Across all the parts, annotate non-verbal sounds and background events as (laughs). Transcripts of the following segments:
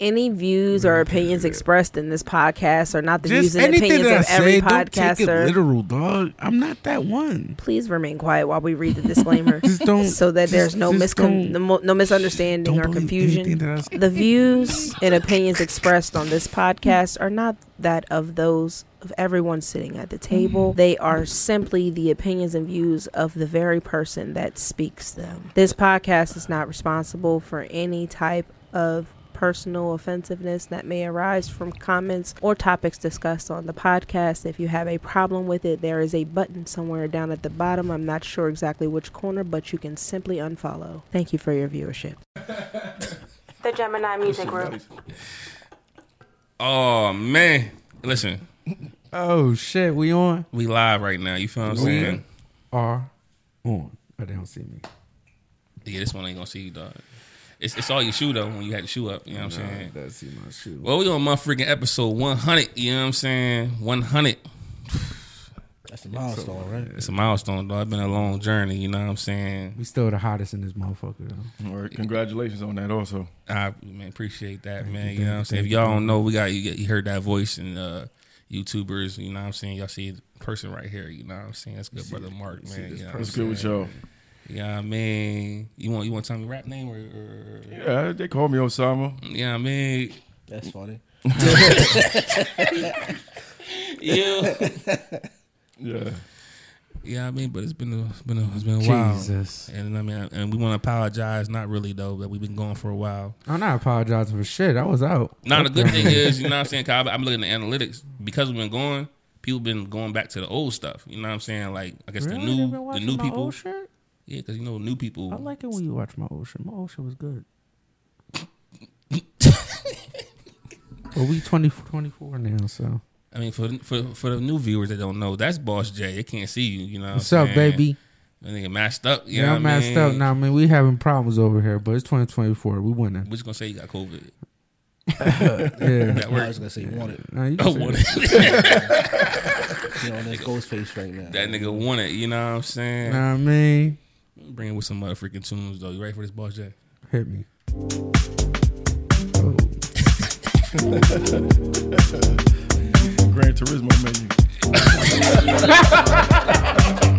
Any views or opinions expressed in this podcast are not the Just views and opinions of every say, don't take it podcaster. literal, dog. I'm not that one. Please remain quiet while we read the disclaimer, (laughs) Just don't. so that there's no miscon- no, misunderstanding or confusion. anything that I say. The views and opinions expressed on this podcast are not that of those of everyone sitting at the mm-hmm. table. They are simply the opinions and views of the very person that speaks them. This podcast is not responsible for any type of personal offensiveness that may arise from comments or topics discussed on the podcast. If you have a problem with it, there is a button somewhere down at the bottom. I'm not sure exactly which corner, but you can simply unfollow. Thank you for your viewership. (laughs) the Gemini Music Group. Oh man, listen, Oh shit, we on? we live right now. You feel what I'm saying? Are on? They don't see me. Yeah, this one ain't gonna see you, dog. It's it's all your shoe though when you had the shoe up. You know what I'm Nah, saying? They see my shoe. Well, we on my freaking episode 100. You know what I'm saying? 100. That's a milestone, right? It's a milestone, though. It's been a long journey. You know what I'm saying? we still the hottest in this motherfucker though. All right, congratulations on that also. I man appreciate that, man. you, You know what I'm saying? If y'all don't know, we got you, you heard that voice and uh YouTubers, you know what I'm saying? Y'all see the person right here, you know what I'm saying? That's good, brother Mark, man. You know what I'm What's good with saying? y'all? Yeah, I mean, you want you want to tell me rap name or, or Yeah, they call me Osama. yeah, I mean, That's funny. (laughs) you, Yeah. yeah, I mean, but it's been a, it's been a, it's been a while, Jesus. and I mean, and we want to apologize. Not really though, but we've been going for a while. I'm not apologizing for shit. I was out. Now the good thing is, you know what I'm saying? Cause I'm looking at analytics because we've been going. People been going back to the old stuff. You know what I'm saying? Like I guess Really? the You new been the watching new people. Old shit? Yeah, because you know new people. I like it when you watch my old shit. My old shit was good. (laughs) well, we 20, 24 now, so I mean, for for for the new viewers that don't know, that's Boss Jay. They can't see you. You know what's what I'm up, saying? baby? That nigga masked up. You Yeah, know I'm what I messed up mean? now. I mean, we having problems over here, but it's 2024. We winning. We're just gonna say you got COVID. (laughs) Yeah. That I was gonna say you want it. Nah, you I can want that. it. You know, on this ghost face right now. that nigga want it. You know what I'm saying? Nah, I mean, Bring it with some other freaking tunes though. You ready for this, Boss Jay? hit me. Oh. (laughs) Gran Turismo menu. (laughs)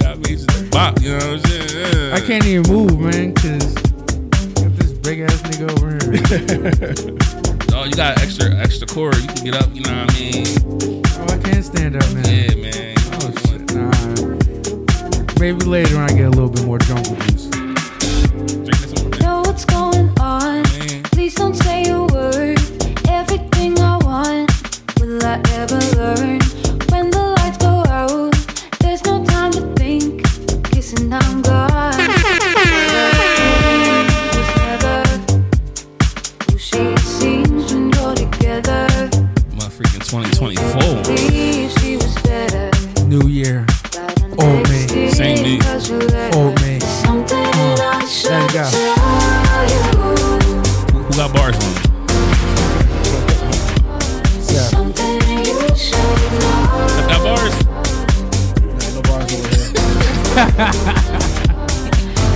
Yeah, I mean, just bop. You know what I'm saying? Yeah. I can't even move, man, because got this big ass nigga over here. (laughs) Oh, you got extra extra cord. You can get up. You know what I mean? oh, I can't stand up now. Yeah, man. Oh, shit. Nah. Maybe later when I get a little bit more jungle juice. This know what's going on. Man. Please don't say a word. Everything I want, will I ever learn? When the lights go out, there's no time to think. Kissing, I'm gone. Was never who she seems when you're together. My freaking 2024. Believe she was better. New year. Oh, man. Same me. 'cause you let Oh, man. I should there you go. tell you. Who, got bars on? Yeah. Something you should know. Got bars? Ain't no bars over here.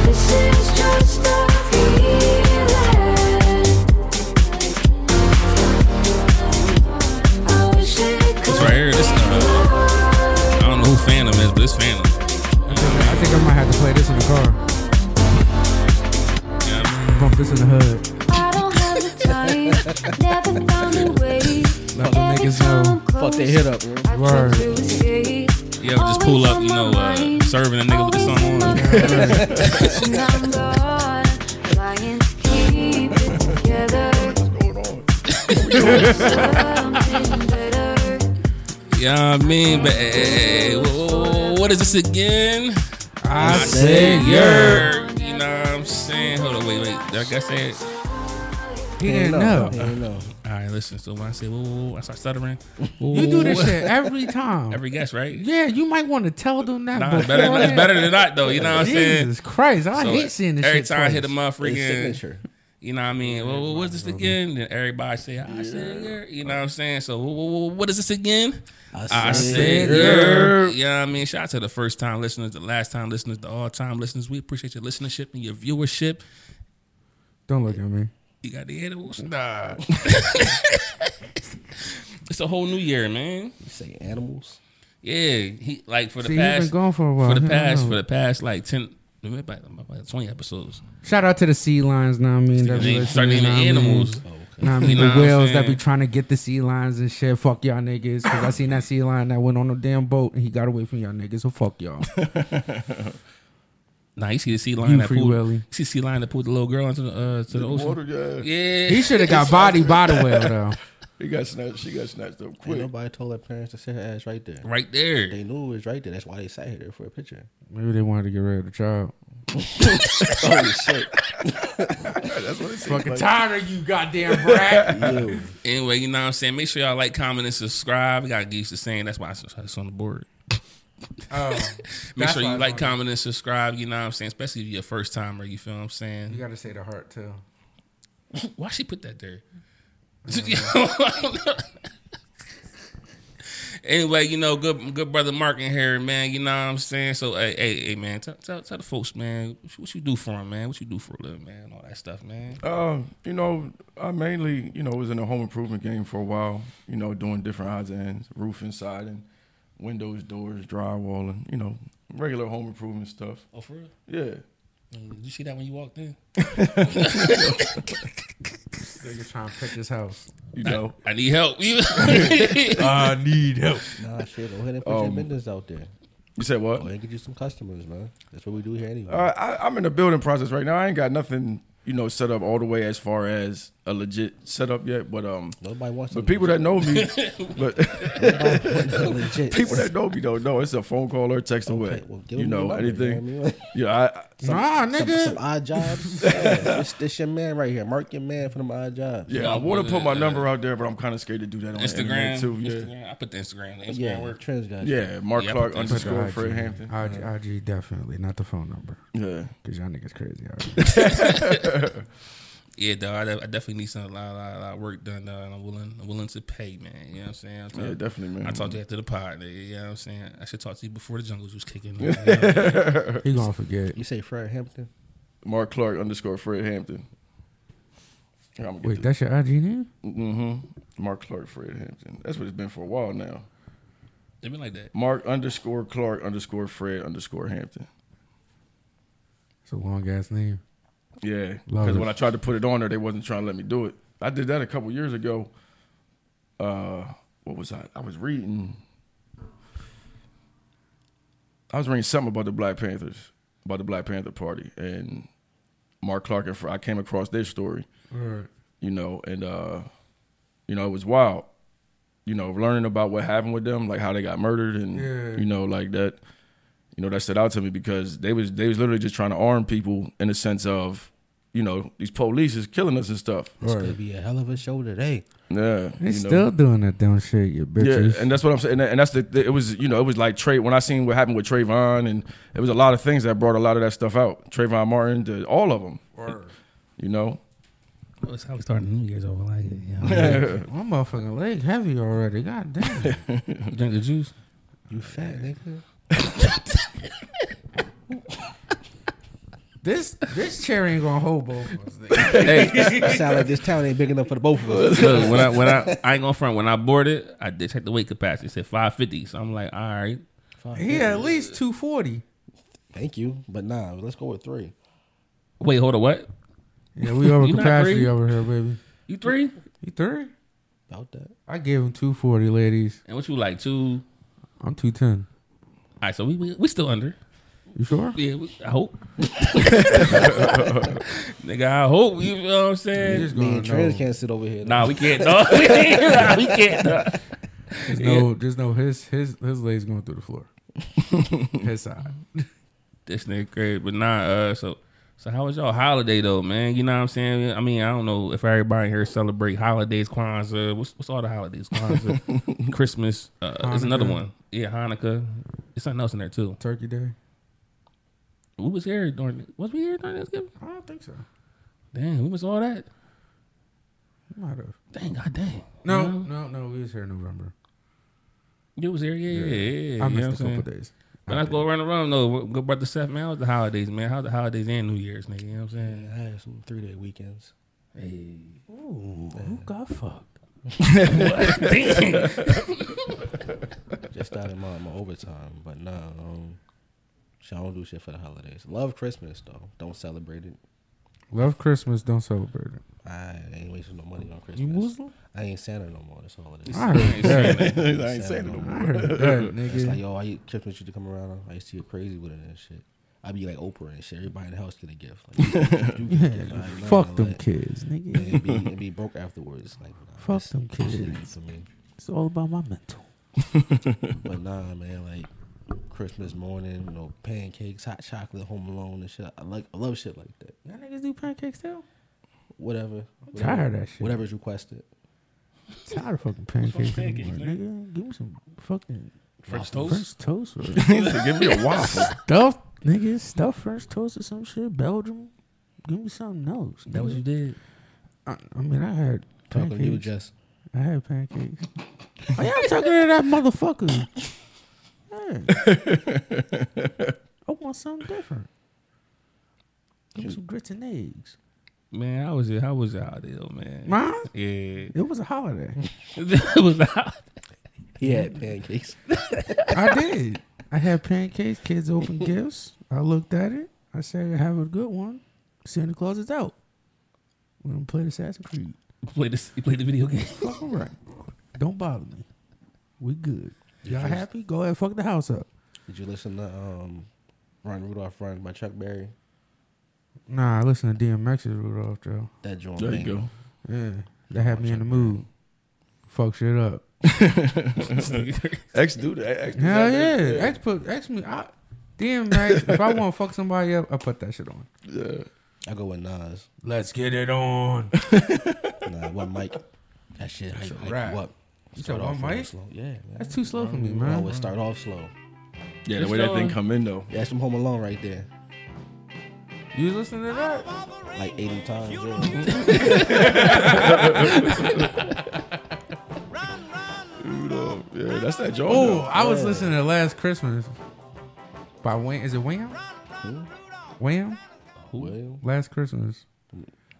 This is just a feeling. I This right here. This uh, I don't know who Phantom is, but this Phantom. I think I might have to play this in the car. You know what I mean? Bump this in the hood. I don't have the time. Never found a way. Let the niggas know. Fuck they hit up, bro. I tried Word. to escape. You ever just pull up, you know, uh, serving a nigga with the song on? And I'm gone, trying to keep it together. Something (laughs) better. Yeah, I mean, but eh, eh, eh, hey, hey, hey, wha- wha- what is this again? I said yer. You know what I'm saying? Hold on, wait, wait. Did I said. He didn't know. He didn't know. (laughs) All right, listen. So when I say whoa, whoa, whoa, I start stuttering. (laughs) You do this shit every time. (laughs) Every guess, right? yeah, you might want to tell them that. Nah, it's better, it's that. better than not, though. You know what I'm saying? Jesus Christ, I So, hate seeing this every shit. time I hit twice. him up, His signature. You know what I mean? Well, well, what's this again? Then everybody say, I said, yeah. You know what I'm saying? So, wha- wha- wha- what is this again? I said, yeah. You know what I mean? Shout out to the first time listeners, the last time listeners, the all time listeners. We appreciate your listenership and your viewership. Don't look at me. You got the animals. Nah. (laughs) It's a whole new year, man. You say animals. Yeah, he like for the See, he's been past gone for a while. for the He past for the past like ten, about about twenty episodes. Shout out to the sea lions. Now I mean? That They be start listening, naming know I mean? animals. Oh, okay. Know what I mean? You know the whales that be trying to get the sea lions and shit. Fuck y'all niggas. Cause I seen that sea lion that went on a damn boat and he got away from y'all niggas. So fuck y'all. (laughs) Nah, you see the sea lion You that free pulled. Willy. You see the sea lion that pulled the little girl into the uh, to the ocean. Water, yeah. Yeah, He should have got body by the whale though. He got snatched. She got snatched up Ain't quick. nobody told their parents to sit her ass right there. right there. They knew it was right there. That's why they sat here there for a picture. Maybe they wanted to get rid of the child. (laughs) Holy shit. (laughs) That's what it Fucking like. tired of you, goddamn brat. (laughs) Yo. Anyway, you know what I'm saying. Make sure y'all like, comment, and subscribe. We gotta get used to saying that's why it's it's on the board. oh, Make sure you like, on comment, and subscribe. You know what I'm saying. Especially if you're a first timer. You feel what I'm saying? you gotta say the heart too. Why she put that there? (laughs) anyway, you know, good good brother Mark in here, man. You know what I'm saying? So, hey, hey, hey man, tell, tell, tell the folks, man, what you, do for them, man. What you do for a living, man. All that stuff, man. Uh, you know, I mainly, you know, was in the home improvement game for a while. You know, doing different odds and ends, roofing, siding, windows, doors, drywalling. You know, regular home improvement stuff. Oh, for real? Yeah. Did you see that when you walked in? (laughs) Nigga trying to pick his house. You know, I need help. (laughs) I need help. Nah, shit. Go ahead and put your Um, business out there. you said what? Go what? ahead and get you some customers, man. That's what we do here anyway. Uh, I, I'm in the building process right now. I ain't got nothing, you know, set up all the way as far as a legit setup yet. But um, Nobody wants but some people that know me, (laughs) but legit. (laughs) people that know me don't know. It's a phone call or text away. Okay, well, you them your know number, anything? You know what Yeah, I, I Nah, I mean? some, nigga. some odd jobs. (laughs) yeah, this, this your man right here. Mark your man for them odd jobs. yeah. I want to put my number out there, but I'm kind of scared to do that on Instagram. Too. Yeah, Instagram. I put the Instagram. The Instagram Yeah, work. trends got yeah. Mark Yeah, Clark underscore IG, Fred Hampton. IG, IG definitely, not the phone number. Yeah, Cause y'all niggas crazy out here. Yeah, dog. I, de- I definitely need some a lot, lot, lot of work done. Dog, and I'm willing, I'm willing to pay, man. You know what I'm saying? I'm yeah, definitely, man. I talked to you after the pod. nigga, You know what I'm saying? I should talk to you before the jungles was kicking. You know? (laughs) he gonna forget. You say Fred Hampton? Mark Clark underscore Fred Hampton. I'm Wait, that's your IG name? mm-hmm. Mark Clark Fred Hampton. That's what it's been for a while now. They've been like that. Mark underscore Clark underscore Fred underscore Hampton. It's a long ass name. Yeah, because when I tried to put it on there, they wasn't trying to let me do it. I did that a couple years ago. Uh, what was I? I was reading. I was reading something about the Black Panthers, about the Black Panther Party, and Mark Clark and Fr- I came across their story. right. You know, and uh, you know it was wild. You know, learning about what happened with them, like how they got murdered, and Yeah. you know, like that. You know, that stood out to me because they was they was literally just trying to arm people in the sense of, you know, these police is killing us and stuff. It's Right. gonna be a hell of a show today. Yeah, They you know. still doing that dumb shit, you bitches. Yeah, and that's what I'm saying. And that's the, the- it was you know it was like Trey when I seen what happened with Trayvon and it was a lot of things that brought a lot of that stuff out. Trayvon Martin, the, all of them. You know. Well, that's how we started New Year's over like it. You know? (laughs) (laughs) My motherfucking leg heavy already. God damn. You (laughs) drink the juice. You fat nigga. This this chair ain't gonna hold both of us. nigga. (laughs) hey, Sound like this town ain't big enough for the both of us. look, when I when I I ain't gonna front when I boarded, I did check the weight capacity. It said 550. So I'm like, all right. He had at least two forty. Thank you, but nah. Let's go with three. Wait, hold on. What? Yeah, we over You not capacity three? over here, baby. You three? You three? About that. I gave him two forty, ladies. And what you like two? I'm two ten. All right, so we we, we still under. You sure? Yeah, we, I hope. (laughs) Nigga, I hope. You know what I'm saying? just Me and Trans can't sit over here. Nah, we can't. No, (laughs) we can't. Nah, we can't. Nah. Just know, just know his his his legs going through the floor. (laughs) his side. This nigga crazy, but nah. Uh, so so how was y'all holiday though, man? You know what I'm saying? I mean, I don't know if everybody here celebrate holidays, Kwanzaa. What's what's all the holidays? Kwanzaa, (laughs) Christmas. Uh, there's another one. Yeah, Hanukkah. There's something else in there too. Turkey Day. We was here during. Was we here during Thanksgiving? I don't think so. Damn, we was all that. Might have. Dang, god dang. No, You, know? no, no. We was here in November. You was here, yeah, yeah, yeah. yeah, I you know missed a couple days. But let's go around the room though. Good brother Seth, man. How's the holidays, man? How's the holidays and New Year's, nigga? You know what I'm saying? Yeah, I had some three day weekends. Hey. Ooh, who got fucked? (laughs) (laughs) Just started my, my overtime, but nah, um, shit, I don't do shit for the holidays. Love Christmas though. Don't celebrate it. Love Christmas, don't celebrate it. I ain't wasting no money on Christmas. You Muslim? I ain't Santa no more. That's all it is. I heard (laughs) that. (laughs) I ain't saying it no I more. heard that, (laughs) It's like yo, I Christmas used to come around. I used to get crazy with it and shit. I'd be like Oprah and shit. Everybody in the house get a gift. Like, you get a gift. Like, nah, Fuck them like, kids, And nigga. be, and be broke afterwards. Like, nah, Fuck them kids. for me. It's all about my mental. But nah, man, like Christmas morning, you know, pancakes, hot chocolate, Home Alone, and shit. I like, I love shit like that. Y'all niggas do pancakes too? Whatever, Tired of that shit. whatever's requested. Tired of fucking pancakes, pancakes, anymore, nigga. Give me some fucking French French toast or (laughs) Give me a waffle. stuff, nigga. Stuff French toast or some shit. Belgium. Give me something else. That what you did? I, I mean, I had Talking to you. Jess. I had pancakes. yeah, I'm talking to that motherfucker. (laughs) Yeah. I want something different. Give me some grits and eggs. Man, how was it? How was your holiday though, man? Mom, Yeah. it was a holiday. (laughs) it was not. He had pancakes. I did. I had pancakes. Kids opened (laughs) gifts. I looked at it. I said, "Have a good one." Santa Claus is out. We're gonna play Assassin's Creed. Play this. You played the video game. (laughs) Fuck 'em right. Don't bother me. We good. Y'all happy? Go ahead, fuck the house up. Did you listen to um, Run Rudolph Run by Chuck Berry? Nah, I listen to DMX's Rudolph, Joe. That joint. There you banger. go. Yeah, that had me in the mood. Fuck shit up. X do that. X do Hell that. yeah. X put X me. I, DMX. if I want to fuck somebody up, I put that shit on. Yeah. I go with Nas. Let's get it on. Nah, one mic. That shit hype, hype rap. you up. You Start said one off a mic? slow. Yeah, man. That's too slow for me, man. I man. always start off slow. Yeah, the way that thing come in though. Yeah, that's from Home Alone right there. You was listening to that? Like 80 times. Yeah. Rudolph. Yeah, (laughs) that's that joint. Oh. I was listening to Last Christmas by Wayne. Is it Wham? Wham? Well, Last Christmas.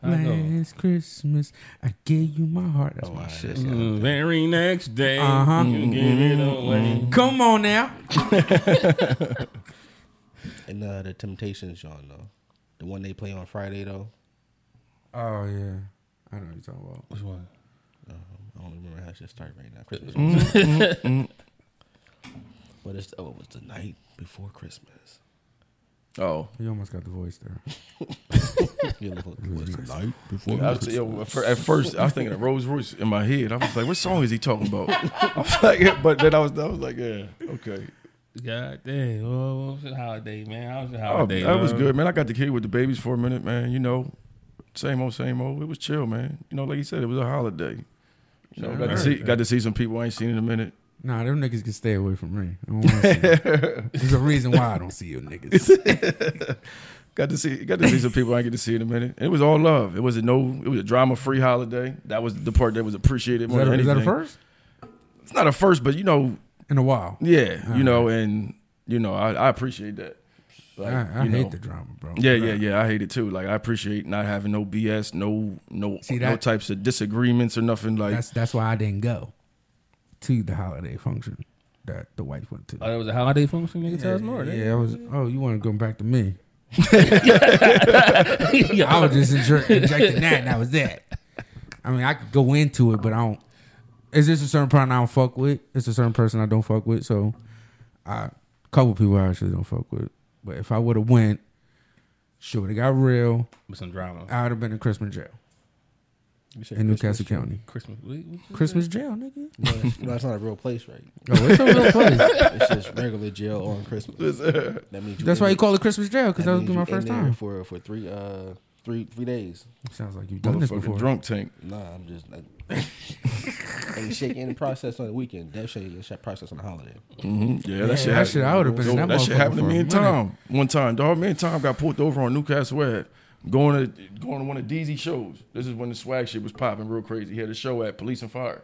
Last Christmas, I gave you my heart. That's Oh, my alright, shit. that's- Mm, very next day, Uh-huh. you gave it away. Come on now. (laughs) and uh, the Temptations, John, though. The one they play on Friday, though. Oh yeah, I know what you're talking about. Which one? Um, I don't remember how it should start right now. Christmas. music. Mm, mm, mm, (laughs) but it's oh, it was the night before Christmas. Oh. You almost got the voice there. (laughs) You know, it was the (laughs) night before I was, yo, at at first, I was thinking of Rolls Royce in my head. I was like, "What song is he talking about?" I was like, but then I was, I was like, "Yeah, okay." God damn. Well, what was your holiday, man? How was your Oh, holiday? that was uh? good, man. I got the kid with the babies for a minute, man. You know, same old, same old. It was chill, man. You know, like you said, it was a holiday. You know, got to see, that. got to see some people I ain't seen in a minute. Nah, them niggas can stay away from me. I don't see them. (laughs) There's a reason why I don't see you niggas. (laughs) Got to see, got to see some people I ain't get to see in a minute. And it was all love. It was a no, it was a drama free holiday. That was the part that was appreciated Is more that, than a, is that a first? It's not a first, but you know, In a while. yeah, you know, and you know, I, I appreciate that. Like, I, I you hate know. the drama, bro. Yeah, yeah, yeah. I hate it too. Like I appreciate not having no BS, no, no, See no types of disagreements or nothing. Like That's that's why I didn't go to the holiday function that the wife went to. Oh, that was a holiday function. Nigga, tell us more. yeah, I was. Oh, you want to go back to me? (laughs) (laughs) yeah. I was just injecting that, and that was that. I mean, I could go into it, but I don't. Is this a certain person I don't fuck with? It's a certain person I don't fuck with. So, I, a couple people I actually don't fuck with. But if I would have went, sure, it got real. with some drama. I would have been in Christmas jail You said in Christmas New Castle. County. Christmas. What, what you Christmas jail, nigga. No, that's, no, that's not a real place, right? Oh, it's a real place. (laughs) It's just regular jail on Christmas. That means That's in why you call it Christmas jail because that, that would be my first time. for for three uh three three days. Sounds like you've done this before. drunk tank. Nah, I'm just like, ain't shake any process on the weekend. Dev shake any process on the holiday. hmm Yeah, Yeah, that shit. that happened. shit, I would have been Yo, that, that shit happened to me and. Tom one time. Dog, me and Tom got pulled over on New Castle Ave, going to going to one of DZ shows. This is when the swag shit was popping real crazy. He had a show at Police and Fire.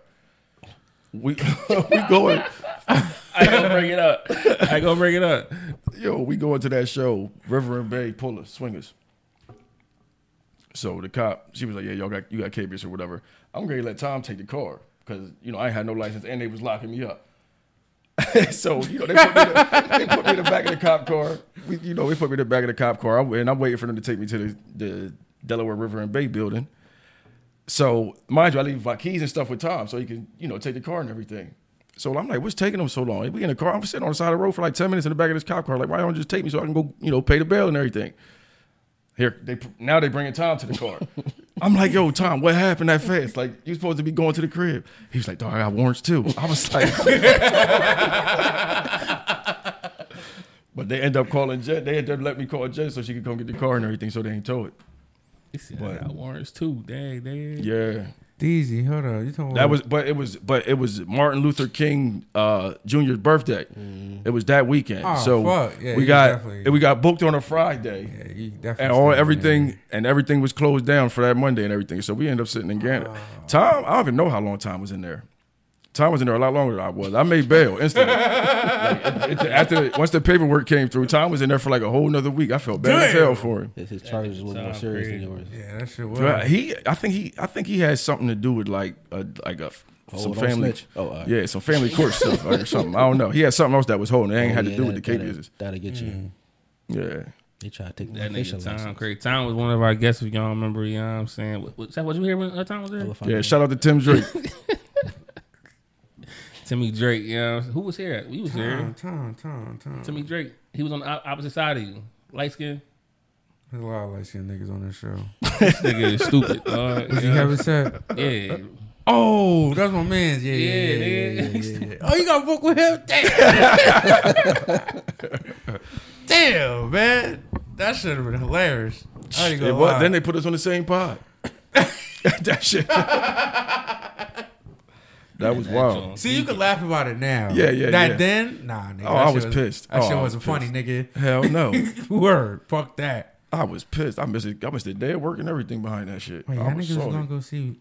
We (laughs) we going. I gonna bring it up. I gonna bring it up. Yo, we going to that show, River and Bay Puller Swingers. So the cop, she was like, "Yeah, y'all got you got KBS or whatever." I'm to let Tom take the car because you know I had no license and they was locking me up. (laughs) so you know they put, me in the, back of the cop car. We, you know they put me in the back of the cop car, and I'm waiting for them to take me to the, the Delaware River and Bay building. So mind you, I leave my keys and stuff with Tom so he can you know take the car and everything. So I'm like, what's taking them so long? We in the car. I'm sitting on the side of the road for like ten minutes in the back of this cop car. Like, why don't you just take me so I can go you know pay the bail and everything? Here they now they bringing Tom to the car. (laughs) I'm like, yo, Tom, what happened that fast? Like, you supposed to be going to the crib. He was like, dog, I got warrants too. I was like, (laughs) but they end up calling Jen. They end up letting me call Jen so she could come get the car and everything. So they ain't tow it. He said, I got warrants too. Dang, dang. Yeah, Deezy, hold on. You talking that was, but it was, but it was Martin Luther King uh, Jr.'s birthday. It was that weekend. Oh, so fuck. Yeah, we got definitely- we got booked on a Friday. Yeah, and all everything there. and everything was closed down for that Monday and everything. So we ended up sitting in Ghana. Oh. Tom, I don't even know how long Tom was in there. Tom was in there a lot longer than I was. I made bail instantly. (laughs) Like, it- it- after once the paperwork came through, Tom was in there for like a whole nother week. I felt bad as hell for him. His, his charges was more serious than yours. Yeah, that shit was. But he, I think he, I think he had something to do with like a like a Oh, some family. snitch. Oh, all right. yeah, some family court stuff or (laughs) something. I don't know. He had something else that was holding. It ain't Oh, had to yeah, do with the that- that'll- KBS. That'll get you. Yeah. They try to take That my official nigga Tom license. crazy. Tom was one of our guests. If y'all remember, you know what I'm saying. What, what, was you hear when uh, Tom was there? Yeah. Shout out to Tim Drake. (laughs) Timmy Drake. You know who was here? We was Tom, here. Tom, Tom, Tom. Timmy Drake. He was on the opposite side of you. Light skin. There's a lot of light skinned niggas on this show. (laughs) This nigga is stupid. dog. Did you have it said? Yeah. Oh, that's my man's. Yeah, yeah, Yeah, yeah. yeah, yeah, yeah. Oh, you got a book with him? Damn. (laughs) Damn, man. That should have been hilarious. I ain't gonna what? lie. Then they put us on the same pod. (laughs) that shit. That was wild. See, you can laugh about it now. Yeah, yeah, That yeah. then, nah, nigga. Oh, I shit was pissed. That Oh, shit I was wasn't funny, nigga. Hell no. (laughs) Word, fuck that. I was pissed. I missed it. I missed the day of work and everything behind that shit. Wait, I y'all was niggas was gonna go see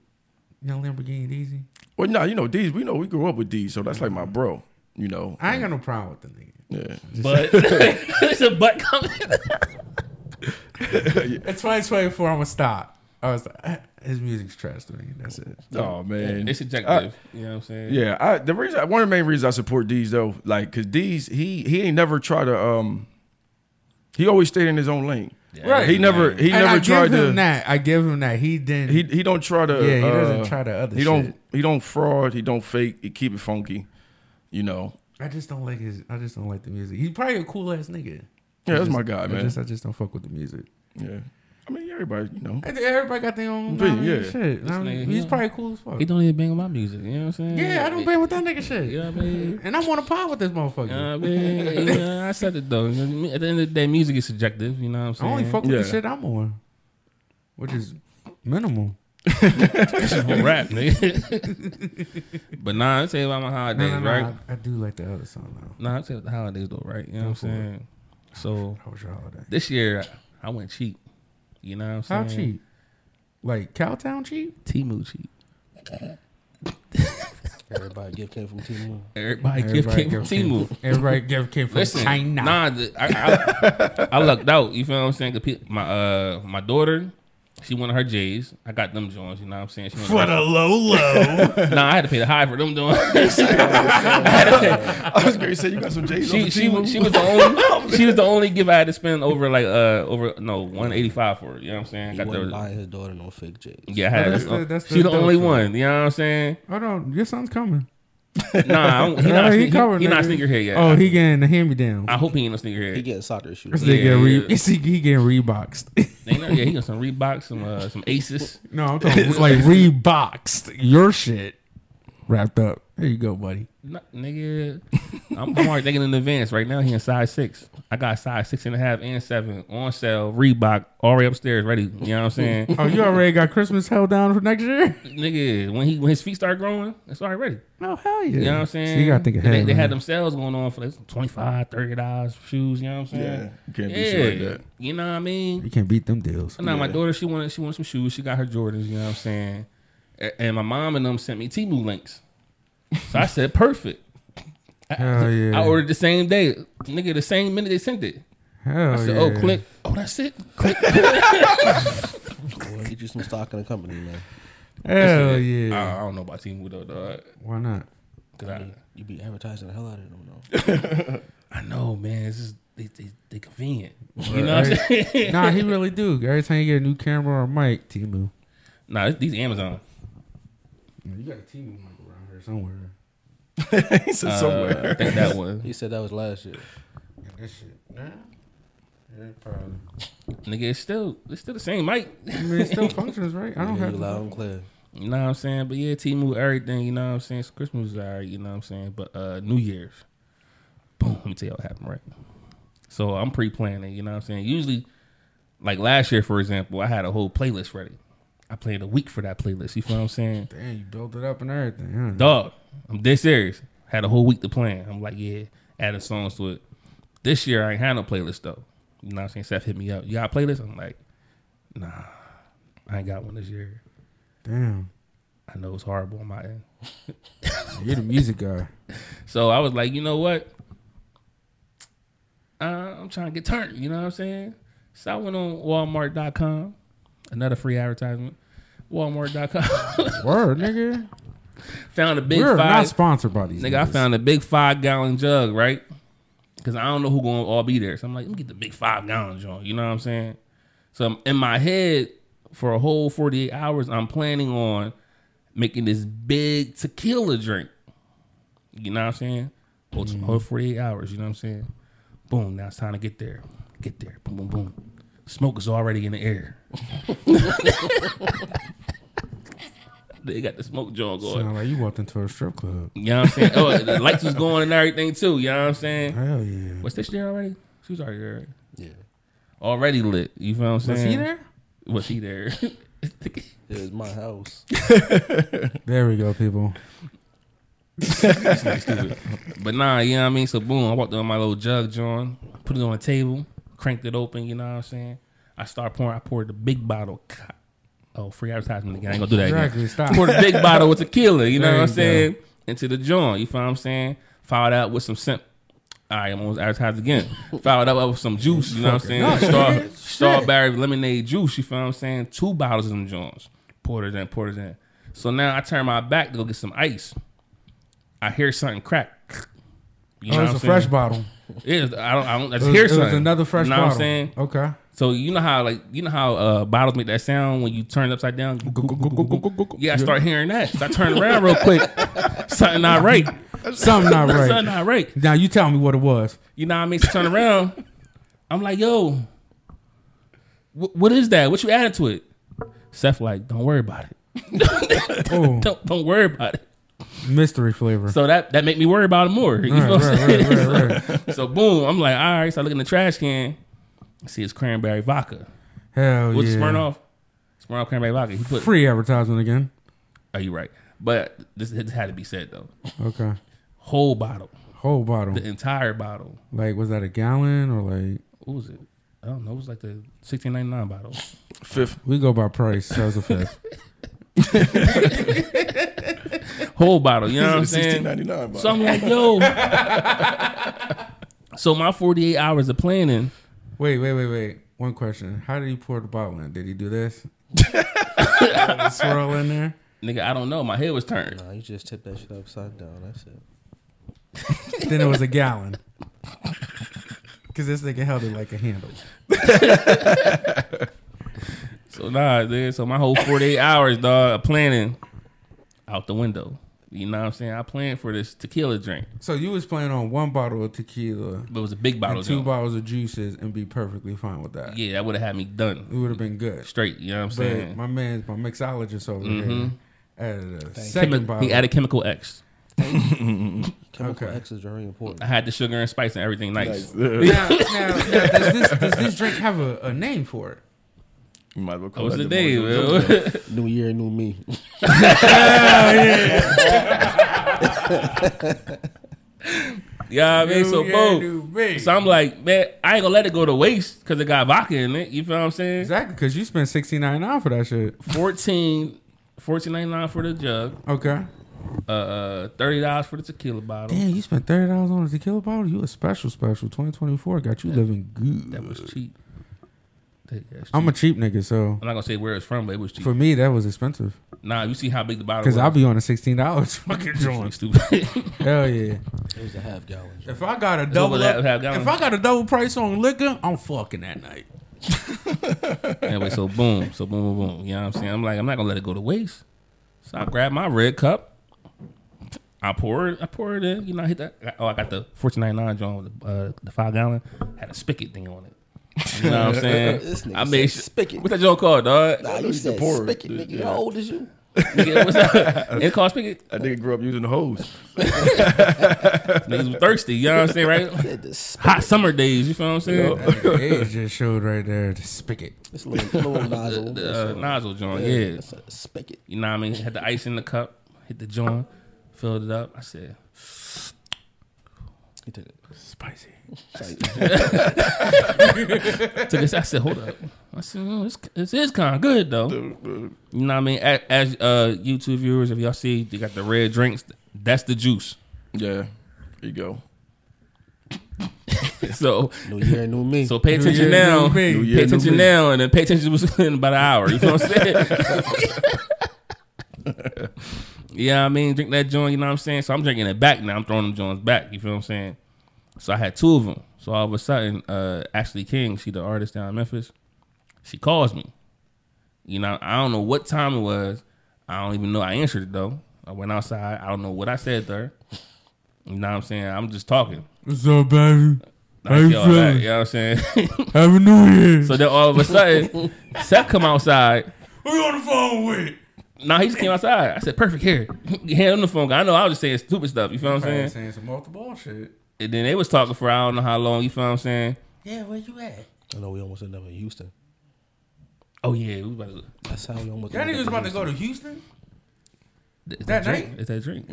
Young Lamborghini Deezy? Well, nah, you know, D's, we know we grew up with D's, so that's like my mm-hmm. bro. You know. I ain't got no problem with the nigga. Yeah. But (laughs) there's a butt coming. It's 2024. I'm gonna stop. I was like, his music's trash to me. That's it. Oh man. It's subjective. you know what I'm saying? Yeah, I, the reason one of the main reasons I support D's though, like, cause D's he he ain't never tried to um, he always stayed in his own lane. Right. He never he and never I tried give him to. that. I give him that. He didn't. He he don't try to. yeah, he doesn't uh, try to other He shit. don't he don't fraud. He don't fake. He keep it funky. You know. I just don't like his. I just don't like the music. He's probably a cool ass nigga. Yeah, I that's just- my guy, I man. just, I just don't fuck with the music. Yeah. I mean, everybody, you know. Everybody got their own. Um, yeah, know what I mean, yeah. shit. I mean, he's probably cool as fuck. He don't even bang with my music. You know what I'm saying? yeah, I don't bang with that nigga shit. You know what I mean? (laughs) And I'm on a pod with this motherfucker. You know what I mean? Yeah, I said it though. At the end of the day, music is subjective. You know what I'm saying? I saying? only fuck with the shit I'm on, which is minimal. on rap, nigga. (laughs) but nah, I tell you about my holidays, no, no, right? I, I do like the other song though. Nah, I tell you about the holidays though, right? You know what I'm Go for it. saying? So How was your holiday? this year I went cheap. You know what I'm saying? How saying? cheap? Like Cowtown cheap? Temu cheap. Everybody gift came from T-Mobile. Everybody, gift came from Temu. Everybody gift came from Listen, China. nah, the, I, I, I lucked out. You feel what I'm saying? 'Cause pe- My uh, my daughter, she wanted her J's. I got them joints. You know what I'm saying? She For the low low. (laughs) nah, I had to pay the high for them joints. (laughs) I was going to say you got some J's she on she was- she was the only (laughs) she was the only gift I had to spend over like uh over no one eighty five for. You know what I'm saying? He Got wasn't the buying his daughter no fake J's. yeah, I had That's to- the- that's she the the only one. You know what I'm saying? Hold on, your son's coming. Nah, I don't- he (laughs) not he he, he, covered, he not nigga. sneakerhead yet. Oh, he getting the hand me down. I hope he ain't no sneakerhead. He getting soccer shoes. This Yeah, nigga getting re- yeah. he, he getting reboxed. (laughs) Yeah, he got some Reeboks, some uh, some Aces. no, I'm talking like (laughs) reboxed. Your shit wrapped up. There you go, buddy. Nah, nigga, (laughs) I'm, I'm already thinking in advance. Right now, he in size six. I got size six and a half and seven on sale. Reebok already upstairs, ready. You know what I'm saying, (laughs) Oh, you already got Christmas held down for next year? (laughs) nigga? When he when his feet start growing, it's already ready. Oh hell yeah! You know what I'm saying? So you gotta think ahead. They, they had them sales going on for like 25 30 dollars shoes. You know what I'm saying? Yeah, you can't do shit like that. You know what I mean? You can't beat them deals. Now my daughter, she wanted she wanted some shoes. She got her Jordans. You know what I'm saying? A- And my mom and them sent me Temu links. So I said, perfect. Hell yeah. I ordered the same day, nigga. The same minute they sent it. Hell I said, oh, yeah. "Oh, click. Oh, that's it. Click." (laughs) (laughs) Well, get you some stock in the company, man. Hell I, yeah. I don't know about Team though, dog. Why not? 'Cause I, You be advertising the hell out of them, though. (laughs) I know, man. It's just they they, they convenient. You know what I'm saying? nah, he really do. Every time you get a new camera or mic, Temu. nah, these Amazon. You got a Temu mic around here somewhere. (laughs) he said Uh, somewhere. I think that one. He said that was last year. Yeah, that shit. Nah. Yeah, probably. Nigga, it's still it's still the same mic. I mean, it still (laughs) functions, right? I don't Yeah, have you loud and clear. You know what I'm saying? But yeah, Temu, everything, you know what I'm saying? So Christmas is alright, you know what I'm saying? But uh New Year's, boom, let me tell you what happened, right? So I'm pre planning, you know what I'm saying? Usually, like last year, for example, I had a whole playlist ready. I played a week for that playlist, you feel what I'm saying? Damn, you built it up and everything, huh? Dog, I'm dead serious. Had a whole week to plan. I'm like, yeah, adding songs to it. This year I ain't had no playlist though. You know what I'm saying? Seth hit me up. You got a playlist? I'm like, nah, I ain't got one this year. Damn. I know it's horrible on my end. (laughs) You're the music guy. (laughs) So I was like, you know what? Uh, I'm trying to get turned. You know what I'm saying? So I went on Walmart.com. Another free advertisement. Walmart.com. (laughs) Word, nigga. found a big We're not sponsored by these. Nigga, I found a big five gallon jug, right? Because I don't know who going to all be there. So I'm like, let me get the big five gallon jug. You know what I'm saying? So I'm- in my head, for a whole 48 hours, I'm planning on making this big tequila drink. You know what I'm saying? Whole, mm. whole 48 hours. You know what I'm saying? Boom. Now it's time to get there. Get there. Boom, boom, boom. Smoke is already in the air. (laughs) they got the smoke joint going. Sound like you walked into a strip club. You know what I'm saying? Oh, the lights was going and everything too. You know what I'm saying? Hell yeah. Was Stitch there already? She was already there. Yeah. Already lit. You feel what I'm saying? Was he there? Was he there? (laughs) It was my house. (laughs) There we go, people. But nah, you know what I mean? So boom, I walked on my little jug, John, put it on the table, cranked it open, you know what I'm saying? I start pouring, I poured the big bottle. Oh, free advertisement again. I ain't gonna do that again. Exactly. Stop. Poured the big bottle with tequila, you know There what I'm saying? Into the joint, you feel what I'm saying? Followed out with some simp. All right, I'm almost advertised again. Followed up with some juice, you know what I'm saying? No, Star, strawberry lemonade juice, you feel what I'm saying? Two bottles of them joints. Poured it in, poured it in. So now I turn my back to go get some ice. I hear something crack. You oh, it's what a I'm fresh saying? bottle. It is, I don't. I don't. I It just hear it was another fresh You know bottle. what I'm saying? Okay. So you know how like you know how uh, bottles make that sound when you turn it upside down. Yeah, I start hearing that. So I turn around real quick. (laughs) Something not right. Something not right. Something not right. Now you tell me what it was. You know what I mean? So turn around. I'm like, yo, wh- what is that? What you added to it? Seth like, don't worry about it. Oh, (laughs) Don't don't worry about it. Mystery flavor. So that that make me worry about it more. You Right, know what I'm right, saying? right, right, right. (laughs) So boom, I'm like, all right. So I look in the trash can. I see it's cranberry vodka. Hell yeah. What's yeah. Smirnoff? Smirnoff cranberry vodka. He put. Free advertisement again. Are you right? But this, this had to be said though. Okay. Whole bottle, Whole bottle. the entire bottle. Like, was that a gallon or like? What was it? I don't know. It was like the sixteen ninety nine bottle. Fifth. We go by price. So it's a fifth. (laughs) (laughs) Whole bottle. You know what I'm saying? ninety nine. So I'm like, yo. (laughs) so my forty eight hours of planning. Wait, wait, wait, wait. One question. How did he pour the bottle in? Did he do this? (laughs) Swirl in there? Nigga, I don't know. My head was turned. Nah, you just tip that shit upside down. That's it. then it was a gallon. Because this nigga held it like a handle. So nah, dude. So my whole forty eight (laughs) hours, dog, planning out the window. You know what I'm saying? I planned for this tequila drink, So you was planning on one bottle of tequila but it was a big bottle. and two joint. bottles of juices and be perfectly fine with that. Yeah, that would have had me done It would have been good. straight. You know what I'm But saying? my man's my mixologist over Mhm. here added a second Chemi- bottle. he added chemical X. (laughs) Chemical Okay. X is very important. I had the sugar and spice and everything nice. now, now, now does, this, does this drink have a, a name for it? You might as well call What's that the day, man? (laughs) New year, new me. (laughs) (laughs) Yeah, I mean, so New year, boom. new me. So I'm like, man, I ain't gonna let it go to waste because it got vodka in it. You feel what I'm saying? Exactly, because you spent sixty nine dollars for that shit. 14 14.99 for the jug. Okay. uh, uh thirty dollars for the tequila bottle. Damn, you spent thirty dollars on a tequila bottle. You a special special. Twenty twenty four got you living good. That was cheap. That- I'm a cheap. cheap nigga, so I'm not gonna say where it's from, but it was cheap. for me that was expensive. nah, you see how big the bottle Cause was. I'll be on a sixteen dollars (laughs) fucking joint. stupid. (laughs) Hell yeah. It was a half gallon. If I got a over double, that up, half gallon. if I got a double price on liquor, I'm fucking that night. (laughs) anyway, so boom, so boom, boom, boom. You know what I'm saying? I'm like, I'm not gonna let it go to waste. So I grab my red cup. I pour it. I pour it in. You know, I hit that. Oh, I got the 14.99 joint with the, uh, the five gallon. Had a spigot thing on it. You know what I'm saying? (laughs) This nigga I made said sure- spigot. What's that joint called, dog? Nah, you used to said pour it. spigot, nigga. Yeah. How old is you? (laughs) Nigga, what's that? It called spigot. That nigga grew up using the hose. (laughs) Niggas was thirsty. You know what I'm saying, right? The spigot. Hot summer days. You feel what I'm saying? That age just showed right there the spigot. It's a little, little nozzle. The It's uh, a- nozzle joint. yeah, Yeah. It's a spigot. You know what I mean? Had the ice in the cup. Hit the joint. Filled it up. I said, He took it. Spicy. (laughs) took it. I said, hold up. I said, oh, this, this is kind of good though. You know what I mean? As, as uh, YouTube viewers, if y'all see, they got the red drinks. That's the juice. Yeah. There you go. (laughs) So, New year, new me. so pay New attention year, now. new me. New Pay year, new attention me. now, and then pay attention (laughs) in about an hour. You feel what I'm saying? yeah, I mean, drink that joint. You know what I'm saying? So I'm drinking it back now. I'm throwing them joints back. You feel what I'm saying? So I had two of them. So all of a sudden, uh, Ashley King, she the artist down in Memphis, she calls me. You know, I don't know what time it was. I don't even know. I answered it though. I went outside. I don't know what I said to her. You know what I'm saying? I'm just talking. What's up, baby? How you all that, you know what I'm saying? (laughs) Happy New Year. so then all of a sudden, Seth come outside. Who you on the phone with? Nah, he just came outside. I said, perfect, here. Hand him the phone. I know I was just saying stupid stuff. You feel what I'm saying? saying some multiple bullshit. And then they was talking for I don't know how long. You feel what I'm saying? Yeah, where you at? I know we almost ended up in Houston. Oh yeah, we about to. That's how we almost. That nigga was in about to go to Houston. Is That drink? night? Is that drink?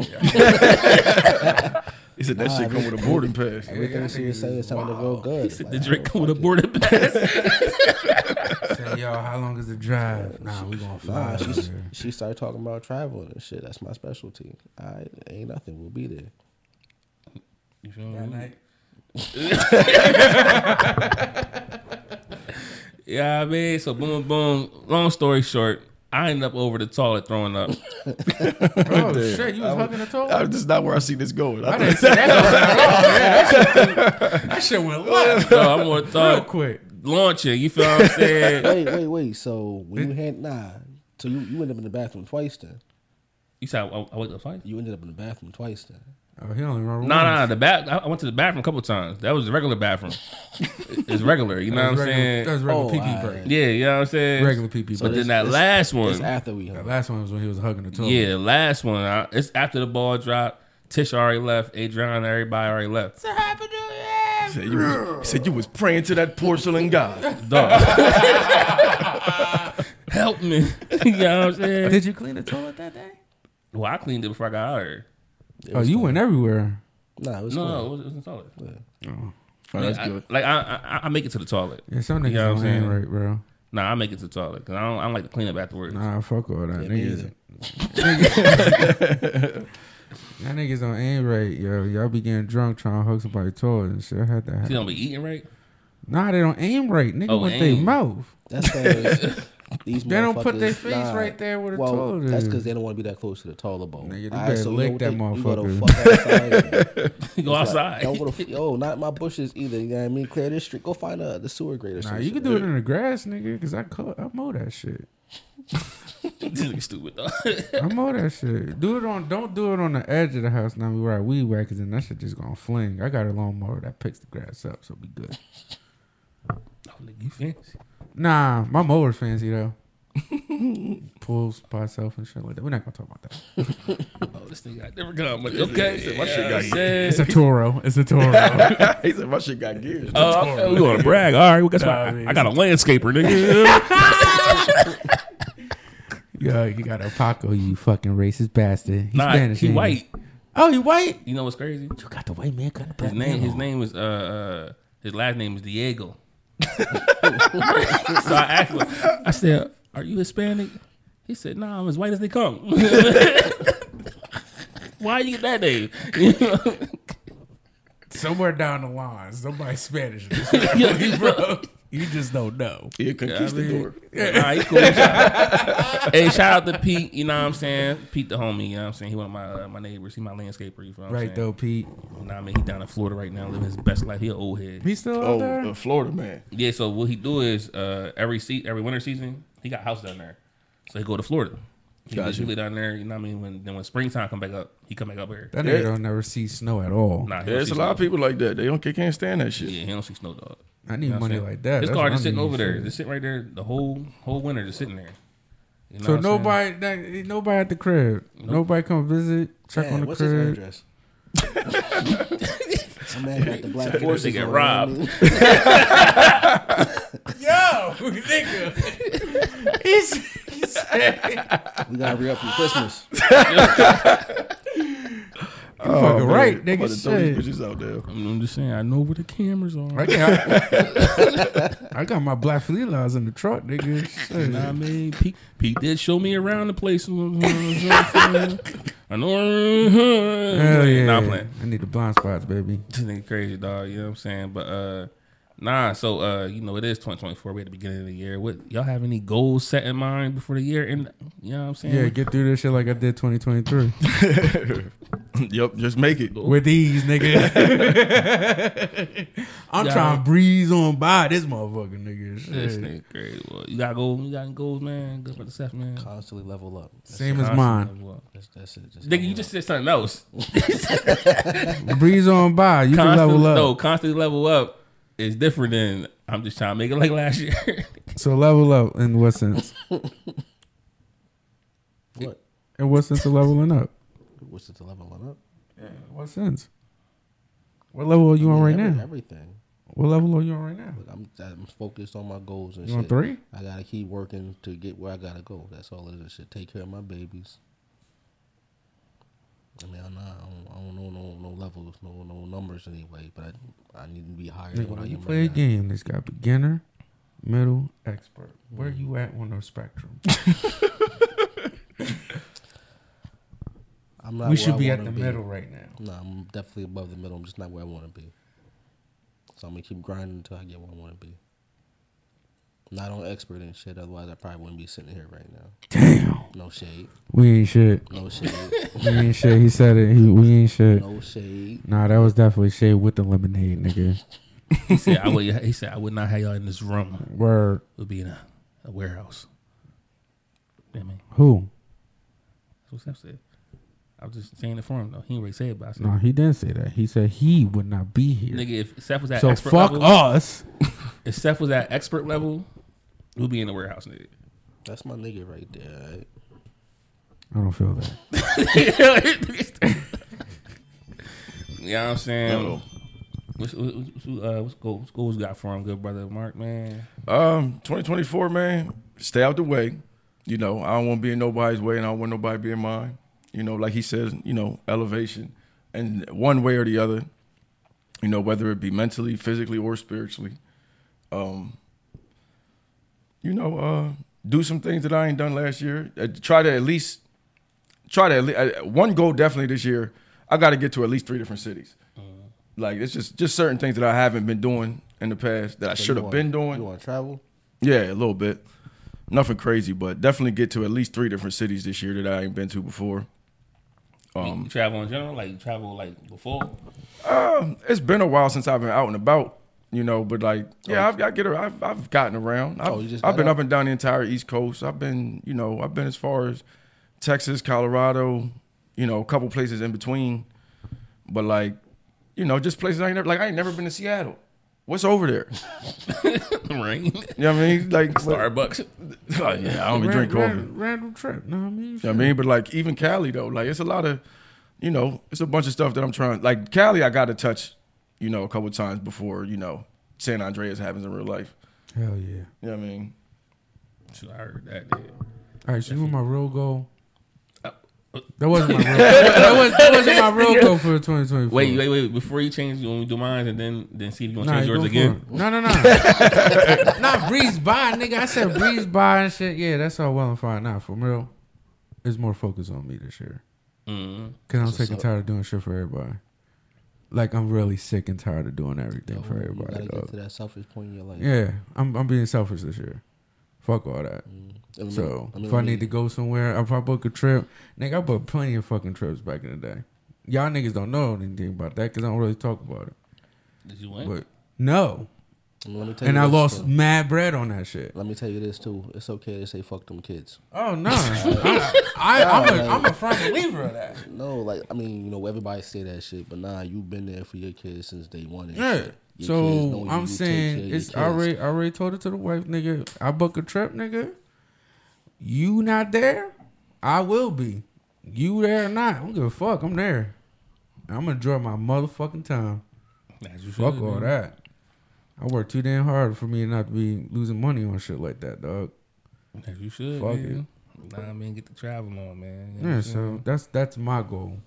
(laughs) He said that shit come with a boarding pass. Everything she was saying sounded real good. He said the drink come with a boarding pass. (laughs) Say, y'all, how long is the drive? Nah, we gonna fly. Nah, she, there. she started talking about traveling and shit. That's my specialty. I ain't nothing. We'll be there. You feel me? That night. (laughs) Yeah, I mean, so boom, boom. Long story short, I ended up over the toilet throwing up. (laughs) Oh shit, you was hugging the toe. Uh, This is not where I see this going. I I didn't see that going at all. Yeah, (laughs) that shit, that shit went left So I'm on the real toilet quick. launching. You feel what I'm saying? wait, wait, wait. So when you had nah, so you, you ended up in the bathroom twice then. You said I, I went to fight? You ended up in the bathroom twice then. Oh, he only remember No, once. no, no. The bath. I I went to the bathroom a couple times. That was the regular bathroom. it's regular. You know what I'm regular- saying? That was regular Oh, pee pee break. Yeah, you know what I'm saying. Regular pee pee But break. then that It's- last It's one, after we The hung. last one was when he was hugging the toilet. yeah, the last one. I, it's after the ball dropped. Tish already left. Adriana, everybody already left. so He said you was, he said you was praying to that porcelain god. Dog. (laughs) Help me. (laughs) you know what I'm saying? Did you clean the toilet that day? Well, I cleaned it before I got out of here. It Oh, you fun. uh, went everywhere. Nah, it was No, cool. no, it was, it was in the toilet. Oh, that's I- good. like I, I, I make it to the toilet. Yeah, some niggas You know what I'm ain't saying? right, bro. Nah, I make it to the toilet because I don't, I don't like to clean up afterwards. Nah, fuck all that. Yeah, me niggas, either. (laughs) y'all niggas don't aim right, yo. Y'all be getting drunk trying to hug somebody's toilet and shit. I had that You happen. don't be eating right. Nah, they don't aim right. Nigga Oh, with their mouth. That's because (laughs) these They don't put their motherfuckers- face nah. right there with the well, toilet that's because they don't want to be that close to the toilet bowl. Nigga, you All better so lick know that what they- (laughs) You go motherfucker. outside. You go outside. Don't go to yo, not my bushes either. You know what I mean? Clear this street. Go find uh, the sewer grate or Nah, something. you can do it in the grass, nigga, because I cut, I mow that shit. (laughs) this nigga stupid though. I mow that shit. Do it on. Don't do it on the edge of the house. Now we where I weed whack, and then that shit just gonna fling. I got a lawnmower that picks the grass up, so be good. oh, nigga, you fancy. Nah, my mower's fancy though. (laughs) Pulls by itself and shit like that. We're not gonna talk about that. (laughs) Oh, this nigga got never come. But okay, My shit got- I said- It's a Toro. It's a Toro. (laughs) he said my shit got gears. Oh, okay, we want to brag. All right, well, guess what? Nah, I I, mean, I got a landscaper, nigga. Yo, you got a Paco, you fucking racist bastard. He's nah, Spanish. he ain't white. Oh, he white. You know what's crazy? You got the white man cutting the His name, his name is uh, uh, his last name is Diego. (laughs) so I asked him, I said, "Are you Hispanic?" He said, "Nah, I'm as white as they come." (laughs) Why you get that name? You know? Somewhere down the line, somebody Spanish. this family, bro. You just don't know. He a conquistador. Nah, he cool. Shout- (laughs) hey, shout out to Pete. You know what I'm saying? Pete the homie. You know what I'm saying? He one of my uh, my neighbors. He my landscaper. You know what I'm Right saying? though, Pete. You know what I mean? He down in Florida right now, living his best life. He an old head. He's still out Oh, there. a Florida man. Yeah. So what he do is uh, every se- every winter season, he got a house down there. So he go to Florida. He Gotcha. live- he live down there. You know what I mean? When then when springtime come back up, he come back up here. that Yeah. nigga don't never see snow at all. Nah, he Yeah, there's a lot of people like that. They don't they can't stand that shit. Yeah, he don't see snow dog. I need You know money saying? like that. His That's car what just sitting over there, just sitting right there the whole whole winter, just sitting there. You know So what I'm saying? nobody, that, nobody at the crib. Nobody come visit, check Damn, on the what's his crib. address? (laughs) My man got the black forces. They get on, robbed. you (laughs) know (laughs) Yo, nigga. He's, he said, what I mean? We gotta re up from Christmas. You fucking right, I'm about nigga. to throw these Shit. bitches out there. I'm just saying, I know where the cameras are. I got, (laughs) I got my black felines in the truck, nigga. Shit. You know what I mean? Pete, Pete did show me around the place. You know what I'm saying? I know. Hell yeah. Nah, I'm playing. I need the blind spots, baby. This nigga crazy, dog. You know what I'm saying? But uh nah, so uh, you know, it is 2024. We at the beginning of the year. What y'all have any goals set in mind before the year? And you know what I'm saying? Yeah, get through this shit like I did 2023 (laughs) yep, just make it. with these, nigga. (laughs) I'm Yeah. trying to breeze on by this motherfucker, nigga. This nigga crazy. Well, you got goals. You got any goals, man. Good for the stuff, man. Constantly level up. That's Same as mine. Constantly level up. That's, that's it. Just Nigga, you up. just said something else. Breeze on by. You can level up. No, constantly level up is different than I'm just trying to make it like last year. (laughs) So level up in what sense? what? In what sense of leveling up? What's it to leveling one up? In what sense? What level are you I on right every- now? Everything. What level are you on right now? Look, I'm, I'm focused on my goals and You on shit. three? I gotta keep working to get where I gotta go. That's all it is. Shit, take care of my babies. I mean, I'm not, I don't, I don't know no no levels, no no numbers anyway. But I, I need to be higher Nigga, when you play a right game, it's got beginner, middle, expert. Where you at on the spectrum? (laughs) I'm not we should be at the middle right now. No, I'm definitely above the middle. I'm just not where I want to be. So I'm gonna keep grinding until I get where I want to be. Not on expert and shit. Otherwise, I probably wouldn't be sitting here right now. Damn. No shade. We ain't shit. No shade. (laughs) We ain't shit. He said it. He, we ain't shit. no shade. Nah, that was definitely shade with the lemonade, nigga. (laughs) he said, I would. He said, I would not have y'all in this room. Word. It would be in a, a warehouse. Yeah, man. Who? That's what Steph said. I was just saying it for him though. He ain't really say it, but I said, No, he didn't say that. He said he would not be here. nigga, if Steph was at expert so expert fuck level, us. if Steph was at expert level, we'll be in the warehouse, nigga. That's my nigga right there. Right? I don't feel that. (laughs) you know what I'm saying? Uh-oh. What's, what's, what's, uh, what's goals, what's goals got for him, good brother Mark, man? Um, 2024, man, stay out the way. You know, I don't want to be in nobody's way, and I don't want nobody to be in mine. You know, like he says, you know, elevation, and one way or the other. You know, whether it be mentally, physically, or spiritually. Um, you know, uh, do some things that I ain't done last year. Uh, try to at least try to at least, uh, one goal definitely this year. I got to get to at least three different cities. Like it's just just certain things that I haven't been doing in the past that I should have been doing. You want to travel? Yeah, a little bit. Nothing crazy, but definitely get to at least three different cities this year that I ain't been to before. Um, you travel in general, like you travel like before. Um, it's been a while since I've been out and about, you know, but like, yeah, oh. I've, I get, a- I've, I've gotten around. I've, Oh, you just I've been out? up and down the entire East Coast. I've been, you know, I've been as far as Texas, Colorado, you know, a couple places in between, but like, you know, just places I ain't never, like, I ain't never been to Seattle. What's over there? (laughs) right? You know what I mean? Like, (laughs) Starbucks. like, yeah, I don't even Ran- drink coffee. ran- Random trip. No, I mean, You know what I mean? But like even Cali though, like it's a lot of, you know, it's a bunch of stuff that I'm trying. Like Cali, I got to touch, you know, a couple times before you know San Andreas happens in real life. hell yeah. You know what I mean? So I heard that. Dude. All right, so you want my real goal? Uh, That wasn't my real. that, was, that wasn't my real goal for 2024. Wait, wait, wait! Before you change, you want me to do mine and then then see if you want to Nah, change yours again. No, no, no. (laughs) Not breeze by, nigga. I said breeze by and shit. Yeah, that's all well and fine. Nah, for real. It's more focus on me this year. Mm. Cause I'm That's sick what's and tired of doing shit for everybody. Like I'm really sick and tired of doing everything for You everybody. gotta get to that selfish point in your life. Yeah, I'm I'm being selfish this year. Fuck all that. Mm. I mean, So I mean, if I let me- need to go somewhere, if I book a trip, nigga, I booked plenty of fucking trips back in the day. Y'all niggas don't know anything about that because I don't really talk about it. Did you win? But no, I let me tell and you I lost too. mad bread on that shit. Let me tell you this too. It's okay to say fuck them kids. Oh no, (laughs) I, I, I'm a I'm a firm believer of that. No, like I mean, you know, everybody say that shit, but nah, you've been there for your kids since day one. Yeah. shit. So know you I'm saying of your it's kids. already I already told it to the wife, nigga. I book a trip, nigga. You not there, I will be. You there or not, I don't give a fuck. I'm there. I'm gonna enjoy my motherfucking time. As you Fuck all man. that. I work too damn hard for me not to be losing money on shit like that, dog. As you should. Fuck man. Nah, I mean, get the travel on, man. You know Yeah, so saying? that's that's my goal.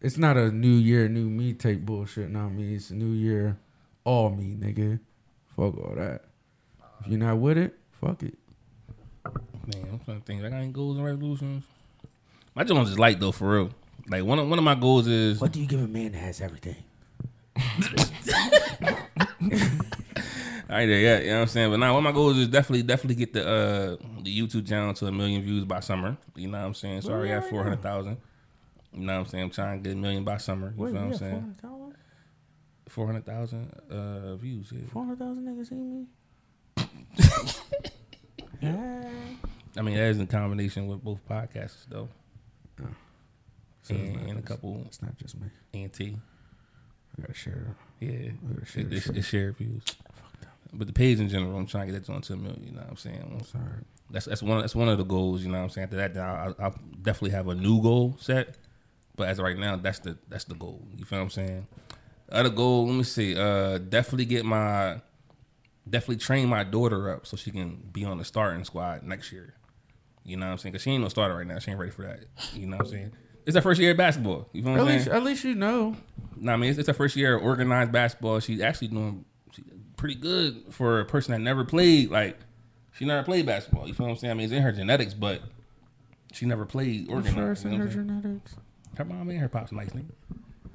It's not a new year, new me take bullshit. Not me. It's a new year, all me, nigga. Fuck all that. If you're not with it, fuck it. Man, I'm trying to think. I got any goals and resolutions? My Jones is light though, for real. Like one of one of my goals is What do you give a man that has everything? (laughs) (laughs) I ain't there yet. You know what I'm saying? But now one of my goals is definitely definitely get the uh the YouTube channel to a million views by summer. You know what I'm saying? So I already have four hundred thousand. You know what I'm saying? I'm trying to get a million by summer. You Wait, feel what I'm saying? Four hundred thousand uh views. Yeah. Four hundred thousand niggas seen me. (laughs) yeah. I mean that is in combination with both podcasts though. So it's and, not and a couple It's not just me. NT. I gotta share. Yeah. I share. It, it's, shared views. But the page in general, I'm trying to get that to a million. You know what I'm saying? I'm sorry. That's that's one that's one of the goals. You know what I'm saying? After that, I'll, I'll definitely have a new goal set. But as of right now, that's the that's the goal. You feel what I'm saying? Other goal, let me see. Uh, definitely get my definitely train my daughter up so she can be on the starting squad next year. You know what I'm saying? Because she ain't no starter right now. She ain't ready for that. You know what I'm saying? It's her first year of basketball. You feel what At I'm least, saying? at least you know. No, I mean it's, it's her first year of organized basketball. She's actually doing she, pretty good for a person that never played. Like she never played basketball. You feel what I'm saying? I mean it's in her genetics, but she never played organized. First you in her what I'm saying? genetics. Her mom and her pops nice nigga.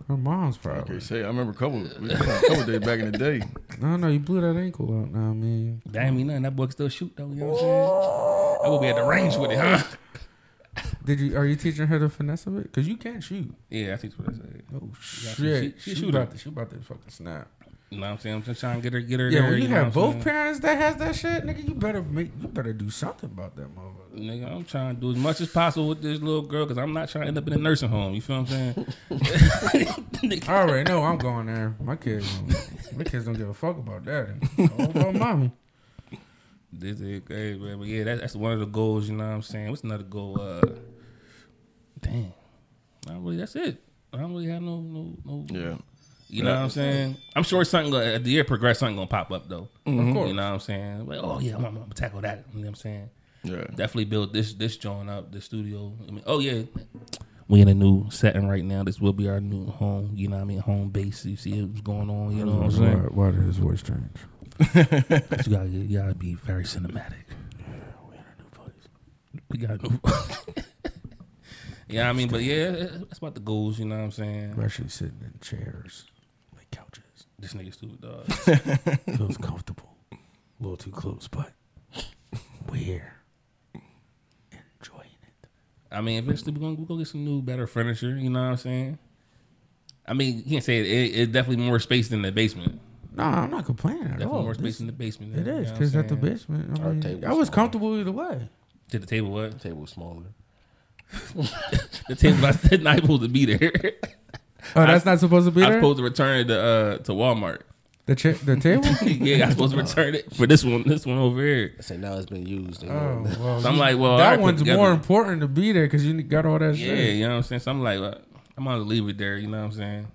Her mom's probably. Okay, probably. say I remember a couple, we had a couple days back in the day. No, no, you blew that ankle out. Now, I mean, That ain't mean nothing. That boy can still shoot though. You know what I'm saying? That will be at the range with it, huh? Did you? Are you teaching her to finesse of it? Because you can't shoot. Yeah, I think that's what I said. Oh shit! she- She, she about to, she about to fucking snap. You know what I'm saying? I'm just trying to get her, get her. Yeah, there, when you know have both saying? parents that has that shit, nigga, you better make, you better do something about that motherfucker. Nigga, I'm trying to do as much as possible with this little girl because I'm not trying to end up in a nursing home. You feel what I'm saying? Nigga, (laughs) (laughs) I already know I'm going there. My kids, don't, my kids don't give a fuck about that. All about mommy. This is great, man. But yeah, that, that's one of the goals. You know what I'm saying? What's another goal? Uh, damn, I don't really. That's it. I don't really have no, no, no. Yeah. You know what I'm saying? I'm sure something gonna, as the year progress, something gonna pop up though. Of course. You know what I'm saying? Like, oh yeah, I'm, I'm gonna tackle that. You know what I'm saying? Yeah. Definitely build this this joint up, the studio. I mean, oh yeah, we in a new setting right now. This will be our new home. You know what I mean? Home base. You see what's going on. You know what I'm saying? Why, why did his voice change? You gotta you gotta be very cinematic. we in a new place. We got a new. (laughs) yeah, I mean, but yeah, that's about the goals. You know what I'm saying? We're actually sitting in chairs, like couches. This nigga stupid dog. (laughs) Feels comfortable. A little too close, but we're here. Enjoying it. I mean, eventually we're gonna we go get some new, better furniture. You know what I'm saying? I mean, you can't say it. it it's definitely more space than the basement. No, I'm not complaining at Definitely all. more space This- in the basement. it you know is what I'm because at the saying? basement, I, Our mean, table's I was smaller. comfortable either way. To the table, what? Table smaller. The table I said not supposed to be there. Oh, that's not supposed to be I'm there. supposed to return it to uh to Walmart. the cha- the table. (laughs) yeah, I'm supposed to return it for this one. This one over here. I say now it's been used. Oh, well, (laughs) So I'm like, well, that one's more important to be there because you got all that Yeah, shit. you know what I'm saying. So I'm like, well, I'm gonna leave it there. You know what I'm saying.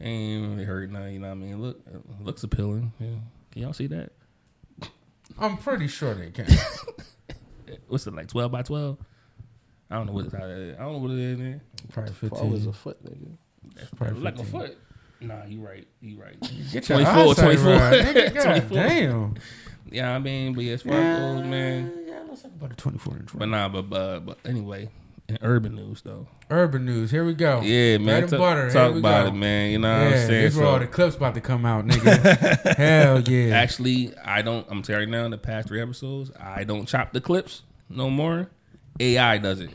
Ain't really hurt nothing. You know what I mean. Look, it looks appealing. Yeah. Can y'all see that? I'm pretty sure they can. (laughs) What's it like? Twelve by twelve? I don't know what it's. I don't know what it is. Man. Probably twelve is 15. a foot, nigga. Probably like a foot. Nah, you right. You right. (laughs) Get 24, eyesight 24. right. (laughs) Nigga, 24. damn. Yeah, I mean, but yeah, as far as goes, man. Yeah, it looks like about a 24 inch. But nah, but but, but anyway, in urban news though. Urban news. Here we go. Yeah, man. Bread and ta- butter. Talk about go. it, man. You know what I'm saying? this where all the clips about to come out, nigga. (laughs) Hell yeah. actually, I don't. I'm telling you right now, in the past three episodes, I don't chop the clips no more. AI does it.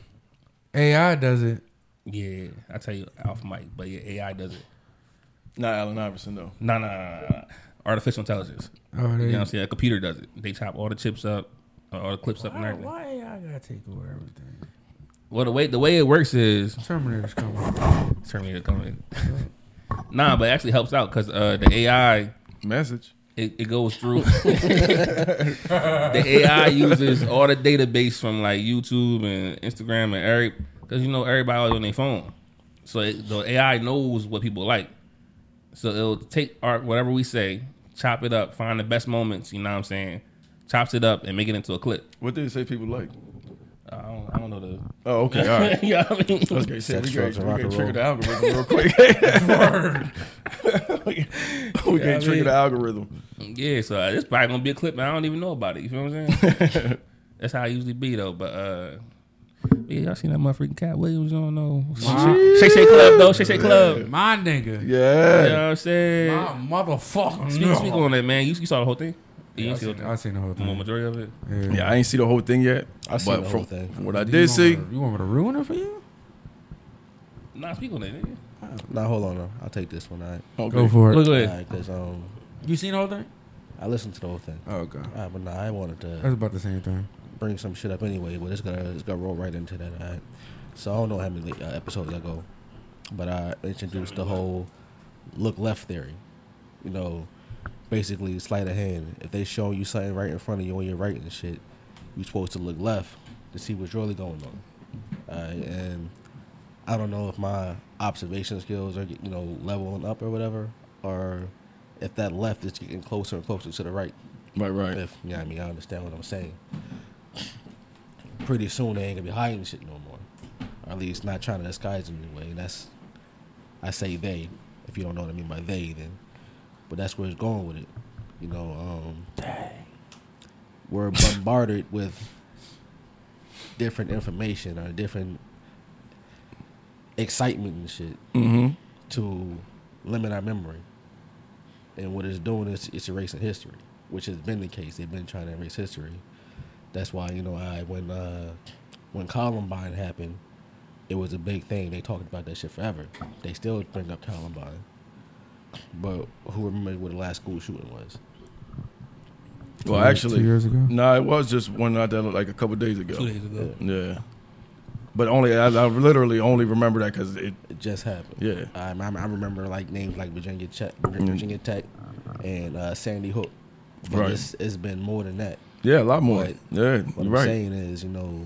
AI does it. Yeah, I tell you off mic, but yeah, AI does it. Not Allen Iverson though. No, no, no, no, no. Artificial intelligence. Oh, You know what I'm saying? A computer does it. They chop all the chips up, uh, all the clips up and why, everything. why AI gotta take over everything? Well, the way the way it works is Terminator's coming. Terminator coming. (laughs) nah, but it actually helps out because uh, the AI Message. It, it goes through. (laughs) the AI uses all the database from like YouTube and Instagram and every because you know everybody on their phone, so it, the AI knows what people like. So it'll take art whatever we say, chop it up, find the best moments. You know what I'm saying? Chops it up and make it into a clip. What did it say people like? I don't, I don't know the. Oh, okay, all right. you know what I mean? I was gonna say Sex, we drugs, can and rock and can trigger the algorithm (laughs) real quick. (laughs) (laughs) we can, we can I trigger mean- the algorithm. Yeah, so uh, this probably gonna be a clip, man. I don't even know about it. You feel what I'm saying? That's how I usually be though. But uh, yeah, y'all seen that motherfucking Katt Williams? You don't know? Shay Shay Club though. Shay Shay Club. My nigga. Yeah. You Yeah. know what I'm saying? My motherfucker. Speak, no. speak on that, man. You, you saw the whole thing? You I didn't see the seen, whole I seen the whole thing? thing. majority of it. Yeah. Yeah, I ain't see the whole thing yet. I seen but the from, whole thing. from what I did you see, to- you want me to ruin it for you? Nah, speak on that. Nigga. Nah, hold on. Though. I'll take this one. All right. okay. Go for it. Look at right, because um, You seen the whole thing? I listened to the whole thing. Oh, okay. All right, but nah, I wanted to That's about the same thing. bring some shit up anyway, but it's gonna it's gonna roll right into that. All right. So I don't know how many uh, episodes ago, but I introduced the whole look left theory. You know, basically sleight of hand. If they show you something right in front of you when you're writing shit, you're supposed to look left to see what's really going on. Right, and I don't know if my observation skills are you know leveling up or whatever, or if that left is getting closer and closer to the right. Right, right. If you know I mean, I understand what I'm saying. Pretty soon they ain't gonna be hiding shit no more. Or at least not trying to disguise it anyway. And that's I say they. If you don't know what I mean by they, then but that's where it's going with it. You know, um we're bombarded (laughs) with different information or different excitement and shit Mm-hmm. to limit our memory. And what it's doing is it's erasing history, which has been the case. They've been trying to erase history. That's why you know I when uh, when Columbine happened, it was a big thing. They talked about that shit forever. They still bring up Columbine, but who remembers what the last school shooting was? Well, Two- actually, two years ago. No, it was just one out there like a couple days ago. Two days ago. Yeah. But only I, I literally only remember that because it. It just happened. Yeah. I, I I remember like names like Virginia Tech, Virginia Tech, and uh, Sandy Hook. But Right. it's, it's been more than that. Yeah, a lot more. But yeah, What you're I'm right. saying is, you know,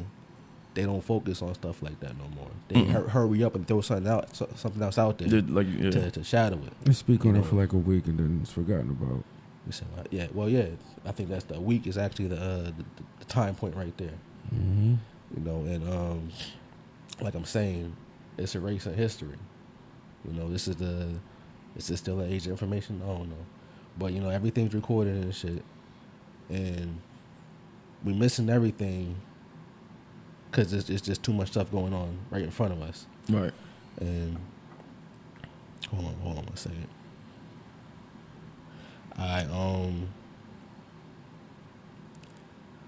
they don't focus on stuff like that no more. They hur- hurry up and throw something out, something else out there Did, like yeah. to, to shadow it. They speak on You it for like a week and then it's forgotten about. You say, yeah, well, yeah. I think that's the week is actually the, uh, the the time point right there. Mm-hmm. You know, and um, like I'm saying, it's erasing history. You know, this is the is this still an age of information? I don't know, but you know, everything's recorded and shit, and we missing everything because it's, it's just too much stuff going on right in front of us. Right. And hold on, hold on one second. I um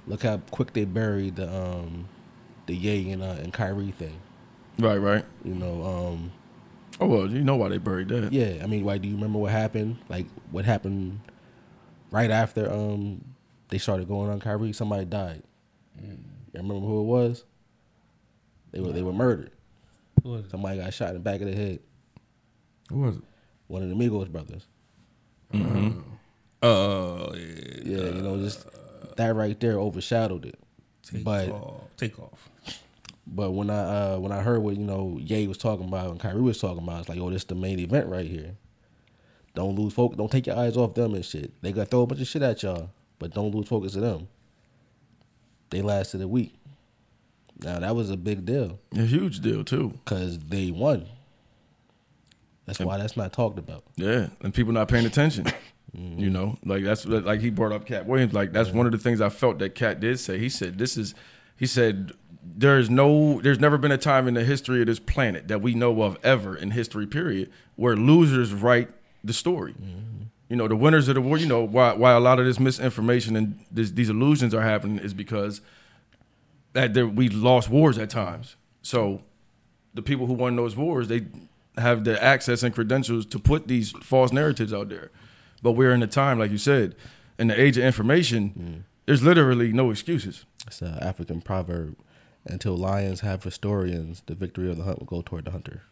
look how quick they buried the um the Ye and uh, and Kyrie thing. Right. Right. You know, um Oh well, you know why they buried that. yeah, I mean, why do you remember what happened? Like what happened right after um they started going on Kyrie? Somebody died. You remember who it was? They were they were murdered. Who? Somebody got shot in the back of the head. What was it? One of the Migos brothers. Oh, yeah. Yeah, you know, just that right there overshadowed it. Take but- off. Take off. But when I uh, when I heard what you know Ye was talking about and Kyrie was talking about, it's like, oh, this is the main event right here. Don't lose focus. Don't take your eyes off them and shit. They got to throw a bunch of shit at y'all, but don't lose focus of them. They lasted a week. Now that was a big deal A huge deal too. because they won. That's why that's not talked about. Yeah, and people not paying attention. Mm-hmm. You know, like that's like he brought up Katt Williams. Like that's one of the things I felt that Katt did say. He said this is, he said there's no there's never been a time in the history of this planet that we know of ever in history period where losers write the story. You know, the winners of the war. You know why why a lot of this misinformation and this, these illusions are happening is because that there, we lost wars at times. So the people who won those wars they have the access and credentials to put these false narratives out there. But we're in a time, like you said, in the age of information. Mm. There's literally no excuses. It's an African proverb. Until lions have historians, the victory of the hunt will go toward the hunter.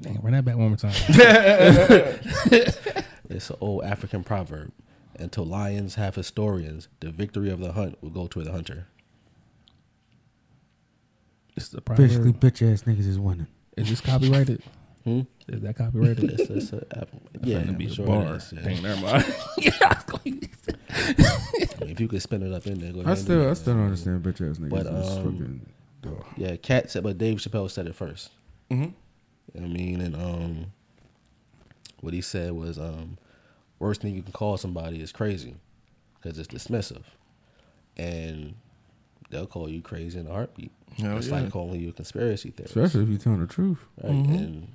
Dang, run that back one more time. (laughs) It's an old African proverb. Until lions have historians, the victory of the hunt will go to the hunter. this is a proverb. Basically, bitch ass niggas is winning. Is this copyrighted? Hmm? Is that copyrighted? It's, it's a, yeah, Finna I'm be a sure bar. it is, yeah. Dang, never mind. (laughs) yeah, I was going- I mean, if you could spin it up in there, go ahead. I still. I still don't understand bitch ass niggas. But, is um, fucking. Yeah, Katt said, but Dave Chappelle said it first. Mhm. I mean, and um, what he said was, um, worst thing you can call somebody is crazy, because it's dismissive, and they'll call you crazy in a heartbeat. Hell it's yeah. like calling you a conspiracy theorist, Especially if you're telling the truth. right? Mhm. And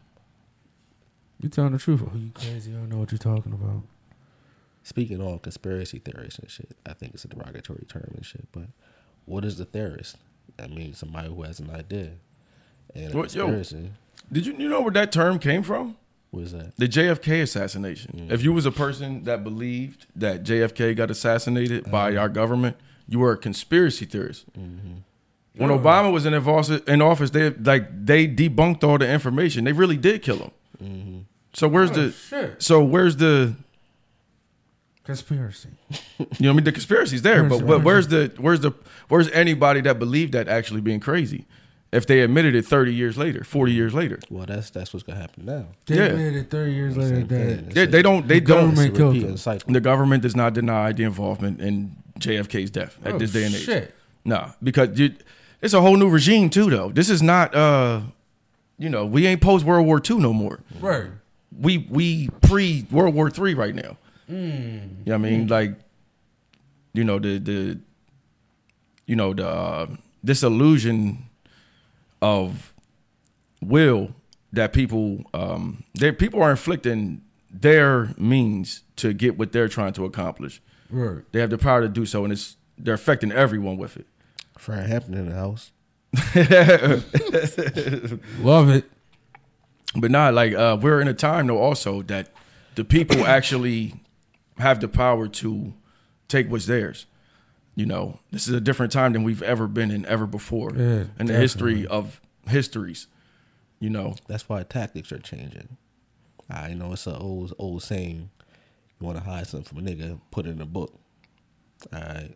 You telling the truth. Oh, you crazy? I don't know what you're talking about. speaking on conspiracy theories and shit, I think it's a derogatory term and shit. But what is the theorist? I mean, somebody who has an idea. And a What- yo. conspiracy, Did you you know where that term came from? What is that? The JFK assassination. If you was a person that believed that JFK got assassinated by uh-huh. our government, you were a conspiracy theorist. Mm-hmm. When Obama was in office, in office, they like they debunked all the information. They really did kill him. Mm-hmm. So where's oh, the shit? so where's the Conspiracy. you know what I mean the conspiracy's there, Where's but but where's the where's the where's anybody that believed that actually being crazy? If they admitted it 30 years later, 40 years later. Well, that's that's what's gonna happen now. They Yeah. made it 30 years later that They, they don't they The don't government it's killed them. cycle. The government does not deny the involvement in JFK's death at Oh, this day and age. shit. No, because you, it's a whole new regime too, though. This is not, uh, you know, we ain't post World War II no more. Right. We we pre World War Three right now. Mm. You know what I mean? Like, you know the the, you know the uh, this illusion of will that people um their people are inflicting their means to get what they're trying to accomplish. Right. They have the power to do so, and it's they're affecting everyone with it. Fred Hampton in the house. (laughs) Love it. But not like uh, we're in a time though also that the people actually have the power to take what's theirs. You know, this is a different time than we've ever been in ever before Yeah, in the history of histories. You know, That's why tactics are changing. I know it's an old old saying. You want to hide something from a nigga, put it in a book. All right,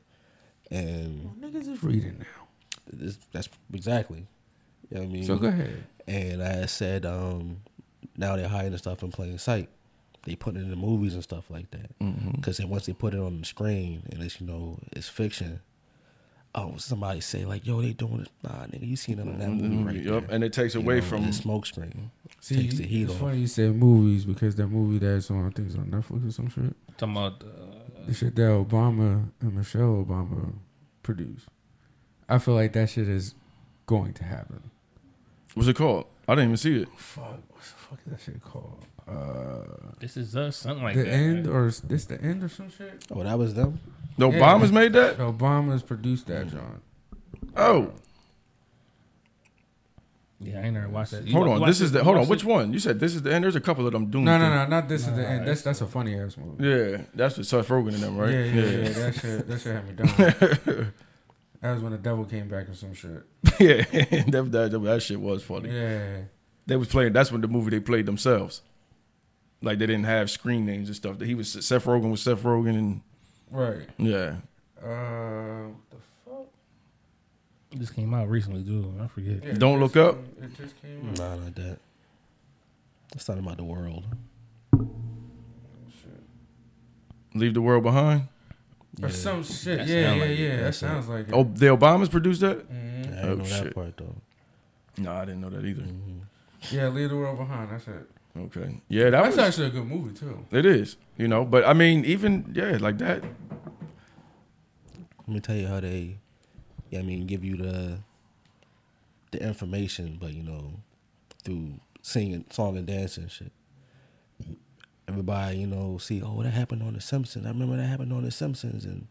and Niggas is reading now. this, that's exactly. You know what I mean? So go ahead. And I said, um, now they're hiding the stuff in plain sight. They put it in the movies and stuff like that. Because then once they put it on the screen and it's you know it's fiction. Oh, somebody say like, "Yo, they doing it." Nah, nigga, you seen them in that movie right Yup, there. and it takes You away know, from the smoke screen. See, takes the heat it's off. funny you said movies because that movie that's on, I think it's on Netflix or some shit. Talking about uh, The shit that Obama and Michelle Obama produced. I feel like that shit is going to happen. what's it called? I didn't even see it. Fuck, what the fuck is that shit called? Uh, this is us, something like the that. end or is this the end or some shit? Oh, that was them. The Yeah. Obamas made that. The Obamas produced that, John. Oh, Yeah, I ain't never watched that. You hold on. watch This it? is the hold on. watch Which it? one? You said this is the end. There's a couple of them doing. No, no, no, not this is the end. That's that's a funny ass movie. Yeah, that's what Seth Rogen and them, right? Yeah, yeah, yeah. That shit, that shit had me down. (laughs) that was when the devil came back or some shit. yeah. (laughs) that, that, that shit was funny. Yeah. They was playing. That's when the movie they played themselves. Like they didn't have screen names and stuff. That he was Seth Rogen was Seth Rogen and Right. yeah. Uh, what the fuck? This came out recently, dude. I forget. Yeah, Don't look just up? It just came out. Nah, not that. It's not about the world. Leave the world behind. Or some shit. That Yeah, yeah, like it. yeah. That sounds like it. Oh, the Obamas produced that? Mhm. I didn't Oh, know shit. that part though. No, I didn't know that either. Yeah, leave the world behind. That's it. Okay. Yeah, that That's was. actually a good movie too. It is. You know, but I mean, even yeah, like that. Let me tell you how they yeah, I mean, give you the the information, but you know, through singing, song and dance and shit. Everybody, you know, see, oh, that happened on The Simpsons. I remember that happened on The Simpsons, and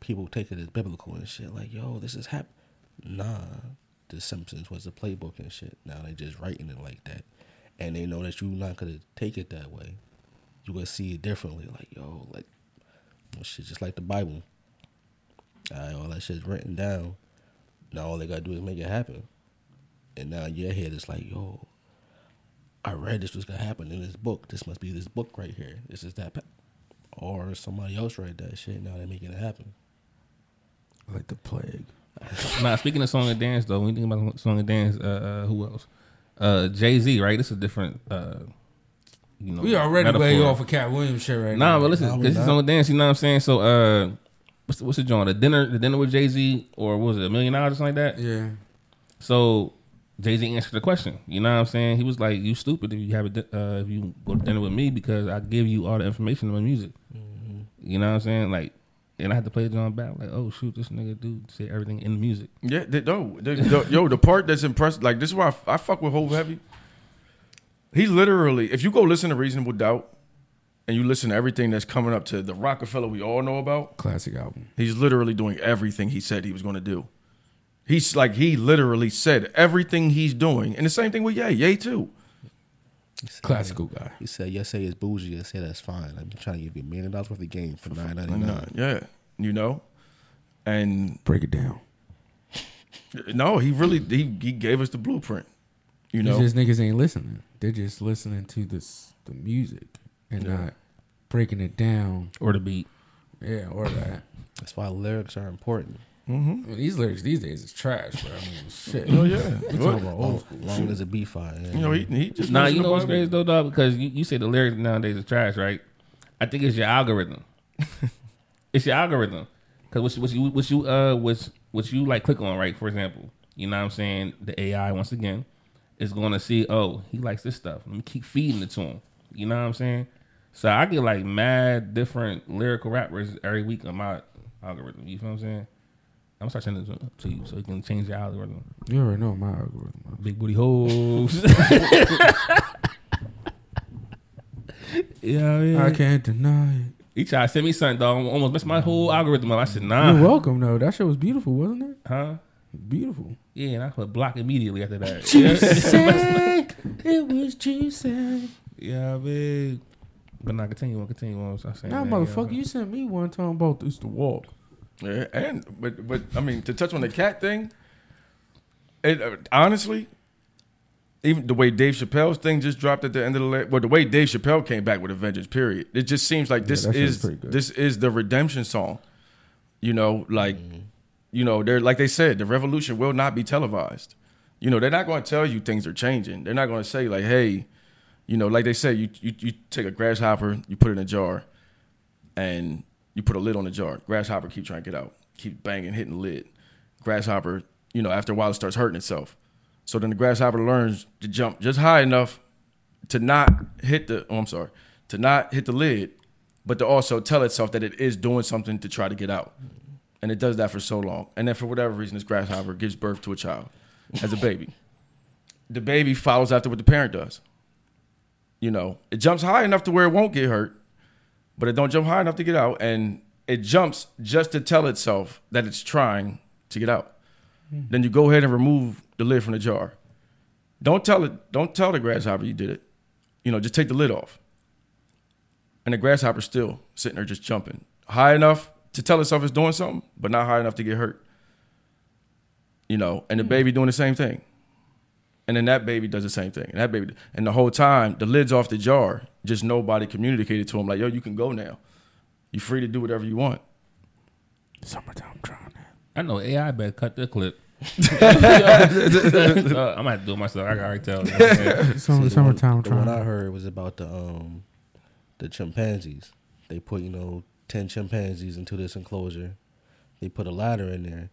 people take it as biblical and shit. Like, yo, this is hap. Nah, The Simpsons was a playbook and shit. Now they just writing it like that, and they know that you're not gonna take it that way. You're gonna see it differently. Like, yo, like, well, shit, just like the Bible. All, right, all that shit's written down. Now all they gotta do is make it happen. And now your head is like, yo, I read this was gonna happen in this book. This must be this book right here. This is that. pa-" Or somebody else read that shit. Now they're making it happen. Like the plague. Nah, speaking of song and dance though, when you think about song and dance, uh, uh who else? Uh, Jay Z, right? This is a different. Uh, you know, We already metaphor. way off of Katt Williams shit right Nah, now. but listen, Nah, we this is not. song and dance. You know what I'm saying? So, uh, what's the, what's the joint? The dinner, the dinner with Jay Z, or what was it a million dollars or something like that? Yeah. So Jay Z answered the question. You know what I'm saying? He was like, "You stupid if you have a uh, if you go to dinner with me because I give you all the information on my music." You know what I'm saying? Like, and I had to play it John back. Like, oh shoot, this nigga dude say everything in the music. Yeah, they, no, they, the- yo, the part that's impressive, like this is why I fuck with Hove heavy. He literally, if you go listen to Reasonable Doubt, and you listen to everything that's coming up to the Rockefeller we all know about, Classic album. he's literally doing everything he said he was going to do. He's like he literally said everything he's doing, and the same thing with Ye, Ye too. He said, Classical guy. He said, "Yes, say it's bougie. I say that's fine. I'm trying to give you a million dollars worth of game for nine ninety nine. Yeah, you know, and Break it down. no, he really he he gave us the blueprint. You know, It's just niggas ain't listening. They're just listening to this the music and Yeah. not breaking it down. Or the beat. Yeah, or that. That's why lyrics are important. I mean, these lyrics these days is trash, bro. I mean, shit. oh yeah, We talking about old school. Long as it be fire. you know he he just Nah, you know what's Bible. crazy though, dog? Because you, you say the lyrics nowadays are trash, right? I think it's your algorithm. (laughs) it's your algorithm. Because what you, what you what you uh what what you like click on, right? For example, you know what I'm saying? The AI once again is going to see, oh, he likes this stuff. Let me keep feeding it to him. You know what I'm saying? So I get like mad different lyrical rappers every week on my algorithm. You feel what I'm saying? I'm gonna start sending it to- you so you can change your algorithm. You already know my algorithm. Big booty hoes. (laughs) (laughs) yeah, yeah. I can't deny it. He tried to send me something, dog. Almost messed my whole mm. algorithm up. I said, nah. You're welcome, though. That shit was beautiful, wasn't it? Huh? Beautiful. Yeah, and I put block immediately after that. Juicy. (laughs) it was juicy. yeah, big. But not continue on, continue on. So I saying, Now, man, motherfucker, you sent me one time about this to walk. Yeah, and but but I mean to touch on the cat thing, it uh, honestly, even the way Dave Chappelle's thing just dropped at the end of the la- well, the way Dave Chappelle came back with a vengeance. Period. It just seems like this that shit was is this is the redemption song. You know, like you know, they're like they said, the revolution will not be televised. You know, they're not going to tell you things are changing. They're not going to say like, hey, you know, like they say, you, you you take a grasshopper, you put it in a jar, and you put a lid on the jar. Grasshopper keep trying to get out, keep banging, hitting the lid. Grasshopper, you know, after a while it starts hurting itself. So then the grasshopper learns to jump just high enough to not hit the. Oh, I'm sorry, to not hit the lid, but to also tell itself that it is doing something to try to get out. And it does that for so long. And then for whatever reason, this grasshopper gives birth to a child as a baby. the baby follows after what the parent does. You know, it jumps high enough to where it won't get hurt, but it don't jump high enough to get out. And it jumps just to tell itself that it's trying to get out. Hmm. Then you go ahead and remove the lid from the jar. Don't tell it. Don't tell the grasshopper you did it. You know, just take the lid off. And the grasshopper's still sitting there just jumping high enough to tell itself it's doing something, but not high enough to get hurt. You know, and the hmm. baby doing the same thing. And then that baby does the same thing. And that baby and the whole time, the lid's off the jar. Just nobody communicated to him like, yo, you can go now. You're free to do whatever you want. Summertime drowning. I know AI better cut the clip. (laughs) (laughs) Uh, I'm gonna have to do it myself. I can already tell. You know (laughs) what Summer, the summertime one, the one I heard was about the um the chimpanzees. They put you know ten chimpanzees into this enclosure. They put a ladder in there,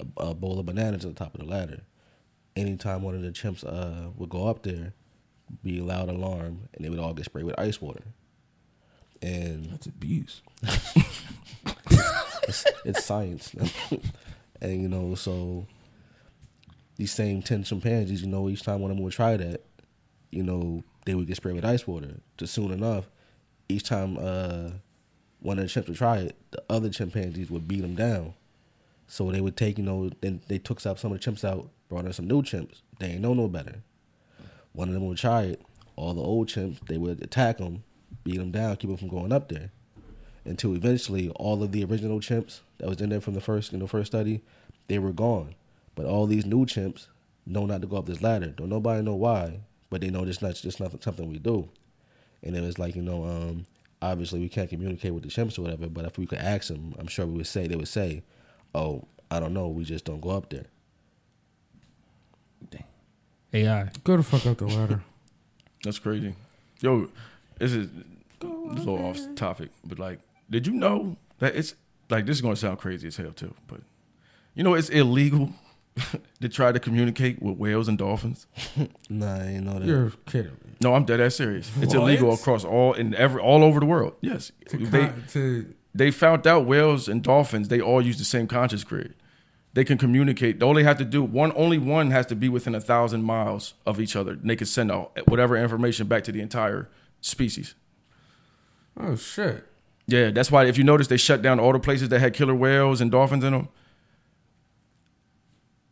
a, a bowl of bananas on the top of the ladder. Anytime one of the chimps uh would go up there, be a loud alarm, and they would all get sprayed with ice water. And That's abuse. (laughs) it's, it's science. (laughs) and you know, so these same ten chimpanzees, you know, each time one of them would try that, you know, they would get sprayed with ice water. Just soon enough, each time uh, one of the chimps would try it, the other chimpanzees would beat them down. So they would take, you know, then they took some some of the chimps out, brought in some new chimps. They ain't know no better. One of them would try it. All the old chimps, they would attack them, beat them down, keep them from going up there. Until eventually, all of the original chimps that was in there from the first, you know, first study, they were gone. But all these new chimps know not to go up this ladder. Don't nobody know why, but they know this not just not something we do. And it was like, you know, um, obviously we can't communicate with the chimps or whatever, but if we could ask them, I'm sure we would say they would say, "Oh, I don't know, we just don't go up there." AI. Go the fuck up the ladder. (laughs) That's crazy. Yo, this is a little off topic, but like, did you know that it's like this is gonna sound crazy as hell too, but you know it's illegal (laughs) to try to communicate with whales and dolphins. (laughs) Nah, I ain't know that. You're kidding me. No, I'm dead ass serious. It's What? illegal across all in every all over the world. Yes, To, they con- to they found out whales and dolphins they all use the same conscious grid. They can communicate. All they have to do one only one has to be within a thousand miles of each other. And they can send out whatever information back to the entire species. oh shit. Yeah, that's why if you notice they shut down all the places that had killer whales and dolphins in them.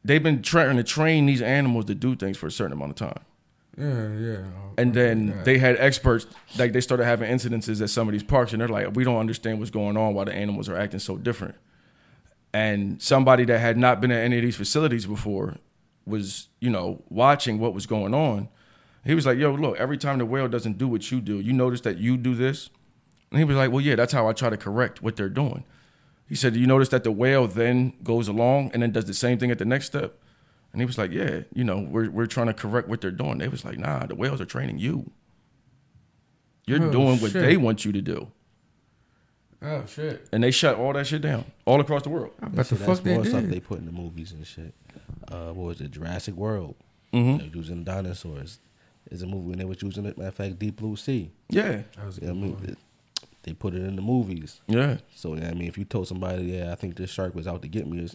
They've been trying to train these animals to do things for a certain amount of time. Yeah, yeah. And then Yeah. they had experts, like they started having incidences at some of these parks, and they're like, we don't understand what's going on, why the animals are acting so different. And somebody that had not been at any of these facilities before was, you know, watching what was going on. He was like, yo, look, every time the whale doesn't do what you do, you notice that you do this? And he was like, well, yeah, that's how I try to correct what they're doing. He said, you notice that the whale then goes along and then does the same thing at the next step? And he was like, yeah, you know, we're, we're trying to correct what they're doing. They was like, nah, the whales are training you. You're Oh, doing what shit. they want you to do. Oh shit. And they shut all that shit down all across the world. I bet See, the fuck they more stuff they put in the movies and shit. Uh, what was it? Jurassic World. Mm-hmm. They were using dinosaurs. There's a movie when they was using it. Matter of fact, Deep Blue Sea. Yeah. That was a You know good I mean? movie. It- they put it in the movies. Yeah. So you know I mean, if you told somebody, yeah, I think this shark was out to get me, it's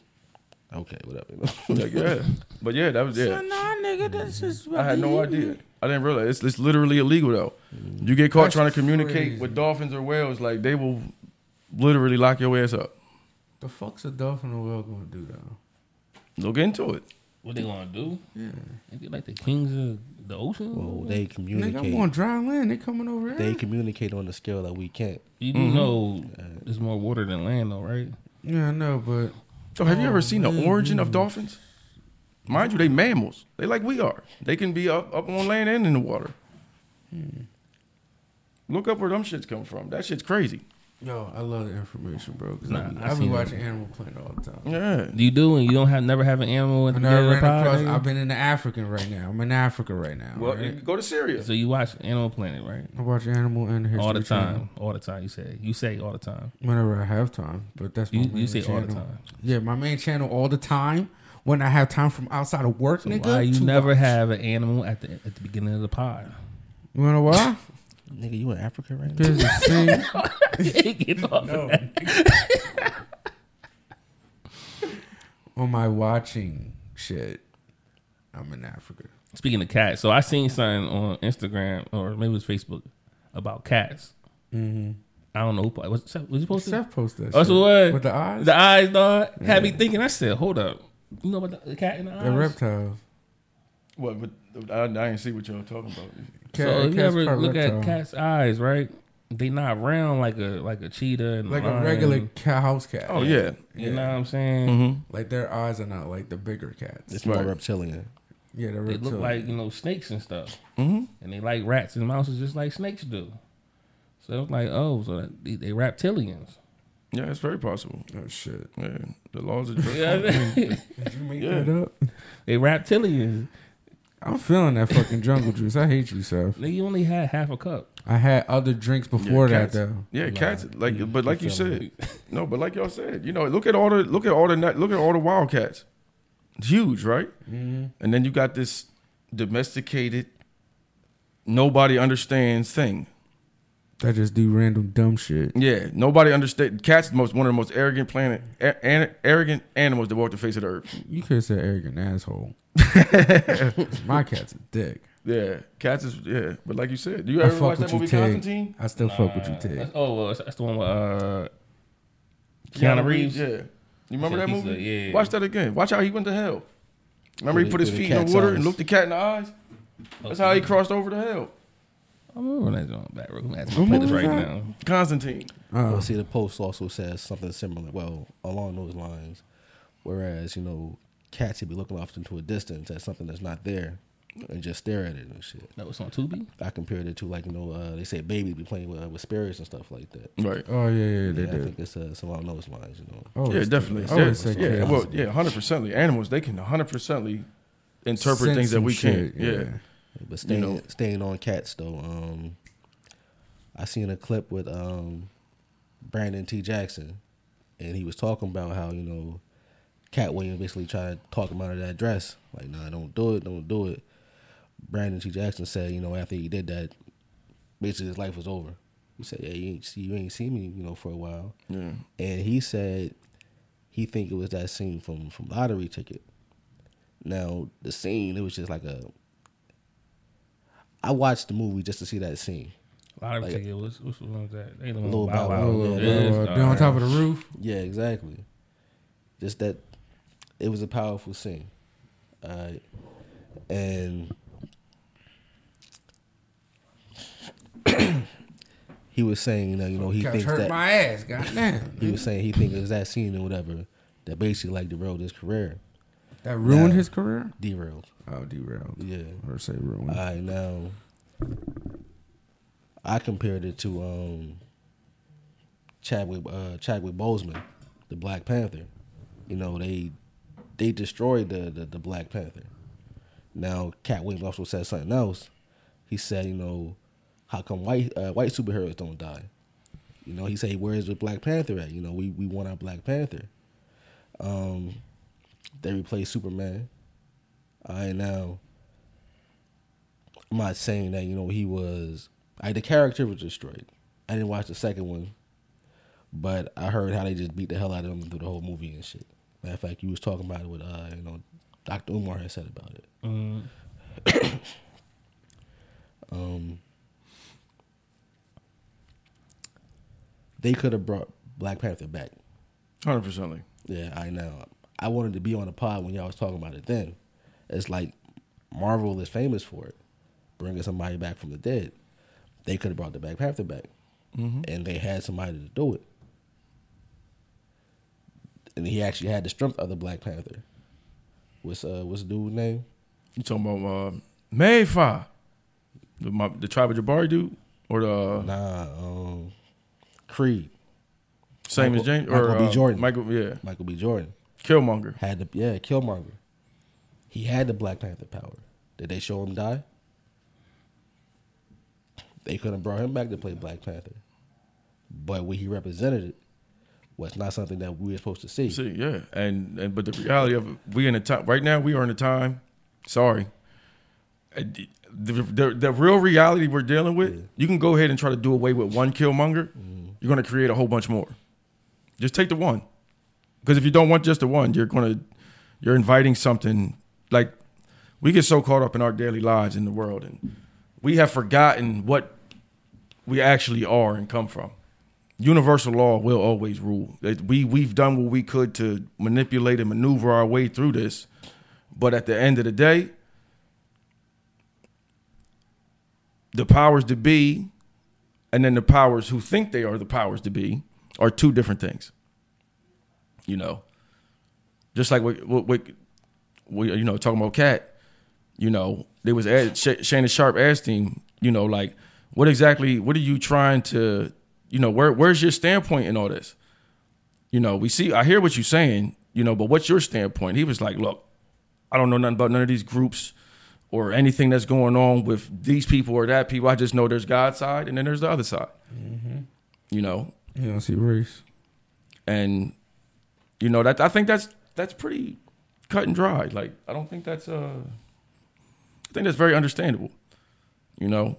okay, whatever. (laughs) Like, yeah. But yeah, that was yeah. nah, nigga, that's just. I had no idea. I didn't realize it's, it's literally illegal though. You get caught That's trying to communicate crazy. with dolphins or whales, like they will literally lock your ass up. The fuck's a dolphin or whale gonna do though? Look into it. What they gonna do? Yeah. Ain't they like the kings of the ocean? well, they communicate. Nigga, I'm communicate. on dry land. They coming over here. They communicate on the scale that we can't. you do mm-hmm. know uh, there's more water than land, though, right? yeah, I know, but So have you ever seen the oh, man, origin of dolphins? Mind you, they mammals. They like we are. They can be up, up on land and in the water. Hmm. Look up where them shits come from. That shit's crazy. Yo, I love the information, bro. Cause Nah, I, be, I I be seen watching Animal Planet all the time. Yeah. You do, and you don't have never have an animal at I the never beginning of ran the across. pod. I've been in the African right now. I'm in Africa right now. Well, right? go to Syria. So you watch Animal Planet, right? I watch Animal and History all the Channel time, all the time. You say, you say all the time. whenever I have time. But that's my You, main you say all the channel. time. Yeah, my main channel all the time. When I have time from outside of work, So nigga. why you to never watch. have an animal at the at the beginning of the pod? You wanna why? Nigga, you in Africa right now? Because the thing Get off. (laughs) on my watching shit, I'm in Africa. Speaking of cats, so I seen something on Instagram or maybe it was Facebook about cats. Mm-hmm. I don't know who po- was was you posted? Seth posted that Oh, shit. so what? with the eyes, The eyes, dog, had me thinking. I said, "Hold up, you know about the, the cat in the eyes?" the reptiles. What? But I, I didn't see what y'all talking about. Cat, so if you ever look at cat's eyes, right? They not round like a like a cheetah and like a lion. regular cat, house cat. Oh yeah. You know what I'm saying? Mm-hmm. Like their eyes are not like the bigger cats. It's more Right. reptilian. yeah, they're They reptilian. look like you know snakes and stuff, Mm-hmm. and they like rats and mouses just like snakes do. So it was like, oh, so they, they reptilians. Yeah, it's very possible. oh shit! Yeah, the laws are. (laughs) Yeah, (laughs) Did you make Yeah. that up? they reptilians. I'm feeling that fucking jungle (laughs) juice. I hate you, Seth. You only had half a cup. I had other drinks before Yeah, that cats. though. Yeah, cats. Like, You- but like you you said, (laughs) no, but like y'all said, you know, look at all the look at all the look at all the wildcats. It's huge, right? Mm-hmm. And then you got this domesticated, nobody understands thing That just do random dumb shit. Yeah, nobody understand. Cats most one of the most arrogant planet, a- an- arrogant animals that walk the face of the earth. You could have said arrogant asshole. (laughs) My cat's a dick. Yeah, cats is yeah. But like you said, you I ever fuck watch with that you, movie Tig. Constantine? I still fuck with you, Tig. That's- oh, well, that's the one with uh, Keanu Reeves. Yeah, you remember that he's movie? a- yeah. Watch that again. Watch how he went to hell. Remember he Put put his put the feet in the cat's water eyes. and looked the cat in the eyes. That's how he crossed over to hell. I'm moving that joint back. Real quick. I'm play this right now. Constantine. Well, Uh, see, the post also says something similar. Well, along those lines. Whereas you know, cats would be looking off into a distance at something that's not there, and just stare at it and shit. That was on Tubi. I compared it to like you know, uh, they say babies be playing with, with spirits and stuff like that. Right. oh yeah, yeah, they Yeah, I do. think it's uh, some along those lines. You know, Oh, yeah, definitely. I would say yeah, cats. well, yeah, hundred percently. Animals, they can hundred percently interpret Sense things that we can't. Yeah. But staying know. staying on cats though. Um, I seen a clip with um, Brandon T. Jackson, and he was talking about how you know, Katt Williams basically tried to talk him out of that dress. Like, nah, don't do it, don't do it. Brandon T. Jackson said, you know, after he did that, basically his life was over. He said, "Yeah, you ain't see, you ain't seen me, you know, for a while." Yeah. and he said he think it was that scene from from lottery ticket. Now the scene, it was just like a. I watched the movie just to see that scene. A lot of Like- ticket was which one that? They the one Lil with Bow Wow. Yeah, It is, down on top of the roof. Yeah, exactly. Just that, it was a powerful scene, uh, and (clears throat) he was saying that you know he Couch thinks hurt that my ass. Goddamn. he was saying he thinks it was that scene or whatever that basically like derailed his career, That ruined Nah. his career. derailed. Oh, derailed. Yeah. Or say ruined. All right, now I compared it to um, Chadwick uh, Chadwick Boseman, the Black Panther. You know they they destroyed the the, the Black Panther. Now Katt Williams also said something else. He said, you know, how come white uh, white superheroes don't die? You know, he said, where's the Black Panther at? You know, we we want our Black Panther. Um, they replaced Superman. Right, now I'm not saying that you know he was. I the character was destroyed. I didn't watch the second one, but I heard how they just beat the hell out of him through the whole movie and shit. Matter of fact, you was talking about it with uh, you know, Dr. Umar had said about it. Mm, (coughs) Um, they could have brought Black Panther back. Hundred percent. Yeah, I know. I wanted to be on the pod when y'all was talking about it then. It's like Marvel is famous for it, bringing somebody back from the dead. They could have brought the Black Panther back, and they had somebody to do it. And he actually had the strength of the Black Panther. What's uh what's the dude's name? You talking about uh, Mayfa, the my, the tribe of Jabari dude, or the uh, Nah, um, Creed. same Michael- as James Michael or B. uh, Jordan. Michael, yeah, Michael B. Jordan Killmonger. had the yeah Killmonger. He had the Black Panther power. Did they show him die? They could have brought him back to play Black Panther, but what he represented it was not something that we were supposed to see. See, yeah, and and but the reality of it, we in a time right now. We are in a time. Sorry, Uh, the, the the real reality we're dealing with. You can go ahead and try to do away with one Killmonger. You're going to create a whole bunch more. Just take the one, because if you don't want just the one, you're to you're inviting something like we get so caught up in our daily lives in the world, and we have forgotten what we actually are and come from universal law will always rule. We we've done what we could to manipulate and maneuver our way through this, but at the end of the day, the powers to be, and then the powers who think they are the powers to be, are two different things. You know, just like what we you know talking about Katt. You know, there was Ed, Sh- Shannon Sharpe asking, you know, like, what exactly, what are you trying to, you know, where where's your standpoint in all this? You know, we see, I hear what you're saying, you know, but what's your standpoint? He was like, look, I don't know nothing about none of these groups or anything that's going on with these people or that people. I just know there's God's side and then there's the other side. Mm-hmm. You know, You don't see race. and you know that I think that's that's pretty cut and dry. Like I don't think that's uh I think that's very understandable. You know.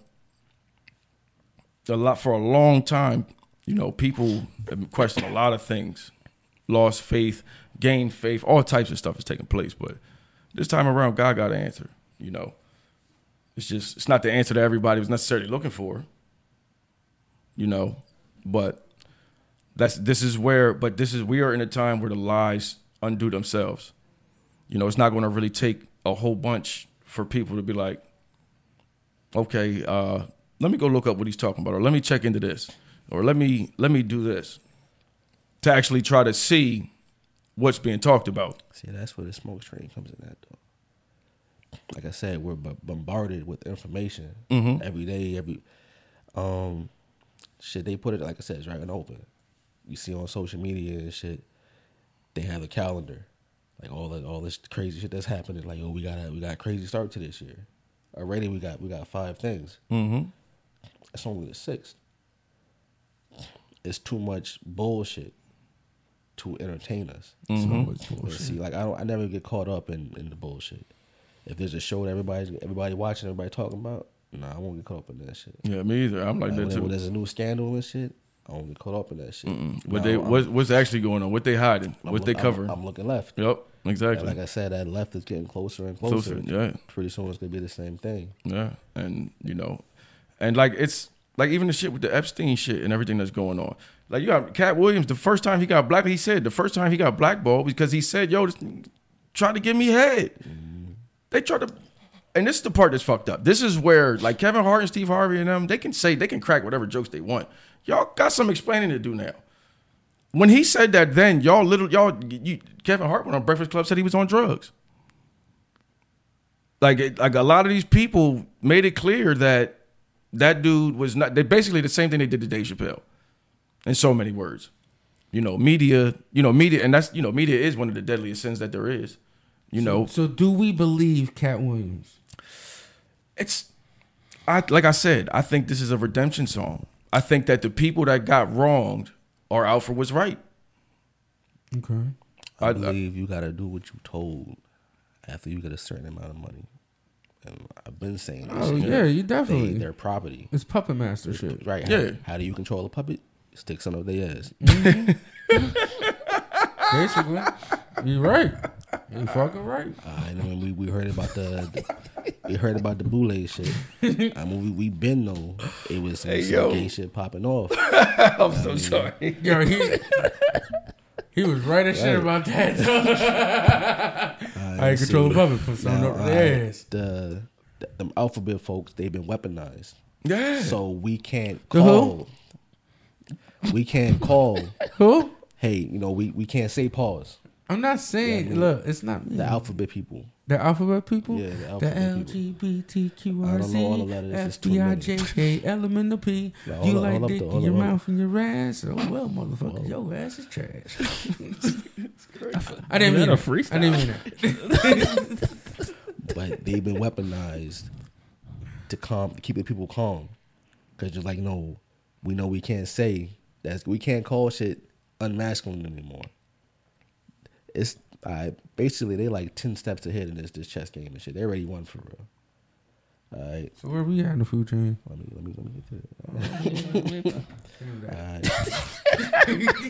a lot for a long time. You know, people have questioned a lot of things, lost faith, gained faith, all types of stuff is taking place. But this time around, God got an answer. You know, it's just it's not the answer that everybody was necessarily looking for. You know, but that's this is where but this is we are in a time where the lies undo themselves. You know, it's not going to really take a whole bunch for people to be like, okay, uh, let me go look up what he's talking about, or let me check into this, or let me let me do this to actually try to see what's being talked about. See, that's where the smoke screen comes in at, though. Like I said, we're b- bombarded with information Mhm. every day. Every um, shit they put it like I said, it's right and open. You see on social media and shit, they have a calendar, like all the all this crazy shit that's happening. Like, oh, we got a we got a crazy start to this year. Already, we got we got five things. Mm-hmm. It's only the sixth. It's too much bullshit to entertain us. Mhm. But bullshit. see, like I don't, I never get caught up in, in the bullshit. If there's a show that everybody everybody watching, everybody talking about, nah, I won't get caught up in that shit. Yeah, me either. I'm like Like, that when, when too. there's a new scandal and shit, I don't get caught up in that shit. Mm-mm. What they I'm- what, what's actually going on? What they hiding? I'm What they look- I'm- covering? I'm, looking left. Yep, And exactly. like I said, that left is getting closer and closer. Closer, yeah. Pretty soon it's gonna be the same thing. Yeah, and you know, and like it's like even the shit with the Epstein shit and everything that's going on. Like you got Katt Williams. The first time he got black, he said the first time he got blackballed because he said, "Yo, this tried to give me head." Mm-hmm. They tried to, and this is the part that's fucked up. This is where like Kevin Hart and Steve Harvey and them, they can say they can crack whatever jokes they want. Y'all got some explaining to do now. When he said that, then y'all little y'all, you, Kevin Hart went on Breakfast Club said he was on drugs like like a lot of these people made it clear that that dude was not they basically the same thing they did to Dave Chappelle in so many words you know media you know media and that's you know media is one of the deadliest sins that there is you know So do we believe Katt Williams? It's I like I said I think this is a redemption song I think that the people that got wronged are out for what's right Okay. I, I- I- believe you gotta do what you told after you get a certain amount of money. And I've been saying this. Oh shit. yeah, you They, definitely. their property. it's puppet master shit. Right. Yeah. How, how do you control a puppet? Stick some of their ass. Mm-hmm. (laughs) (laughs) Basically, you're right. You fucking right. I know we, we heard about the, the- we heard about the boule shit. I mean we we been know it was some, Hey, some gay shit popping off. (laughs) I'm so sorry Yo, he he was right as shit about that. (laughs) I ain't control the puppet. Put something Now, up their ass. the, the them alphabet folks they've been weaponized, yeah so we can't The who? call. We can't call. Who? Hey, you know we, we can't say pause. I'm not saying. Yeah, I mean, look, it's not me. The alphabet people. The alphabet people? Yeah, the the alphabet people. I don't know all the letters, LGBTQRC, it's too many. FBIJK, elemental P. Now, You up, like dick in your up, mouth and your ass? Oh, well, motherfucker, your ass is trash. (laughs) I didn't mean that a freestyle? I didn't mean it. but they've been weaponized to calm, to keep the people calm. Cause you're like no, we know we can't say that we can't call shit unmasculine anymore. It's I basically they like ten steps ahead in this this chess game and shit. They already won for real. All right, So where we at in the food chain? let me let me let me get to it. Alright.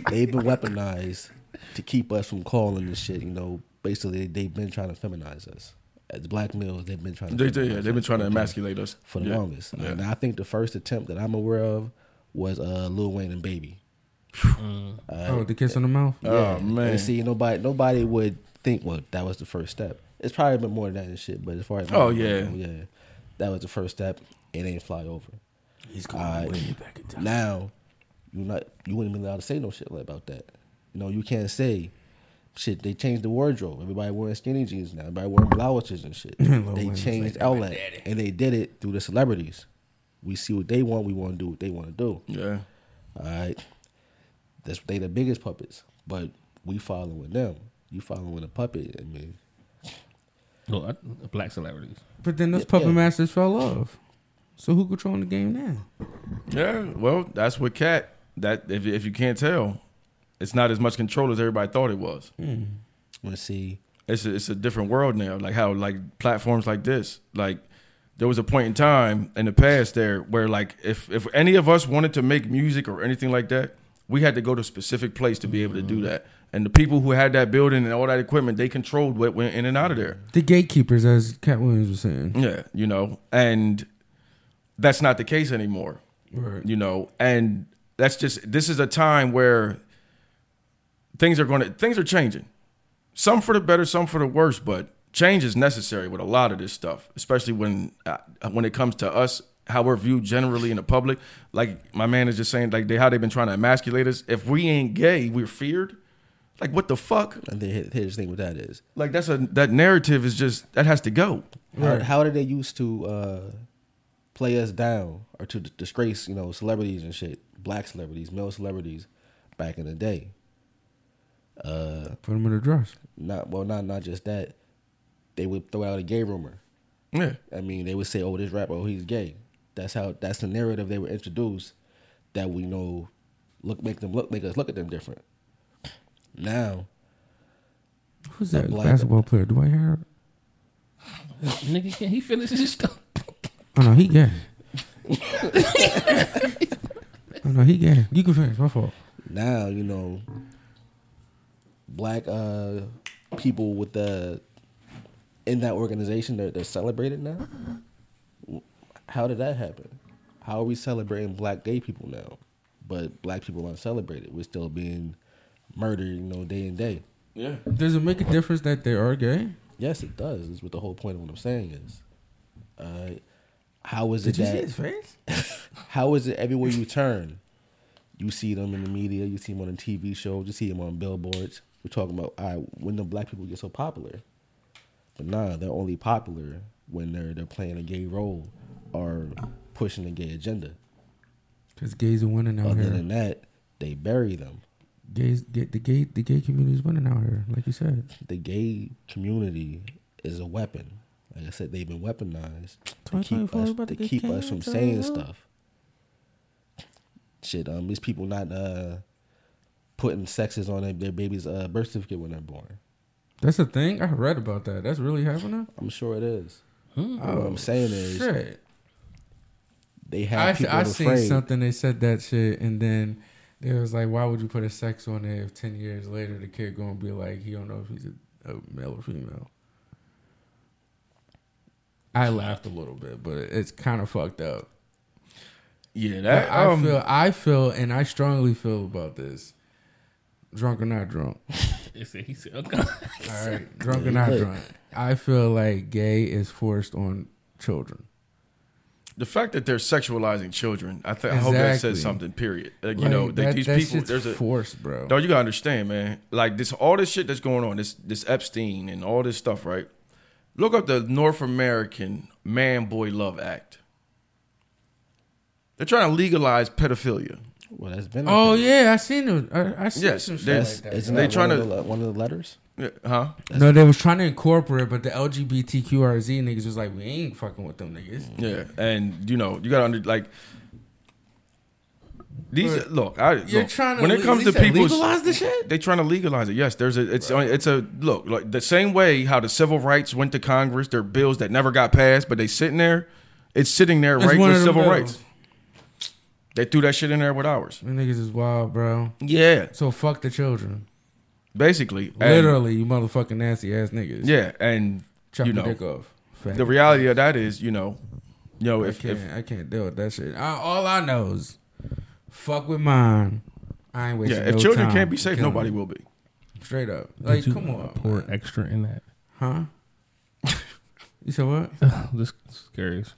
(laughs) They've been weaponized to keep us from calling this shit. You know, basically they've been trying to feminize us. As black males, they've been trying to. They, they, yeah, they've been trying to emasculate us for the Yeah. longest. Yeah. And I think the first attempt that I'm aware of was uh, Lil Wayne and Baby. Mm. Oh, the kiss on the mouth? Oh, man. And see, nobody nobody would think, well, that was the first step. It's probably been more than that and shit, but as far as Oh, yeah. Oh, yeah, that was the first step. It ain't fly over. He's going Alright. way back in time. Now, you not you wouldn't be allowed to say no shit like about that. You know, you can't say shit. They changed the wardrobe. Everybody wearing skinny jeans now. Everybody wearing blouses and shit. (laughs) They changed like, outlet, and they did it through the celebrities. We see what they want. We want to do what they want to do. yeah All right, that's they the biggest puppets, but we following them. You following a puppet. I mean, No, I, black celebrities. But then those Yeah, puppet yeah. masters fell off. So who controlling the game now? Yeah, well, that's what Katt. That if if you can't tell, it's not as much control as everybody thought it was. Hmm. let's see. It's a, it's a different world now. Like how like platforms like this, like there was a point in time in the past there where like if if any of us wanted to make music or anything like that, we had to go to a specific place to be able to do that. And the people who had that building and all that equipment, they controlled what went in and out of there. The gatekeepers, as Katt Williams was saying. Yeah, you know, and that's not the case anymore. Right. You know, and that's just this is a time where things are going to things are changing. Some for the better, some for the worse, but change is necessary with a lot of this stuff, especially when uh, when it comes to us how we're viewed generally in the public. Like my man is just saying, like they how they've been trying to emasculate us. If we ain't gay, we're feared. Like what the fuck? And then here- here's the thing with that is Like that's a that narrative is just that has to go. how, how did they used to uh, play us down or to d- disgrace you know celebrities and shit, black celebrities, male celebrities, back in the day. Uh, Put them in a dress. not well, not not just that. They would throw out a gay rumor. Yeah. I mean, they would say, "Oh, this rapper, oh, he's gay." That's how. That's the narrative they were introduced That we know, look, make them look, make us look at them different. Now, Who's that Black- basketball player? Dwight Howard? Nigga, can he finish his stuff? Oh no, he gay. oh no, he gay. You can finish. My fault. now you know, black uh people with the in that organization they're, they're celebrated now. How did that happen? How are we celebrating black gay people now, but black people aren't celebrated? We're still being murdered, you know, day and day. Yeah. Does it make a difference that they are gay? Yes, it does. Is what the whole point of what I'm saying is. Uh, how is Did it you see that? his face? (laughs) How is it everywhere you turn, you see them in the media, you see them on a TV shows, you see them on billboards. We're talking about all right, when the black people get so popular, but nah, they're only popular when they're they're playing a gay role or pushing the gay agenda. Because gays are winning out Other here. than that, they bury them. Gays, get the gay, the gay community is winning out here, like you said. The gay community is a weapon. Like I said, they've been weaponized to keep us to to keep us from saying stuff. Shit, um, these people not uh putting sexes on their, their baby's uh, birth certificate when they're born. That's the thing. I read about that. That's really happening. I'm sure it is. Hmm. What I'm saying is Shit. They I, have people I seen afraid. something. They said that shit, and then they was like, "Why would you put a sex on it if ten years later the kid gonna be like he don't know if he's a, a male or female?" I laughed a little bit, but it's kind of fucked up. Yeah, that I um, feel, I feel, and I strongly feel about this. Drunk or not drunk. (laughs) He said, he said, okay. All right, drunk or not drunk. I feel like gay is forced on children. The fact that they're sexualizing children, I, th- I hope that says something. Period. Like, you Like, know, they, these that people. There's a force, bro. No, you gotta understand, man. Like this, all this shit that's going on, this this Epstein and all this stuff, right? Look up the North American Man Boy Love Act. They're trying to legalize pedophilia. Well, that's been. Oh yeah, I seen it. I, I seen Yes, some shit that's- like that. isn't They that trying one to- of the, one of the letters? Yeah, Huh? No, they was trying to incorporate, but the LGBTQRZ niggas was like, we ain't fucking with them niggas. Yeah, and you know, you gotta under like these. But look, I You're look, trying to when it comes to people people's legalize the shit. They trying to legalize it. Yes, there's a it's it's a look like the same way how the civil rights went to Congress. They're bills that never got passed, but they sitting there. It's sitting there It's right one with civil bills. rights. They threw that shit in there with ours. Them niggas is wild, bro. Yeah, So fuck the children. basically, And- Literally, you motherfucking nasty ass niggas. Yeah, and chop you know dick off. Fat. the reality of that is, you know, you know, I can't, if I can't deal with that shit. I, all I know is, fuck with mine. I ain't wasting yeah, if no children time can't be safe, nobody them. will be. Straight up. Like, Did you come on, Pour man. extra in that. huh? (laughs) you said what? (laughs) Just curious.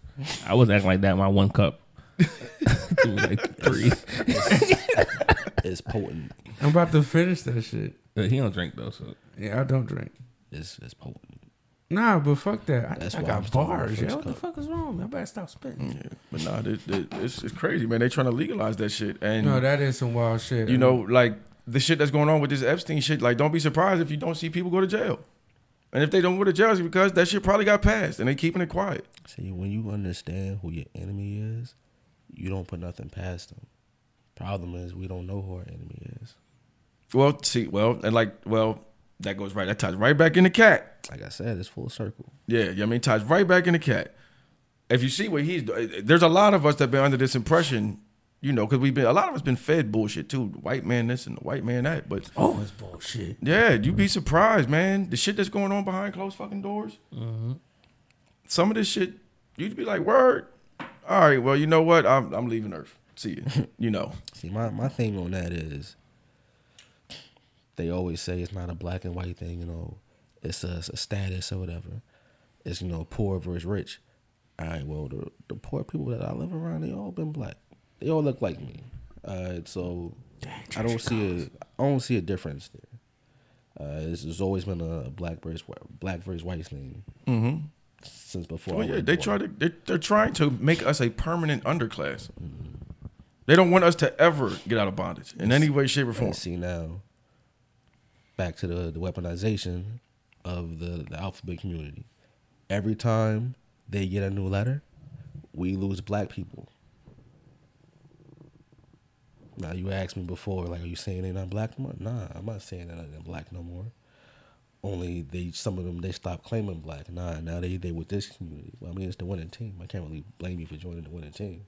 I was acting like that. My one cup. (laughs) it like three. It's potent. I'm about to finish that shit. Uh, he don't drink though, so Yeah, I don't drink. It's it's potent. Nah, but fuck that. I, That's I why got I'm starting with bars, the yo. first What the cup. fuck is wrong? with me? I better stop spitting. Yeah, but nah, they, they, it's, it's crazy, man. They trying to legalize that shit, and No, that is some wild shit. you know, like the shit that's going on with this Epstein shit. Like, don't be surprised if you don't see people go to jail. And if they don't go to jail, it's because that shit probably got passed, and they keeping it quiet. See, when you understand who your enemy is, you don't put nothing past them. Problem is, we don't know who our enemy is. Well, see, well, and like, well, that goes right. That ties right back in the cat. Like I said, it's full circle. Yeah, you know what I mean, ties right back in the cat. if you see what he's doing, eh, there's a lot of us that been under this impression, you know, because we've been a lot of us been fed bullshit too. The white man this and the white man that, but Oh, it's bullshit. yeah, you'd be surprised, man. The shit that's going on behind closed fucking doors. Mm-hmm. Some of this shit, you'd be like, word. All right, well, you know what? I'm I'm leaving Earth. See you. (laughs) you know. See, my, my thing on that is they always say it's not a black and white thing, you know, it's a, it's a status or whatever. It's, you know, poor versus rich. All right, well, the, the poor people that I live around, they all been black. They all look like me. All right, so I don't see a, I don't see a difference there. Uh, it's, it's always been a black versus whi- black versus white thing Mm-hmm. Since before. Oh yeah, they try to. They, they're trying to make us a permanent underclass. They don't want us to ever get out of bondage in any way, shape, or form. See now, back to the, the weaponization of the, the alphabet community. Every time they get a new letter, we lose black people. Now you asked me before, like, are you saying they're not black no more? Nah, I'm not saying they're not black no more. Only they, some of them, they stopped claiming black. Nah, now they they with this community. Well, I mean, it's the winning team. I can't really blame you for joining the winning team.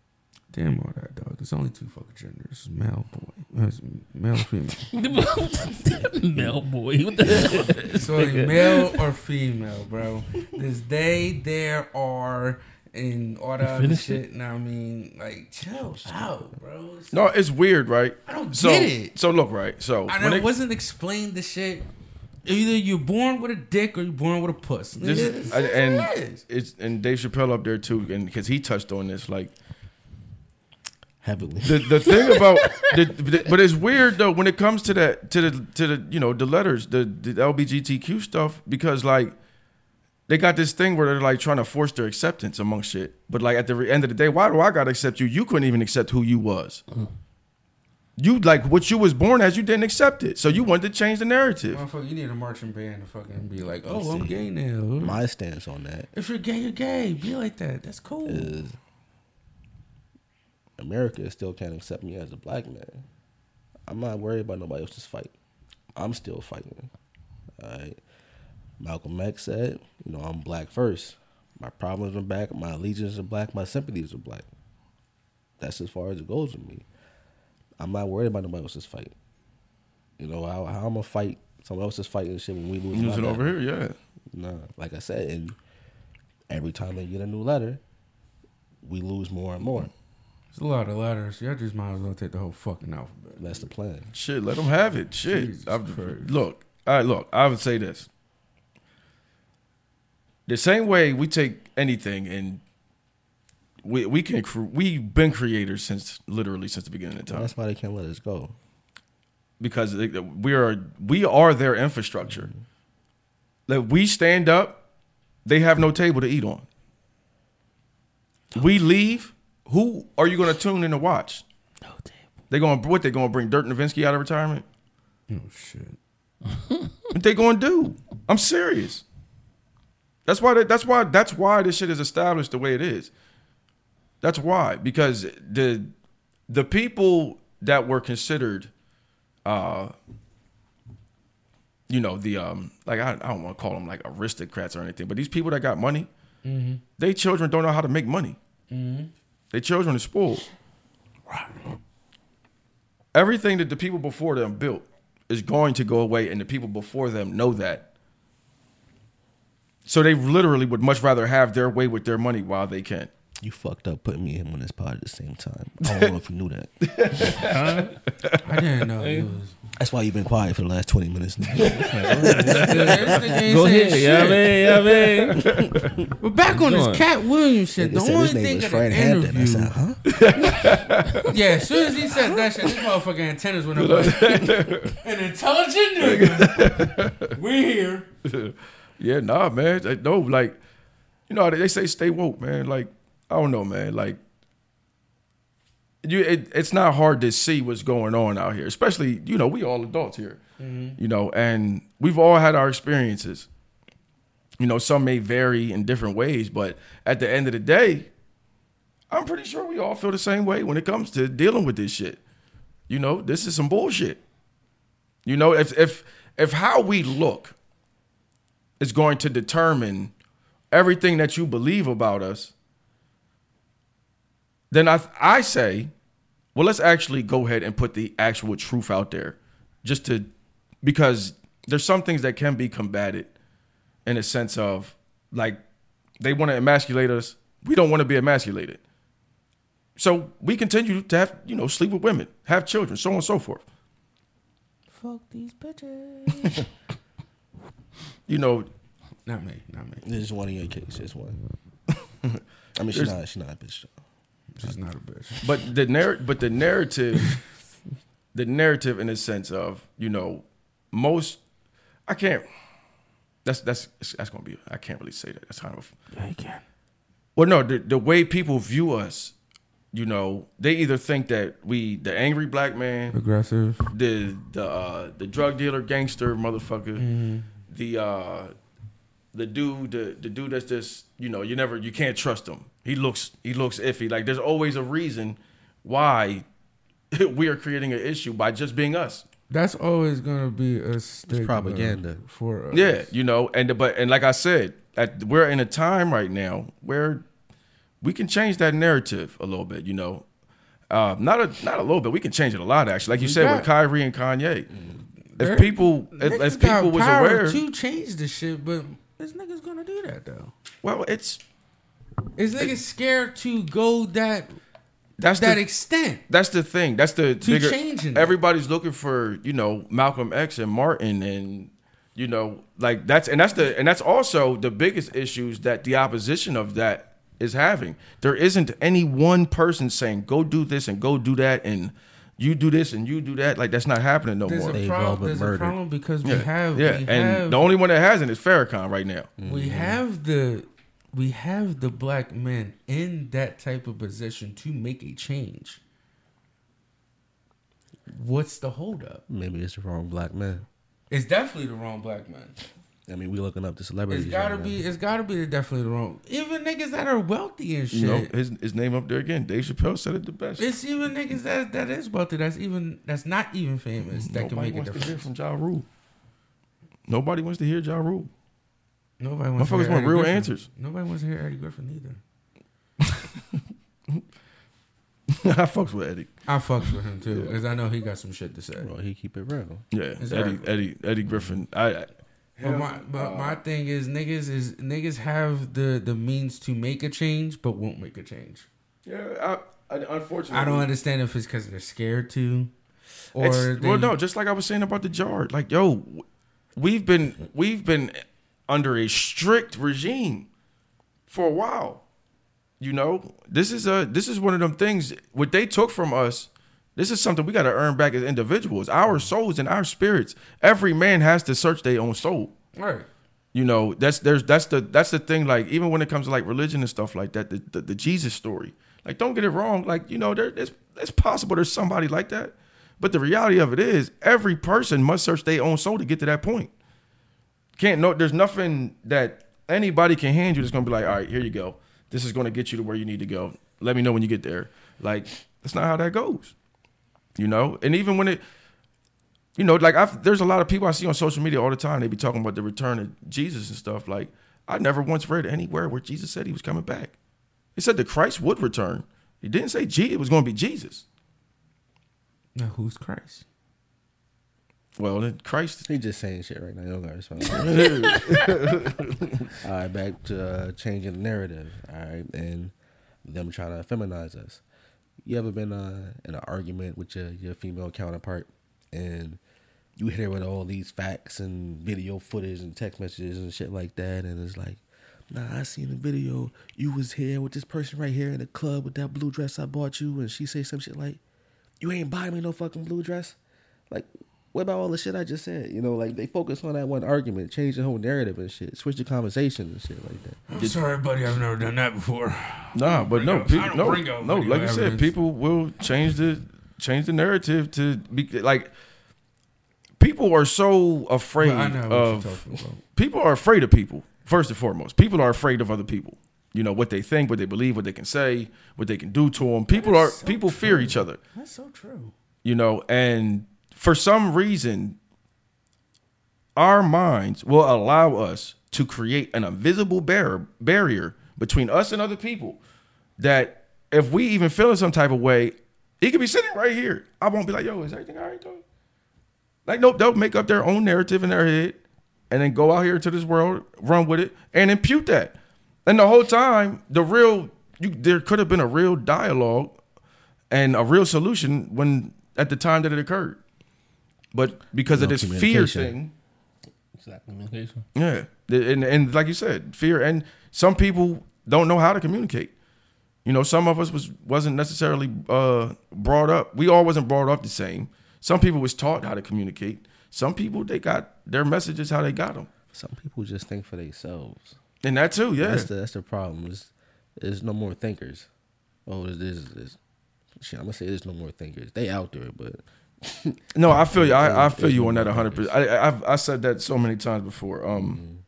Damn all that, dog. There's only two fucking genders: male, boy, It's male, female. (laughs) Mel boy. What the hell? It's only male or female, bro. There's they, there, are, and all that other shit. Now I mean, like, chill out, bro. It's- No, it's weird, right? I don't so, get it. So look, right. So I when know it, it wasn't explained the shit. Either you're born with a dick or you're born with a puss. this, It's- and, it's and what it is. and Dave Chappelle up there too, and because he touched on this, like Heavily. the the thing (laughs) about the, the- but it's weird though when it comes to that to the to the you know the letters the, the LBGTQ stuff because like they got this thing where they're like trying to force their acceptance among shit but like at the end of the day why do I gotta accept you you couldn't even accept who you was mm. You like what you was born as you didn't accept it so you wanted to change the narrative Motherfucker, you need a marching band to fucking be like, oh, See, I'm gay now. My stance on that if you're gay, you're gay. Be like that. That's cool. is America still can't accept me as a black man. I'm not worried about nobody else's fight. I'm still fighting. All right. Malcolm X said, you know, I'm black first. My problems are black. My allegiance are black. My sympathies are black. That's as far as it goes with me. I'm not worried about nobody else's fight. You know, how, how I'm going to fight someone else's fighting shit when we lose. my losing over here yeah Nah, like I said, and every time they get a new letter, we lose more and more. It's a lot of letters. Y'all just might as well take the whole fucking alphabet. That's the plan. Shit, let them have it. Shit. Jesus I've- look, all right, look, I would say this. The same way we take anything and we we can cre- we've been creators since literally since the beginning of time That's why they can't let us go. because they- we are we are their infrastructure. Mm-hmm. Like we stand up, they have no table to eat on. We leave, who are you going to tune in to watch? No table. They going what? They going to bring Dirk Nowitzki out of retirement? Oh shit. (laughs) What they gonna do? I'm serious. That's why. They, that's why. That's why this shit is established the way it is. That's why because the the people that were considered, uh, you know, the um, like I, I don't want to call them like aristocrats or anything, but these people that got money, they children don't know how to make money. Their children are spoiled. Everything that the people before them built is going to go away, and the people before them know that. So they literally would much rather have their way with their money while they can. You fucked up putting me and him on this pod at the same time. I don't know if you knew that. (laughs) I didn't know it was. That's why you've been quiet for the last 20 minutes now. This nigga ain't Go saying ahead. Yeah, shit. man. Yeah, man. (laughs) But back on this Katt Williams shit, Nigga the said only his name thing was in Fred the Hampton. I interview, said, huh? (laughs) yeah, as soon as he said that shit, this motherfucking antennas went up. Like, An intelligent nigga. We here. Yeah, nah, man. They- No, like, you know, they they say stay woke, man. Like, I don't know, man. Like, you, it, it's not hard to see what's going on out here, especially, you know, we all adults here, mm-hmm. you know, and we've all had our experiences. You know, some may vary in different ways, but at the end of the day, I'm pretty sure we all feel the same way when it comes to dealing with this shit. You know, this is some bullshit. You know, if if if how we look is going to determine everything that you believe about us, then I I say, well, let's actually go ahead and put the actual truth out there, just to because there's some things that can be combated in a sense of like they want to emasculate us. We don't want to be emasculated. So we continue to have, you know, sleep with women, have children, so on and so forth. Fuck these bitches. (laughs) You know, not me. Not me. This is one of your cases. Just one. (laughs) I mean, she's not. She's not a bitch. though. She's not a bitch. but the narr- but the narrative the narrative in a sense of you know most i can't that's that's that's gonna be i can't really say that that's kind of Yeah, you can. well no the, the way people view us you know they either think that we the angry black man Aggressive. the the uh, the drug dealer gangster motherfucker the uh the dude the, the dude that's just you know you never you can't trust him he looks he looks iffy like there's always a reason why (laughs) we are creating an issue by just being us That's always gonna be a stigma propaganda. for us. yeah you know and but and like i said at, we're in a time right now where we can change that narrative a little bit you know uh, not a not a little bit. We can change it a lot, actually. Like you We said got- with Kyrie and Kanye. There- If people, if, if people was power aware, to change the shit, but this nigga's gonna do that though. well, it's Is niggas scared to go that that's that the extent? That's the thing. That's the To bigger. changing that. Everybody's looking for you know Malcolm X and Martin and you know like that's and that's the and that's also the biggest issues that the opposition of that is having. There isn't any one person saying go do this and go do that and you do this and you do that. Like that's not happening no There's more. a problem. been There's a problem because we yeah, have yeah, we and have, the only one that hasn't is Farrakhan right now. we mm-hmm. have the we have the black men in that type of position to make a change. What's the holdup? Maybe it's the wrong black man. It's definitely the wrong black man. I mean, we looking up the celebrities. It's gotta right be. now. It's gotta be definitely the wrong. Even niggas that are wealthy and shit. You know his his name up there again. Dave Chappelle said it the best. It's even niggas that that is wealthy. That's even that's not even famous. That can Nobody make a wants to hear difference. from Ja Rule. Nobody wants to hear Ja Rule. Nobody wants. to Motherfuckers hear want real Griffin. answers. Nobody wants to hear Eddie Griffin either. (laughs) I fucks with Eddie. I fucks with him too, because I know he got some shit to say. Well, he keep it real. Yeah, Exactly. Eddie, Eddie, Eddie Griffin. I, I But my but my thing is niggas is niggas have the the means to make a change, but won't make a change. yeah, I, I, unfortunately, I don't understand if it's because they're scared to, or they, well, no, just like I was saying about the jar. Like, yo, we've been we've been under a strict regime for a while. You know, this is a this is one of them things. What they took from us, this is something we got to earn back as individuals. Our souls and our spirits. Every man has to search their own soul. right. You know, that's there's that's the that's the thing. Like even when it comes to like religion and stuff like that, the the, the Jesus story. Like don't get it wrong. Like you know, there, it's it's possible there's somebody like that, but the reality of it is every person must search their own soul to get to that point. Can't no. There's nothing that anybody can hand you that's gonna be like, all right, here you go. This is gonna get you to where you need to go. Let me know when you get there. Like that's not how that goes. You know, and even when it you know, like I've, there's a lot of people I see on social media all the time. They be talking about the return of Jesus and stuff. Like I never once read anywhere where Jesus said he was coming back. He said that Christ would return. He didn't say G- it was going to be Jesus. Now who's Christ? Well, then Christ. He just saying shit right now. You don't gotta respond. (laughs) all right, back to uh, changing the narrative. All right, and them trying to feminize us. You ever been uh, in an argument with your, your female counterpart, and you hit her with all these facts and video footage and text messages and shit like that, and it's like, Nah, I seen the video. You was here with this person right here in the club with that blue dress I bought you, and she say some shit like, "You ain't buying me no fucking blue dress." Like, what about all the shit I just said? You know, like they focus on that one argument, change the whole narrative and shit, switch the conversation and shit like that. I'm sorry, buddy. I've never done that before. Nah, but no, up- I people, don't no, bring up no. video Like you said, people will change the change the narrative to be like. People are so afraid But I know what you're of talking about. people are afraid of people first and foremost people are afraid of other people you know what they think what they believe what they can say what they can do to them people are so people fear each other That's so true. you know and for some reason our minds will allow us to create an invisible bar- barrier between us and other people that if we even feeling some type of way, he could be sitting right here. I won't be like, yo, is everything all right though? Like, nope, they'll make up their own narrative in their head and then go out here into this world, run with it, and impute that. And the whole time, the real you there could have been a real dialogue and a real solution when at the time that it occurred. But because of this fear communication. thing, Exactly. Communication. yeah, and and like you said, fear, and some people don't know how to communicate. You know, some of us was wasn't necessarily uh, brought up. We all wasn't brought up the same. Some people was taught how to communicate. Some people they got their messages how they got them, Some people just think for themselves. and that too. Yeah, That's the that's the problem. Is there's no more thinkers. Oh, there's this, this. Shit, I'm gonna say there's no more thinkers. They out there, but no, I feel you. I, I feel you on that more 100. percent I I've I said that so many times before. Um,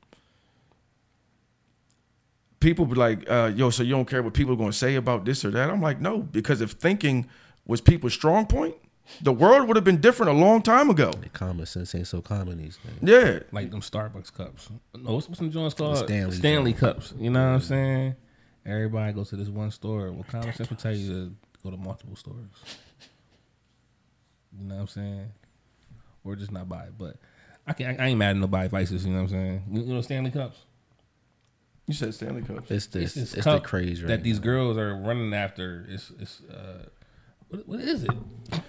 people be like, uh, "Yo, so you don't care what people are going to say about this or that?" I'm like, no, because if thinking was people's strong point, the world would have been different a long time ago. the common sense ain't so common these days. Yeah, Like them Starbucks cups. No, what's, what's them joints called? Stanley Stanley joint. cups. You know what I'm saying? Everybody goes to this one store. Well, common sense will tell you to go to multiple stores. You know what I'm saying? Or just not buy it. But I can't. I ain't mad at nobody vices. You know what I'm saying? You you know Stanley cups. you said Stanley Cups. It's this. this It's, the cup craze right that these girls are running after. It's it's uh, what, what is it?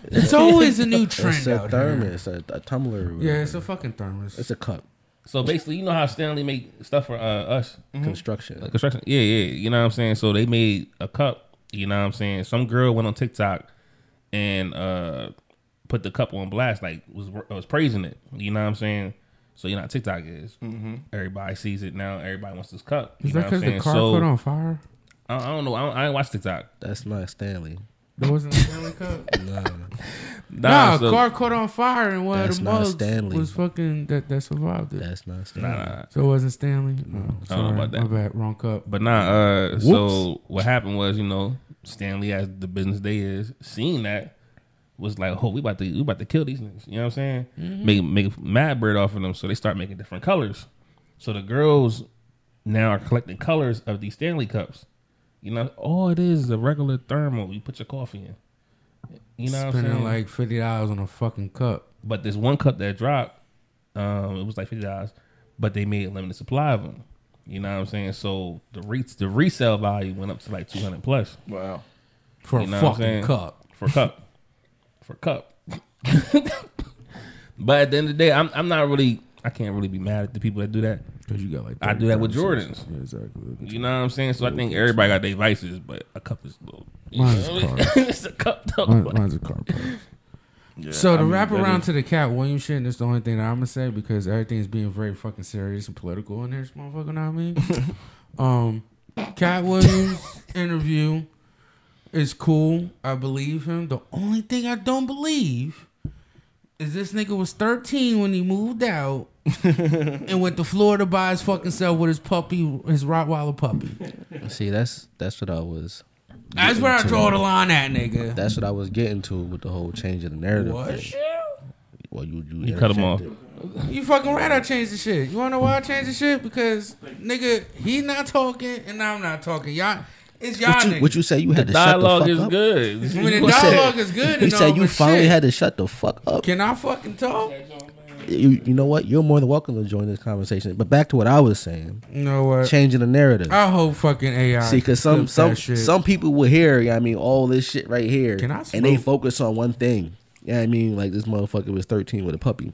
It's always a new (laughs) trend It's a out here. thermos, a, a tumbler. Yeah, it's a fucking thermos. it's a cup. So basically, you know how Stanley make stuff for uh, us. Construction. Like construction. Yeah, yeah. You know what I'm saying? So they made a cup. You know what I'm saying? Some girl went on TikTok and uh put the cup on blast, like was was praising it. You know what I'm saying? So you know how TikTok is. Everybody sees it now. Everybody wants this cup. You Is know that what I'm because the saying? car so caught on fire? I, I don't know. I, don't, I didn't watch TikTok. That's not Stanley. There wasn't a Stanley Cup. (laughs) Nah. Nah, Nah, so- car caught on fire and one of That's the not mugs Stanley. was fucking that that survived it. That's not Stanley. Nah, nah. so it wasn't Stanley. Oh, I don't know sorry, about that. My bad, wrong cup. But nah, uh, so what happened was, you know, Stanley, as the business day is, seeing that was like, oh, we about to we about to kill these niggas. You know what I'm saying? Make make mad bird off of them. So they start making different colors. So the girls now are collecting colors of these Stanley cups. You know, all it is is a regular thermal. You put your coffee in. You know what I'm Spending saying? like fifty dollars on a fucking cup. But this one cup that dropped, um, it was like fifty dollars, but they made a limited supply of them. You know what I'm saying? So the re- the resale value went up to like two hundred plus Wow. For You a know what I'm fucking cup. for a cup, (laughs) for a cup. (laughs) but at the end of the day, I'm I'm not really I can't really be mad at the people that do that. Because you got like I do that with Jordans. Yeah, exactly. You know what I'm saying? So I think everybody got their vices, but a cup is little. Mine's know what I mean? cars. (laughs) it's a cup though. Mine- Mine's a car. Yeah, So I to mean, wrap around is- to the Katt Williams shit, and that's the only thing that I'm gonna say because everything is being very fucking serious and political in this motherfucker. Know what I mean? (laughs) um, Katt Williams interview is cool. I believe him. The only thing I don't believe is this nigga was 13 when he moved out (laughs) and went to Florida by his fucking self with his puppy, his Rottweiler puppy. See, that's that's what I was. That's where I draw the line at, nigga. That's what I was getting to with the whole change of the narrative. What? thing. Well, you you, You cut 'em off. You fucking right. I changed the shit. You wanna know why I changed the shit? Because nigga, he not talking and I'm not talking. Y'all, it's y'all What you, what you say? You had to Dialogue shut the is fuck up. good. I mean, (laughs) You the said- dialogue is good. He and said all, you finally shit. had to shut the fuck up. Can I fucking talk? You, you know what? You're more than welcome to join this conversation. But back to what I was saying, You know what? changing the narrative. I hope fucking AI. See, because some some some people will hear, you know what I mean, all this shit right here, Can I and they focus on one thing. Yeah, I mean, like this motherfucker was 13 with a puppy.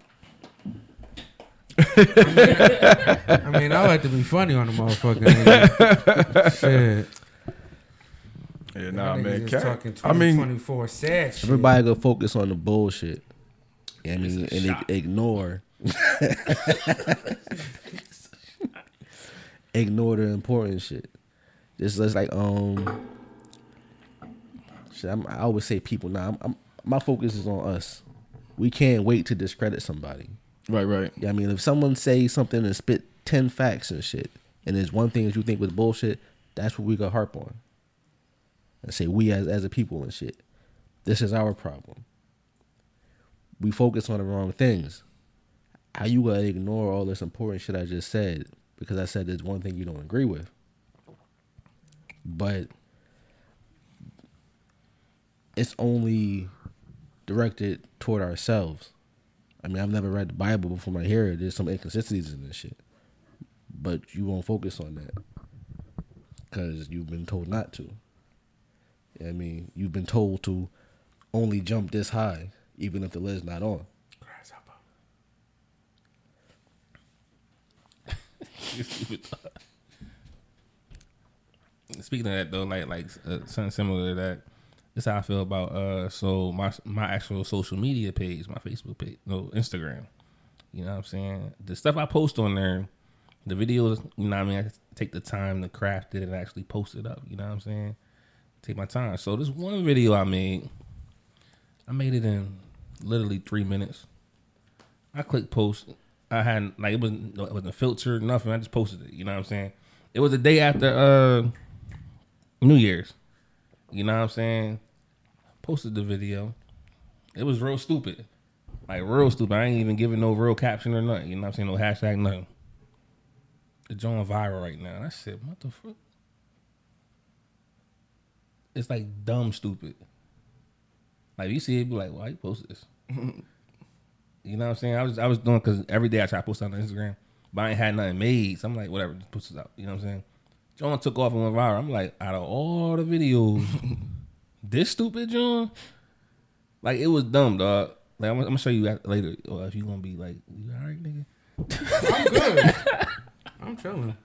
I mean, I like to be funny on the motherfucker. (laughs) shit. Yeah, nah, Y'all man. niggas Katt, talking I mean, 24 sad shit. Everybody go focus on the bullshit. I mean, and shot. ignore. ignore the important shit. Just let's like um. Shit, I'm, I always say people. Now, I'm, I'm, my focus is on us. We can't wait to discredit somebody. right, right. Yeah, I mean, if someone say something and spit ten facts and shit, and there's one thing that you think was bullshit, that's what we got harp on. And say we as as a people and shit. This is our problem. We focus on the wrong things. How you gonna ignore all this important shit I just said because I said there's one thing you don't agree with. But it's only directed toward ourselves. I mean, I've never read the Bible before I hear. There's some inconsistencies in this shit, but you won't focus on that because you've been told not to. I mean, you've been told to only jump this high, even if the lid's not on. (laughs) Speaking of that though, like like uh, something similar to that, this how I feel about uh so my my actual social media page, my Facebook page, no Instagram. You know what I'm saying? The stuff I post on there, the videos, you know what I mean, I take the time to craft it and actually post it up, you know what I'm saying? Take my time. So this one video I made, I made it in literally three minutes. I clicked post. I had like it wasn't it wasn't filtered, nothing. I just posted it. You know what I'm saying? It was the day after uh New Year's. You know what I'm saying? Posted the video. It was real stupid. Like real stupid. I ain't even giving no real caption or nothing. You know what I'm saying? No hashtag, nothing. It's going viral right now. I said, what the fuck? It's like dumb stupid. Like you see it, be like, why you post this? (laughs) you know what I'm saying? I was I was doing because every day I try to post on Instagram, but I ain't had nothing made. So I'm like, whatever, just post it out. You know what I'm saying? John took off and went viral. I'm like, out of all the videos, (laughs) this stupid John, like it was dumb, dog. Like I'm, I'm gonna show you later, or if you gonna be like, you all right, nigga? I'm good. (laughs) I'm chilling.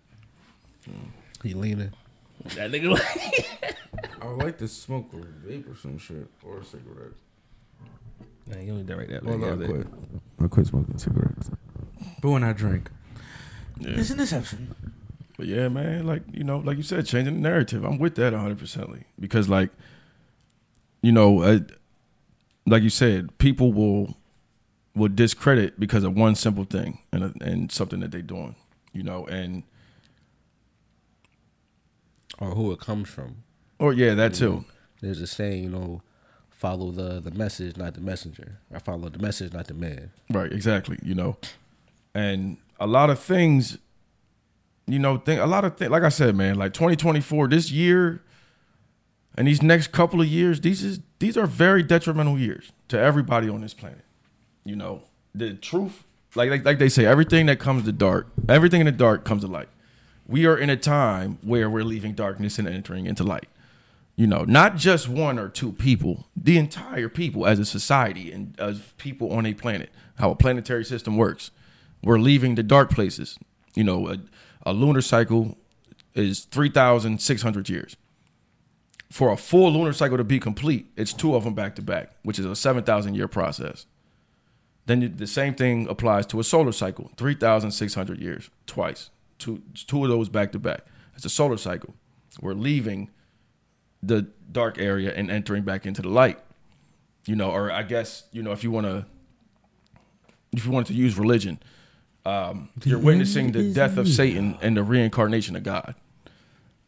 He leaning. That nigga like, I would like to smoke a vape or some shit or a cigarette. nah, you don't need that right there. Well, Like, I yeah, quit. I quit smoking cigarettes. But when I drink, Yeah. there's an exception. But yeah, man, like you know, like you said, changing the narrative. I'm with that 100 percently because, like, you know, uh, like you said, people will will discredit because of one simple thing and and something that they're doing. You know, and Or who it comes from. or yeah, that too. There's a saying, you know, follow the the message, not the messenger. I follow the message, not the man. Right, exactly. You know, and a lot of things, you know, think a lot of things. Like I said, man, like 2024, this year, and these next couple of years, these is these are very detrimental years to everybody on this planet. You know, the truth, like like, like they say, everything that comes to dark, everything in the dark comes to light. We are in a time where we're leaving darkness and entering into light you know, not just one or two people, the entire people as a society and as people on a planet, how a planetary system works. We're leaving the dark places. You know, a, a lunar cycle is 3,600 years. For a full lunar cycle to be complete, it's two of them back to back, which is a 7,000 year process. Then the same thing applies to a solar cycle, 3,600 years, twice. Two, two of those back to back. It's a solar cycle. We're leaving the dark area and entering back into the light. You know, or I guess, you know, if you want to if you wanted to use religion, um, you're witnessing the death of Satan and the reincarnation of God.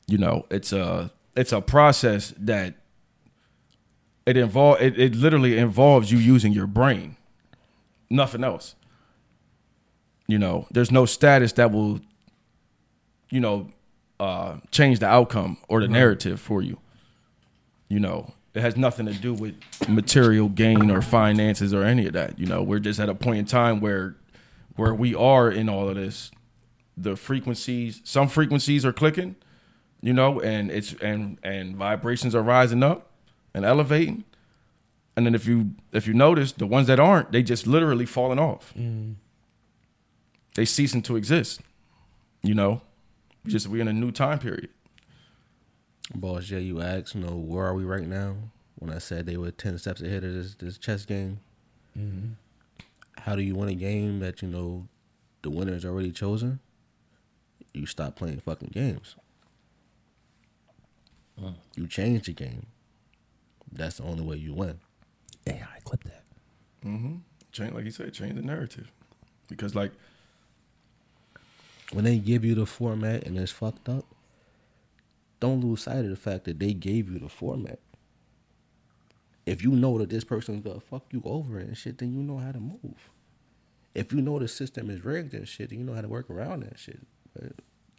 You know, it's a it's a process that it involve it, it literally involves you using your brain. Nothing else. You know, there's no status that will, you know, uh, change the outcome or the narrative for you. You know, it has nothing to do with material gain or finances or any of that. You know, we're just at a point in time where where we are in all of this. The frequencies, some frequencies are clicking, you know, and it's and and vibrations are rising up and elevating. And then if you if you notice, the ones that aren't, they just literally falling off. They ceasing to exist. You know, just we're in a new time period. Boss Jay, you asked, you know, where are we right now? When I said they were ten steps ahead of this this chess game. Mm-hmm. How do you win a game that you know the winner is already chosen? You stop playing fucking games. Mm. You change the game. That's the only way you win. Yeah, I clipped that. Mm-hmm. Change, like you said, change the narrative. Because like When they give you the format and it's fucked up, don't lose sight of the fact that they gave you the format. If you know that this person's gonna fuck you over and shit, then you know how to move. If you know the system is rigged and shit, then you know how to work around that shit. But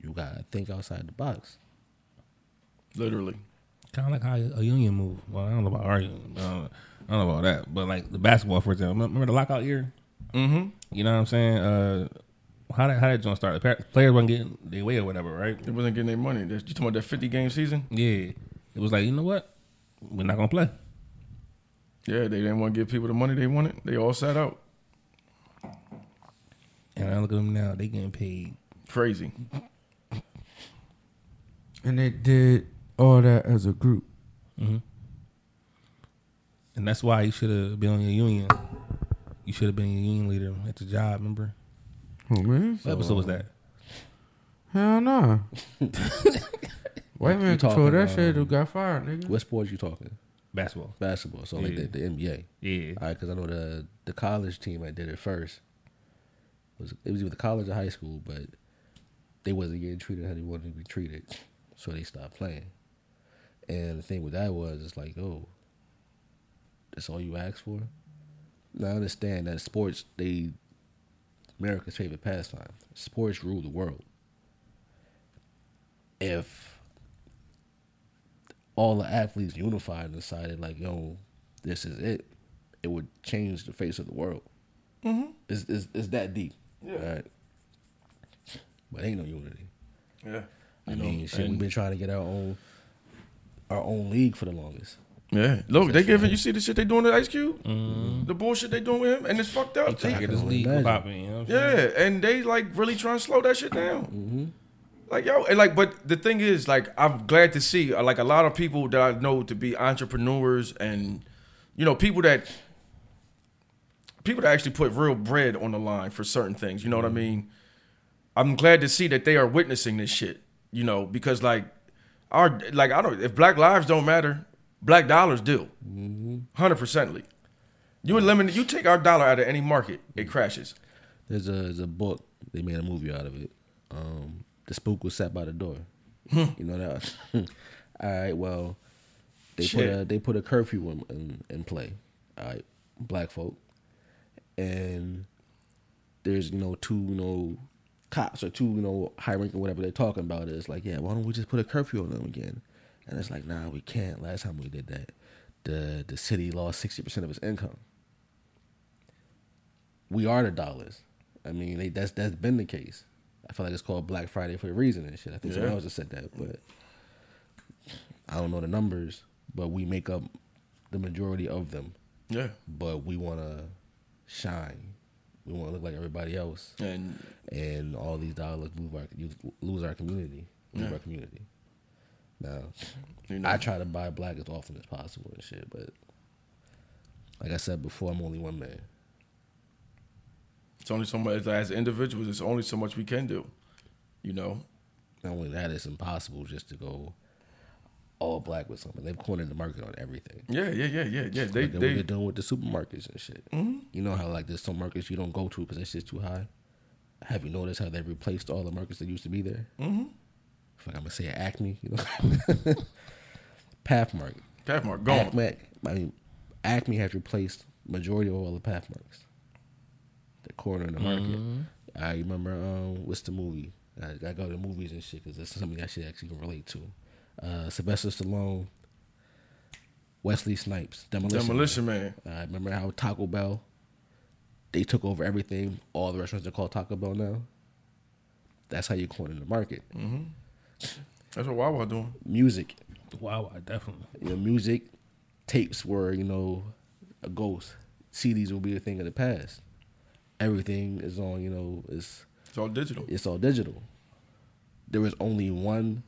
you gotta think outside the box. literally. kind of like how a union move. Well, I don't know about our union. I don't, I don't know about that. But like the basketball, for example, remember the lockout year? Mm-hmm. You know what I'm saying? Uh, how that how that joint start? The players weren't getting their way or whatever, right? They wasn't getting their money. You talking about that 50 game season? Yeah, it was like you know what? We're not gonna play. Yeah, they didn't want to give people the money they wanted. They all sat out. And I look at them now; they getting paid. Crazy. And they did all that as a group. hmm And that's why you should have been on your union. You should have been a union leader at the job. Remember? Oh man, What episode was that? hell no. (laughs) White man You control talking, that shit. um, Who got fired, nigga? What sports you talking? Basketball. Basketball. So like Yeah. the, the NBA. Yeah. All right, because I know the the college team I did it first was it was either college or high school, but they wasn't getting treated how they wanted to be treated, so they stopped playing. And the thing with that was, it's like, oh, that's all you asked for. Now I understand that sports they America's favorite pastime. Sports rule the world. If all the athletes unified and decided like, yo, this is it, it would change the face of the world. Mm-hmm. It's, it's, it's that deep. Yeah. Right? But ain't no unity. Yeah. I You know, mean, shit, we've been trying to get our own our own league for the longest. Yeah. Look, they giving you see the shit they doing to Ice Cube? Mm-hmm. The bullshit they doing with him? And it's fucked up. Trying to get I this league imagine. popping. You know what I'm? Yeah, and they like really trying to slow that shit down. Mm-hmm. Like yo, and like, but the thing is, like, I'm glad to see uh, like a lot of people that I know to be entrepreneurs and you know people that people that actually put real bread on the line for certain things. You know what I mm-hmm. mean? I'm glad to see that they are witnessing this shit. You know, because like our like I don't if black lives don't matter, black dollars do, 100 percently. You eliminate, you take our dollar out of any market, it crashes. There's a there's a book they made a movie out of it. Um, the spook was sat by the door. Hmm. you know that. (laughs) All right. Well, they put a they put a curfew in, in in play. All right, black folk, and there's you know two you know cops or two you know high ranking whatever they're talking about. It's like yeah, why don't we just put a curfew on them again? And it's like nah, we can't. Last time we did that, the the city lost sixty percent of its income we are the dollars. I mean, they, that's that's been the case. I feel like it's called Black Friday for a reason and shit. I think someone else just said that, but I don't know the numbers. But we make up the majority of them. Yeah. But we want to shine. We want to look like everybody else, And and all these dollars lose our lose our community, lose Yeah. our community. Now, you know, I try to buy black as often as possible and shit, but like I said before, I'm only one man. it's only so much as individuals. It's only so much we can do. You know. Not only that, it's impossible just to go all black with something. They've cornered the market on everything. Yeah, yeah, yeah, yeah, yeah. They Like they they're doing with the supermarkets and shit. You know how like there's some markets you don't go to because that shit's too high. Have you noticed how they've replaced all the markets that used to be there? Mm-hmm. Like I'm gonna say Acme, you (laughs) know, Pathmark, Pathmark gone. Acme. I mean, Acme has replaced majority of all the Pathmarks. The corner of the market. I remember um, what's the movie? I, I go to movies and shit because it's something I should actually can relate to. Uh, Sylvester Stallone, Wesley Snipes, Demolition. Demolition Man. I remember how Taco Bell, they took over everything. All the restaurants are called Taco Bell now. That's how you corner the market. That's what Wawa doing. Music, Wow, I definitely. you know, music tapes were you know a ghost. CDs will be a thing of the past. Everything is on you know it's It's all digital. it's all digital. There was only one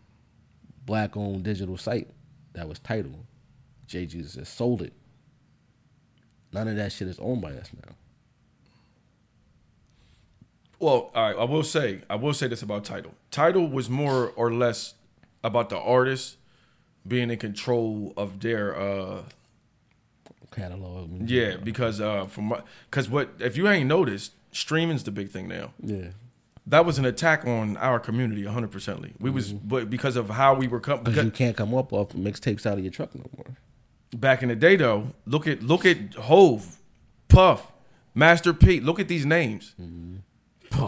black owned digital site that was Tidal. Jay Jesus just sold it. None of that shit is owned by us now. Well, all right. I will say, I will say this about Tidal. Tidal was more or less about the artist being in control of their. uh Catalog. Yeah, because uh from because what if you ain't noticed, streaming's the big thing now. Yeah. That was an attack on our community, 100 percently. We was, but because of how we were coming, Because you can't come up off mixtapes out of your truck no more. back in the day though, look at look at Hove, Puff, Master P. Look at these names.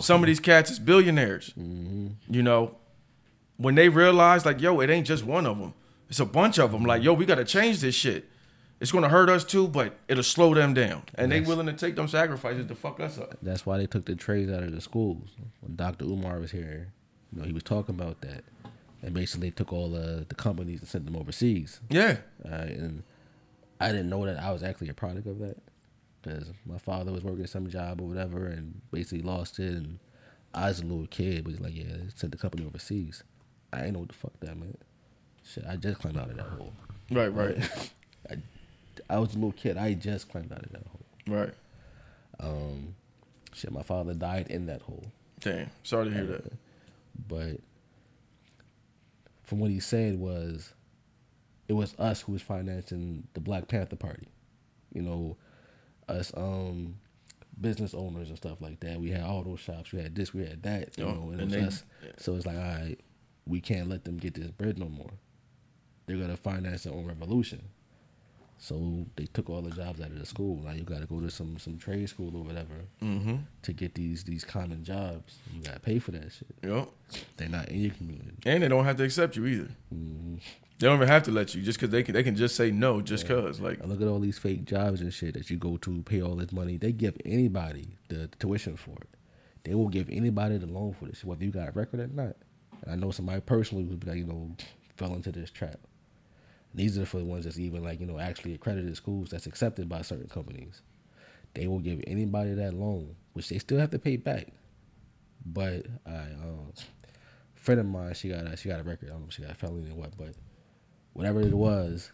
Some of these cats is billionaires. You know, when they realize like, yo, it ain't just one of them. It's a bunch of them. Like, yo, we got to change this shit. It's gonna hurt us too, but it'll slow them down, and they willing to take them sacrifices to fuck us up. That's why they took the trades out of the schools. When Dr. Umar was here, you know, he was talking about that. And basically took all the, the companies and sent them overseas. Yeah, Uh, and I didn't know that I was actually a product of that. Because my father was working some job or whatever and basically lost it. And I was a little kid, but he's like, yeah, sent the company overseas. I ain't know what the fuck that meant. Shit, I just climbed out of that hole. right, right, (laughs) I, I was a little kid. I just climbed out of that hole. right. Um, shit, my father died in that hole. Damn, sorry to hear that. but from what he said was it was us who was financing the Black Panther Party. You know, us um business owners and stuff like that. We had auto shops, we had this, we had that, you Oh, know, and, and it us. So it's like, all right, we can't let them get this bread no more. They're gonna finance their own revolution. So they took all the jobs out of the school. Now you got to go to some some trade school or whatever Mm-hmm. to get these these common jobs. You got to pay for that shit. Yep. They're not in your community. And they don't have to accept you either. Mm-hmm. They don't even have to let you just because they can. They can just say no just cause. Like, I look at all these fake jobs and shit that you go to, pay all this money. They give anybody the tuition for it. They will give anybody the loan for this, whether you got a record or not. And I know somebody personally who, like, you know, fell into this trap. These are for the ones that's even like you know actually accredited schools that's accepted by certain companies. They will give anybody that loan, which they still have to pay back. But I, um, friend of mine, she got a, she got a record. I don't know if she got a felony or what, but whatever it was,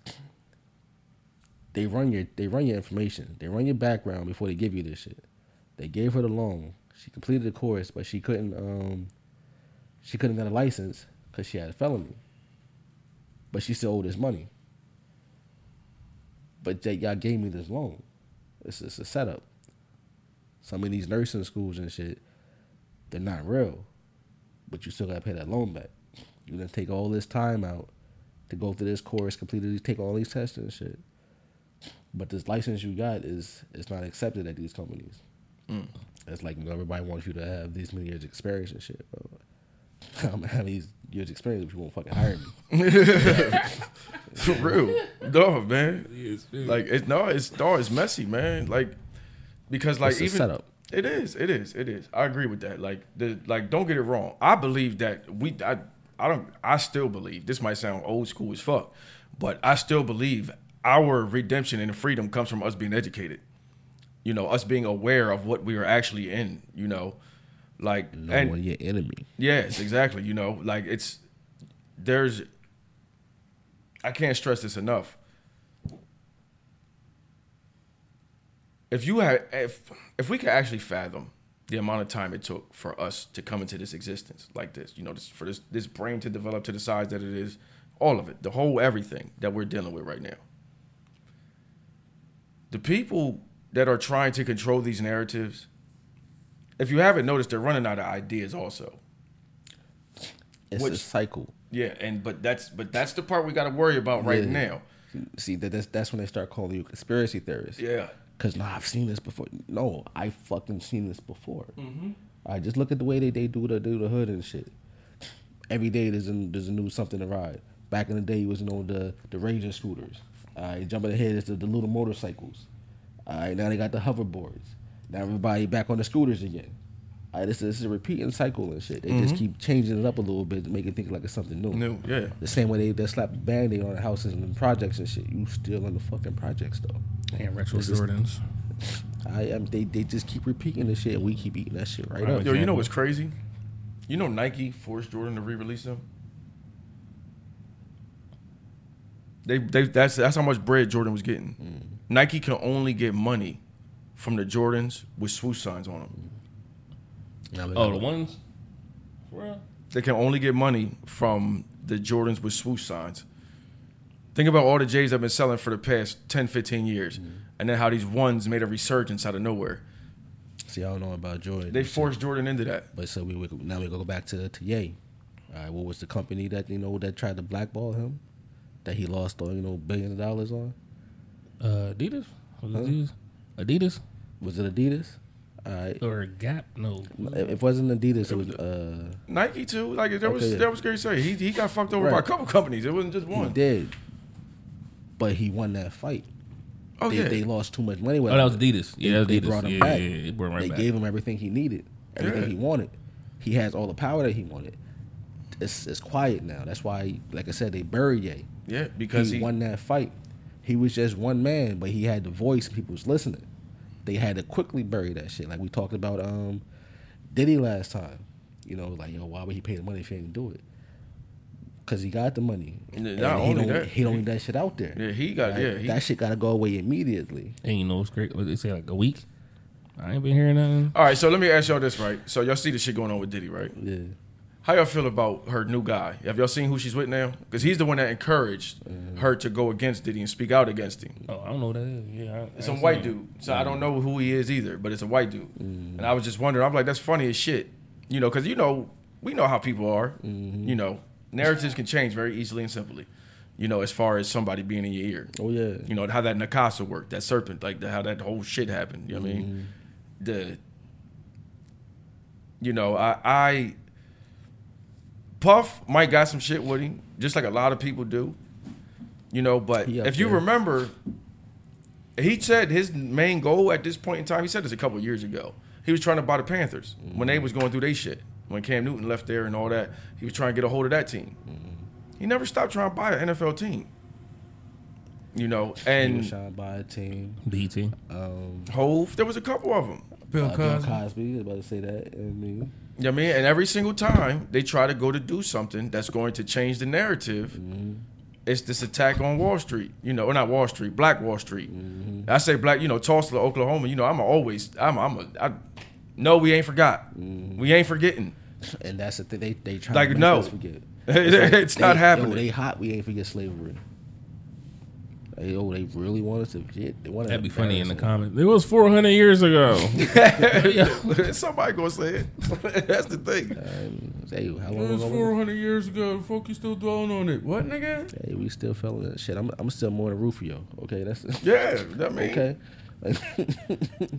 they run your they run your information. They run your background before they give you this shit. They gave her the loan. She completed the course, but she couldn't um she couldn't get a license because she had a felony. But she still owed this money. But y'all gave me this loan. It's it's a setup. Some of these nursing schools and shit, they're not real. But you still gotta pay that loan back. You gonna take all this time out to go through this course, complete these, take all these tests and shit. But this license you got is is not accepted at these companies. Mm. It's like you know, everybody wants you to have these many years experience and shit. Bro. I'm gonna have these years experience, but you won't fucking hire me. (laughs) for real, no man. Like, it's no, it's no, it's messy, man. Like, because like It's a even setup. It is. It is. It is. I agree with that. Like the like don't get it wrong. I believe that we I I don't I still believe this might sound old school as fuck, but I still believe our redemption and freedom comes from us being educated. You know, us being aware of what we are actually in, you know. Like No and one your enemy. Yes, exactly. You know, like it's there's I can't stress this enough. If you had if if we could actually fathom the amount of time it took for us to come into this existence like this, you know, this for this this brain to develop to the size that it is, all of it, the whole everything that we're dealing with right now. The people that are trying to control these narratives, if you haven't noticed, they're running out of ideas also. It's a Which- cycle. Yeah, and but that's but that's the part we got to worry about right Yeah. now. See that that's that's when they start calling you conspiracy theorists. Yeah, Cause no, I've seen this before. No, I fucking seen this before. Mm-hmm. I just look at the way they, they do the do the hood and shit. Every day there's a, there's a new something to ride. Back in the day, it was you know the the Ranger scooters. All right, jumping ahead is the, the little motorcycles. All right, now they got the hoverboards. Now everybody back on the scooters again. This, this is a repeating cycle and shit. They just keep changing it up a little bit to make it think like it's something new. Mm-hmm. new. Yeah, The same way they, they slap band-aid on the houses and projects and shit. You still in the fucking projects though. And retro This is- Jordans. I am. They they just keep repeating the shit, and we keep eating that shit right up. yo, you know what's crazy? You know Nike forced Jordan to re-release them. They they that's that's how much bread Jordan was getting. Nike can only get money from the Jordans with swoosh signs on them. Now Oh, the ones. For real? They can only get money from the Jordans with swoosh signs. Think about all the J's I've been selling for the past 10, 15 years. And then how these ones made a resurgence out of nowhere. See, I don't know about Jordan. They forced Jordan into that. But so we would- now we go back to to Ye. All right, what was the company that you know that tried to blackball him? That he lost, uh, you know, billions of dollars on. Uh, Adidas. Was it Adidas. Adidas. Was it Adidas? All right. or Gap? No. If it wasn't Adidas, it was uh, Nike too. Like there was Okay, yeah. that was great to say. He he got fucked over by a couple companies. It wasn't just one. he did. But he won that fight. Oh they, yeah. they lost too much money with Oh, that was Adidas. Yeah, that was they Adidas. brought him yeah, back. Yeah, yeah, they brought him right they back. gave him everything he needed, everything Yeah. he wanted. He has all the power that he wanted. It's it's quiet now. That's why, like I said, they buried Ye. yeah, because he, he, won that fight. He was just one man, but he had the voice. and People was listening. They had to quickly bury that shit. Like we talked about um, Diddy last time. You know, like yo, why would he pay the money if he didn't do it? Because he got the money. Not And only he don't, that, he don't need that shit out there. Yeah, he got- Like, yeah, he- that shit got to go away immediately. And you know what's great? What they say like a week? I ain't been hearing nothing. All right, so let me ask y'all this, right? So y'all see the shit going on with Diddy, right? Yeah. How y'all feel about her new guy? Have y'all seen who she's with now? Because he's the one that encouraged mm-hmm. her to go against Diddy and speak out against him. Oh, I don't know what that is. Yeah, I, It's I a white seen it. dude, so I don't know who he is either, but it's a white dude. Mm-hmm. And I was just wondering, I'm like, that's funny as shit, you know, because you know, we know how people are. Mm-hmm. You know, narratives can change very easily and simply. You know, as far as somebody being in your ear. Oh yeah. You know how that Nakasa worked, that serpent, like the, how that whole shit happened. You know what I mean? The, you know, I, I, Puff might got some shit with him, just like a lot of people do. You know, but if you there. remember, he said his main goal at this point in time. He said this a couple years ago. He was trying to buy the Panthers when they was going through their shit. When Cam Newton left there and all that, he was trying to get a hold of that team. He never stopped trying to buy an NFL team. You know, and he and was shot by a team. BT. Um, Hove, there was a couple of them. Bill uh, Bill Cosby. Cosby. I was about to say that. I mean, You know what I mean? And every single time they try to go to do something that's going to change the narrative, mm-hmm. it's this attack on Wall Street. You know, or not Wall Street, Black Wall Street. Mm-hmm. I say black, you know, Tulsa, Oklahoma. You know, I'm always, I'm, I'm a, I, no, we ain't forgot. Mm-hmm. We ain't forgetting. and that's the thing. They they try Like, to make no. us forget. (laughs) it's They- not yo, happening. they hot. We ain't forget slavery. Like, yo, they really want us to forget. They want That'd be funny in the comments. It was 400 years ago. (laughs) (laughs) Somebody gonna say it. (laughs) that's the thing. Um, hey, how long It was ago? 400 years ago. The fuck you still dwelling on it? What, nigga? Hey, we still feeling that shit. I'm I'm still more than Rufio. Okay, that's Yeah, That mean, okay.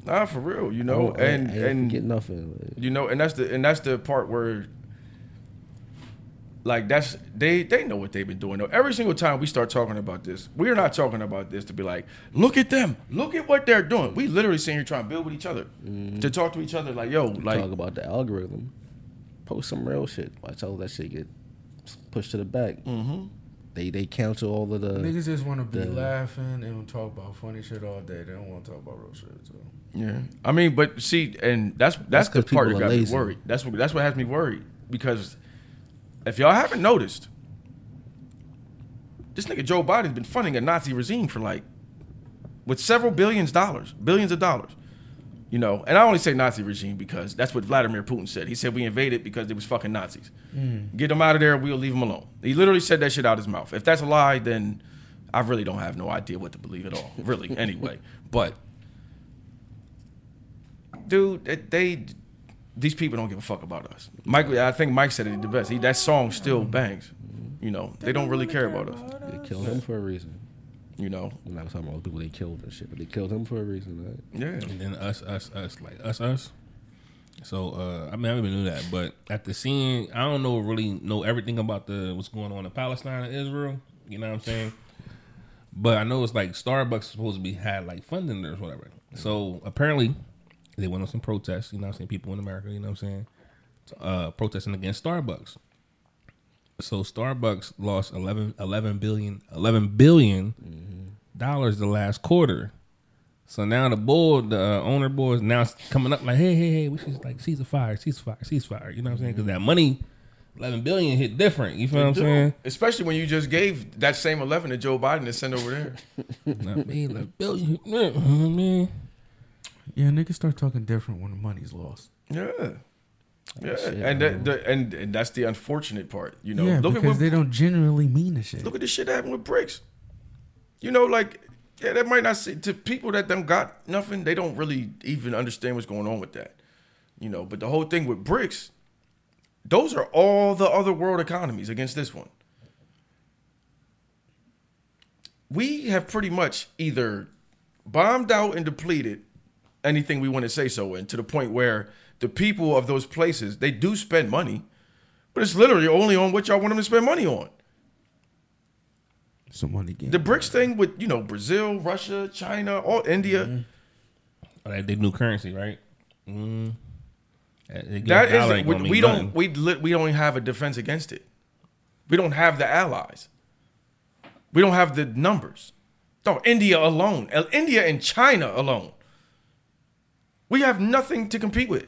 nah, for real. You know, don't- I and ain't and forget nothing. You know, and that's the and that's the part where like that's they they know what they've been doing. Though. Every single time we start talking about this, we're not talking about this to be like, look at them, look at what they're doing. We literally sitting here trying to build with each other, to talk to each other like, yo, like Talk about the algorithm. Post some real shit. Watch all that shit get pushed to the back. Mm-hmm. They they cancel all of the. Niggas just want to be the- laughing and talk about funny shit all day. They don't want to talk about real shit. So. Yeah, I mean, but see, and that's that's, That's the 'cause part that got are me worried. That's what that's what has me worried because if y'all haven't noticed, this nigga Joe Biden's been funding a Nazi regime for like with several billions dollars, billions of dollars. You know, and I only say Nazi regime because that's what Vladimir Putin said. He said we invaded because they was fucking Nazis. Mm. Get them out of there. We'll leave them alone. He literally said that shit out his mouth. If that's a lie, then I really don't have no idea what to believe at all. Really, anyway. (laughs) But dude, they these people don't give a fuck about us. Mike, I think Mike said it the best. He, that song still bangs. You know, they don't really care about us. They killed him for a reason. You know, when I was talking about all the people they killed and shit, but they killed him for a reason. Right? yeah. and then us, us, us, like us, us. So uh, I mean, I didn't even knew that, but at the scene, I don't know really know everything about the what's going on in Palestine and Israel. You know what I'm saying? But I know it's like Starbucks supposed to be had like funding or whatever. So apparently, they went on some protests. You know what I'm saying? People in America. You know what I'm saying? Uh, protesting against Starbucks. So Starbucks lost 11, 11 billion, 11 billion dollars the last quarter. So now the board, the uh, owner board is now coming up like, hey, hey, hey, we should like cease the fire, cease fire, cease fire. You know what I'm saying? Because that money, 11 billion hit different. You feel what I'm saying? Especially when you just gave that same eleven to Joe Biden to send over there. Not me, like billion. You know what I mean? Yeah, niggas start talking different when the money's lost. Yeah. Yeah, shit, and, that, the, and and that's the unfortunate part. You know, yeah, look at because what they don't generally mean the shit. look at the shit that happened with BRICS. You know, like yeah, that might not see to people that don't got nothing. They don't really even understand what's going on with that. You know, but the whole thing with BRICS, those are all the other world economies against this one. We have pretty much either bombed out and depleted anything we want to say so in to the point where the people of those places they do spend money, but it's literally only on what y'all want them to spend money on. Some money game. The BRICS thing with you know Brazil, Russia, China, all India. Oh, that they new currency, right? Mm. That, they give That dollar is ain't we, we don't we lit, we don't have a defense against it. We don't have the allies. We don't have the numbers. No, India alone, India and China alone. We have nothing to compete with.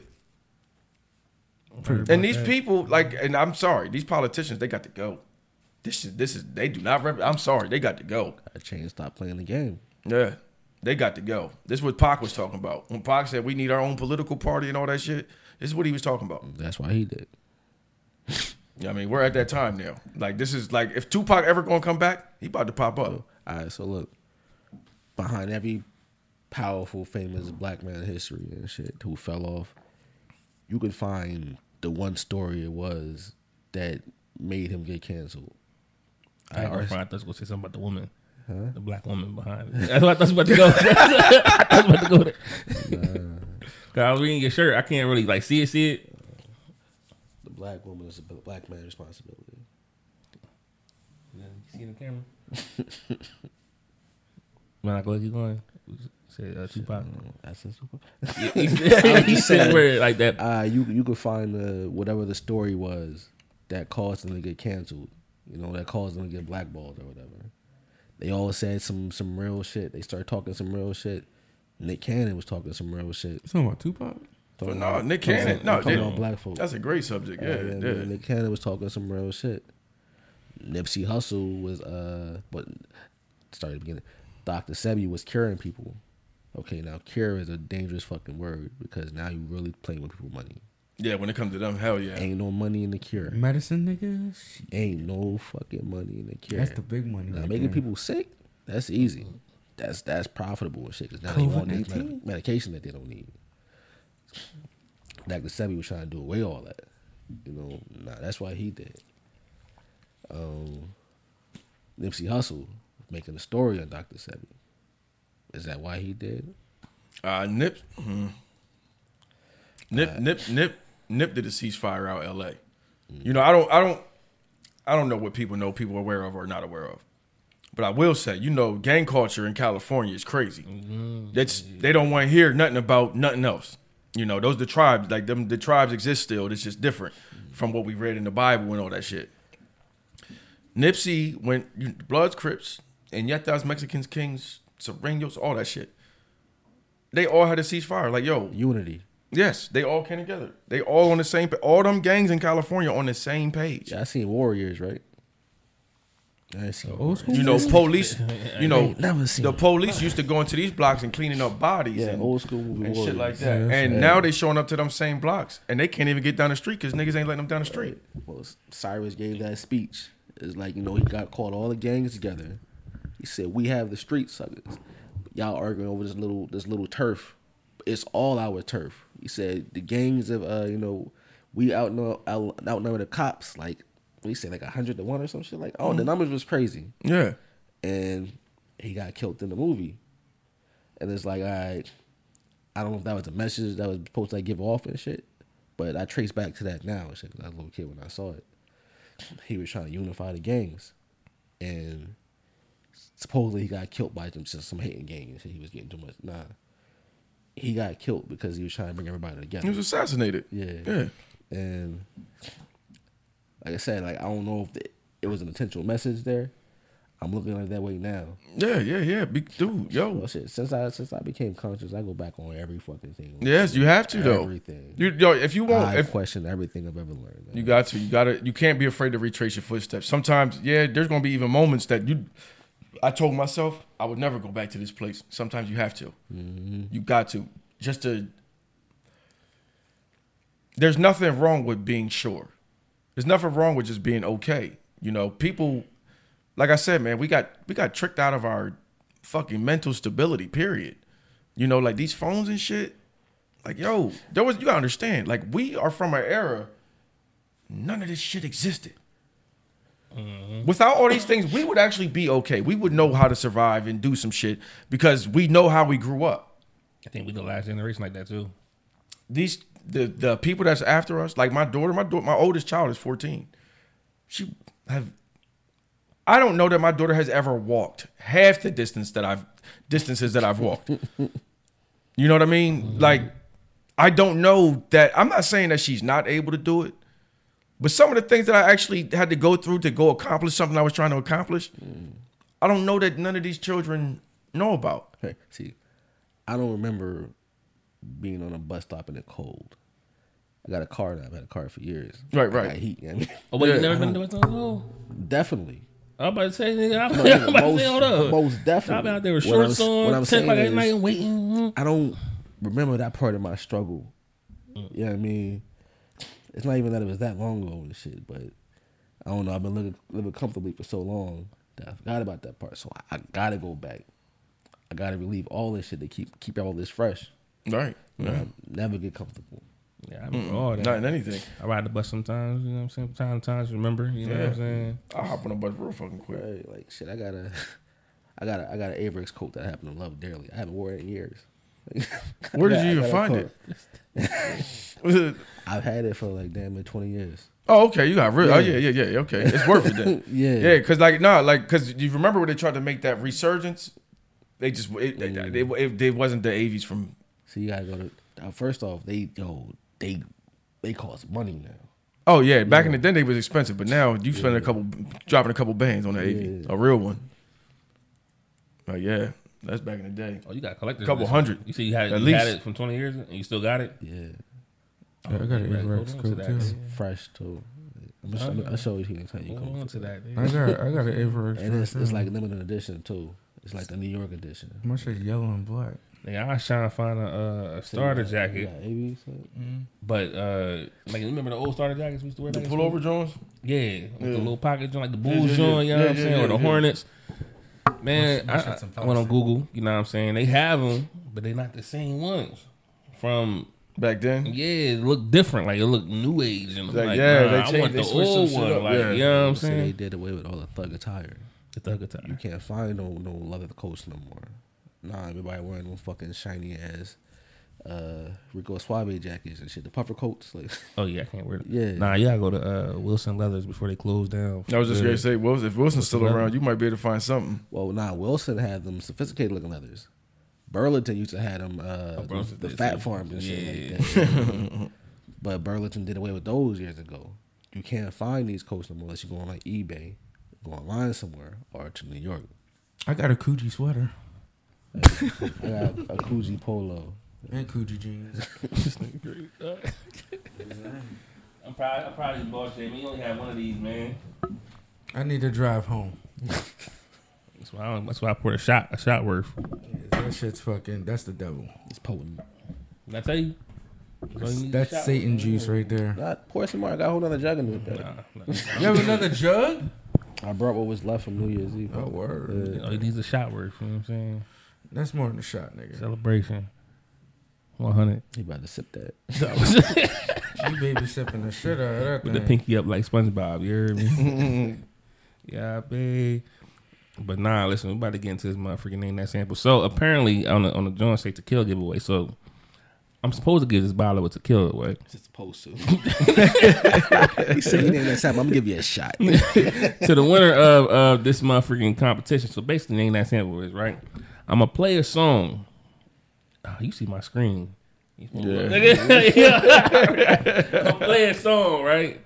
And these people, like, and I'm sorry, these politicians, they got to go. This is this is they do not. Rep- I'm sorry, they got to go. I changed, stop playing the game. Yeah, they got to go. This is what Pac was talking about. When Pac said we need our own political party and all that shit, this is what he was talking about. That's why he did. Yeah, I mean, we're at that time now. Like this is like if Tupac ever gonna come back, he about to pop up. All right, so look, behind every powerful, famous black man in history and shit who fell off, you could find the one story it was that made him get canceled. I, I- I thought was gonna say something about the woman, the black woman behind it. (laughs) That's what I thought was about to go. I was about to go there. Cause I was reading your shirt. I can't really like see it. See it. The black woman is a black man's responsibility. You see the camera. (laughs) Man, I go keep going. Say uh, Tupac. That's (laughs) (laughs) it. he said, he said where like that. Uh, you you could find the whatever the story was that caused them to get canceled. You know, that caused them to get blackballed or whatever. They all said some some real shit. They started talking some real shit. Nick Cannon was talking some real shit. Talking about Tupac. But Talking no, about- Nick Cannon. about- No, talking about black folks. That's a great subject. Yeah, Uh, yeah. Nick Cannon was talking some real shit. Nipsey Hussle was uh, but started at the beginning. Dr. Sebi was curing people. Okay, now cure is a dangerous fucking word because now you really playing with people's money. Yeah, when it comes to them, hell yeah. Ain't no money in the cure. Medicine, nigga. Shit. Ain't no fucking money in the cure. That's the big money. Now right making there. people sick, that's easy. That's that's profitable and shit. Cause now they want these COVID-19? med- medication that they don't need. Dr. Sebi was trying to do away all that. You know, nah, that's why he did. Um, Nipsey Hussle making a story on Dr. Sebi. Is that why he did? Uh, Nip, hmm. Nip, Nip, Nip, Nip did a ceasefire out L.A. You know, I don't, I don't, I don't know what people know, people are aware of or not aware of. But I will say, you know, gang culture in California is crazy. That's they don't want to hear nothing about nothing else. You know, those the tribes, like them, the tribes exist still. It's just different from what we read in the Bible and all that shit. Nipsey went you- Bloods, Crips, and yet those Mexicans, Kings, Sureños, all that shit. They all had a ceasefire. Like, yo, Unity. yes, they all came together. They all on the same. pa- All them gangs in California on the same page. Yeah, I seen Warriors, right? I ain't seen Old school. You know, police. You know, ain't (laughs) never seen the it. police used to go into these blocks and cleaning up bodies. Yeah, and, old school movie and Warriors. shit like that. that's and right. now they showing up to them same blocks, and they can't even get down the street because niggas ain't letting them down the street. Well, Cyrus gave that speech. It's like you know he got called all the gangs together. He said, "We have the street suckers. Y'all arguing over this little this little turf. It's all our turf." He said, "The gangs of uh, you know, we outnumber outnumber the cops like what he said like hundred to one or some shit like. Oh, the numbers was crazy." Yeah, and he got killed in the movie. And it's like, all right, I don't know if that was a message that was supposed to like, give off and shit, but I trace back to that now and shit. 'cause I was a little kid when I saw it. He was trying to unify the gangs, and supposedly he got killed by some some hating gang and. He was getting too much. Nah, he got killed because he was trying to bring everybody together. he was assassinated. Yeah. Yeah. And like I said, like I don't know if the, it was an intentional message there. I'm looking at it that way now. Yeah, yeah, yeah. Big dude, yo. Well, shit. Since I since I became conscious, I go back on every fucking thing. Yes, you have to though. Everything. You yo, if you want, I if question everything I've ever learned. You got to. You got to. You can't be afraid to retrace your footsteps. Sometimes, yeah, there's gonna be even moments that you. I told myself I would never go back to this place. Sometimes you have to. Mm-hmm. You got to just to. There's nothing wrong with being sure. There's nothing wrong with just being okay. You know, people, like I said, man, we got we got tricked out of our fucking mental stability. Period. You know, like these phones and shit. Like, yo, there was you gotta understand. Like, we are from an era none of this shit existed. Mm-hmm. Without all these things, we would actually be okay. We would know how to survive and do some shit because we know how we grew up. I think we the last generation like that too. these the the people that's after us, like my daughter, my daughter, my oldest child is 14. She have I don't know that my daughter has ever walked half the distance that I've distances that I've walked. you know what I mean? Mm-hmm. Like I don't know that I'm not saying that she's not able to do it. But some of the things that I actually had to go through to go accomplish something I was trying to accomplish, I don't know that none of these children know about. Hey, (laughs) see, I don't remember being on a bus stop in the cold. I got a car now. I've had a car for years. Right, I right. got heat. You know what I mean? Oh, but Yeah. you never been uh-huh. doing those? Definitely. I'm about to say, nigga, I'm, No, I'm nigga, about to say, hold up. most definitely. I've been out there with What I'm shorts s- what on, I'm 10 o'clock at night and waiting. Mm-hmm. I don't remember that part of my struggle. You know what I mean? It's not even that it was that long ago and shit, but I don't know. I've been living, living comfortably for so long that I forgot about that part. So I, I gotta go back. I gotta relieve all this shit to keep keep all this fresh. Right. You know, never get comfortable. Yeah, I remember all that. Not in anything. I ride the bus sometimes, you know what I'm saying? From time to time, remember, you know what I'm saying? I hop on a bus real fucking quick. Right? Like shit, I got a, (laughs) I got a, I got an Avirex coat that I happen to love dearly. I haven't worn it in years. (laughs) Where did you even find it? It? (laughs) I've had it for like damn near twenty years. Oh, okay. You got real. Oh, yeah, yeah, yeah. Okay, it's worth it then. (laughs) Yeah. yeah. Because like, nah, like, because you remember when they tried to make that resurgence? They just it, it, it, it, it wasn't the AVs from. So you gotta go to. Uh, first off, they yo they they cost money now. Oh yeah, back in the day they was expensive, but now you spend a couple, dropping a couple bands on the AV, Yeah. a real one. Oh yeah, that's back in the day. Oh, you got collectors. A couple edition. hundred. You see, you had it, At you had least. it from 20 years and you still got it? Yeah, Yeah, I got an Right, hold Avirex on to coat that. too. fresh too. I'm gonna, show, I'll show you next time you Hold come. on to that. I got I got an (laughs) Avirex. And it's, right it's like limited edition too. It's like the New York edition. my shit yellow and black. Nigga, I was trying to find a, uh, a starter jacket, Yeah, AV, so- but uh, like you remember the old starter jackets we used to wear? The back in pullover school? Jones. Yeah, with the little pocket joint, like the Bulls yeah, joint, you know yeah. what I'm Yeah, saying, yeah, or the yeah. Hornets. Man, My I, I went on. Google, you know what I'm saying? They have them, but they're not the same ones. From Back then. yeah, it looked different. Like it looked new age, and I'm Like, like, yeah, nah, they I changed- want they the switched some old shit one. up, Like, yeah. you know what I'm So they did away with all the thug attire. The thug attire. You can't find no no leather coats no more. Nah, everybody wearing them fucking shiny ass uh Rico Suave jackets and shit. The puffer coats, like (laughs) Oh yeah, I can't wear Them. Yeah. Nah, you gotta go to uh, Wilson Leathers before they close down. I was just Yeah. gonna say, Wilson, if Wilson's still Leather. around, you might be able to find something. well, nah, Wilson had them sophisticated looking leathers. Burlington used to have them uh Oh, Burlington the did fat too. farms and shit Yeah. like that. (laughs) but Burlington did away with those years ago. You can't find these coats no more unless you go on like eBay, go online somewhere, or to New York. I got a Coogi sweater I got a Coogi polo. And Coogi jeans. (laughs) (laughs) I'm proud. I'm proud of you, boss Jamie. You only have one of these, man. I need to drive home. That's why. I, that's why I poured a shot. A shot worth. That shit's fucking. That's the devil. It's potent. Did I tell you? So you That's Satan worth? juice right there. Not pour some more. I got a whole other jug in it. Nah, nah. You have another jug? I brought what was left from New Year's Eve. Oh word. You oh, know, he needs a shot worth. You know what I'm saying? That's more than a shot, nigga. Celebration. One hundred. He about to sip that. (laughs) (laughs) You baby sipping the shit out of that With the pinky up like SpongeBob. You heard me? (laughs) yeah, babe. But nah, listen, we about to get into this motherfucking name that sample. So apparently on the on the John Say Tequila giveaway. So I'm supposed to give this bottle of tequila away. Just supposed to. he said, "You name that sample. I'm gonna give you a shot." to the winner of, of this motherfucking competition. So basically, name that sample is right. I'm gonna play a song. Ah, you see my screen. (laughs) (laughs) Yeah. I'm gonna a song, right?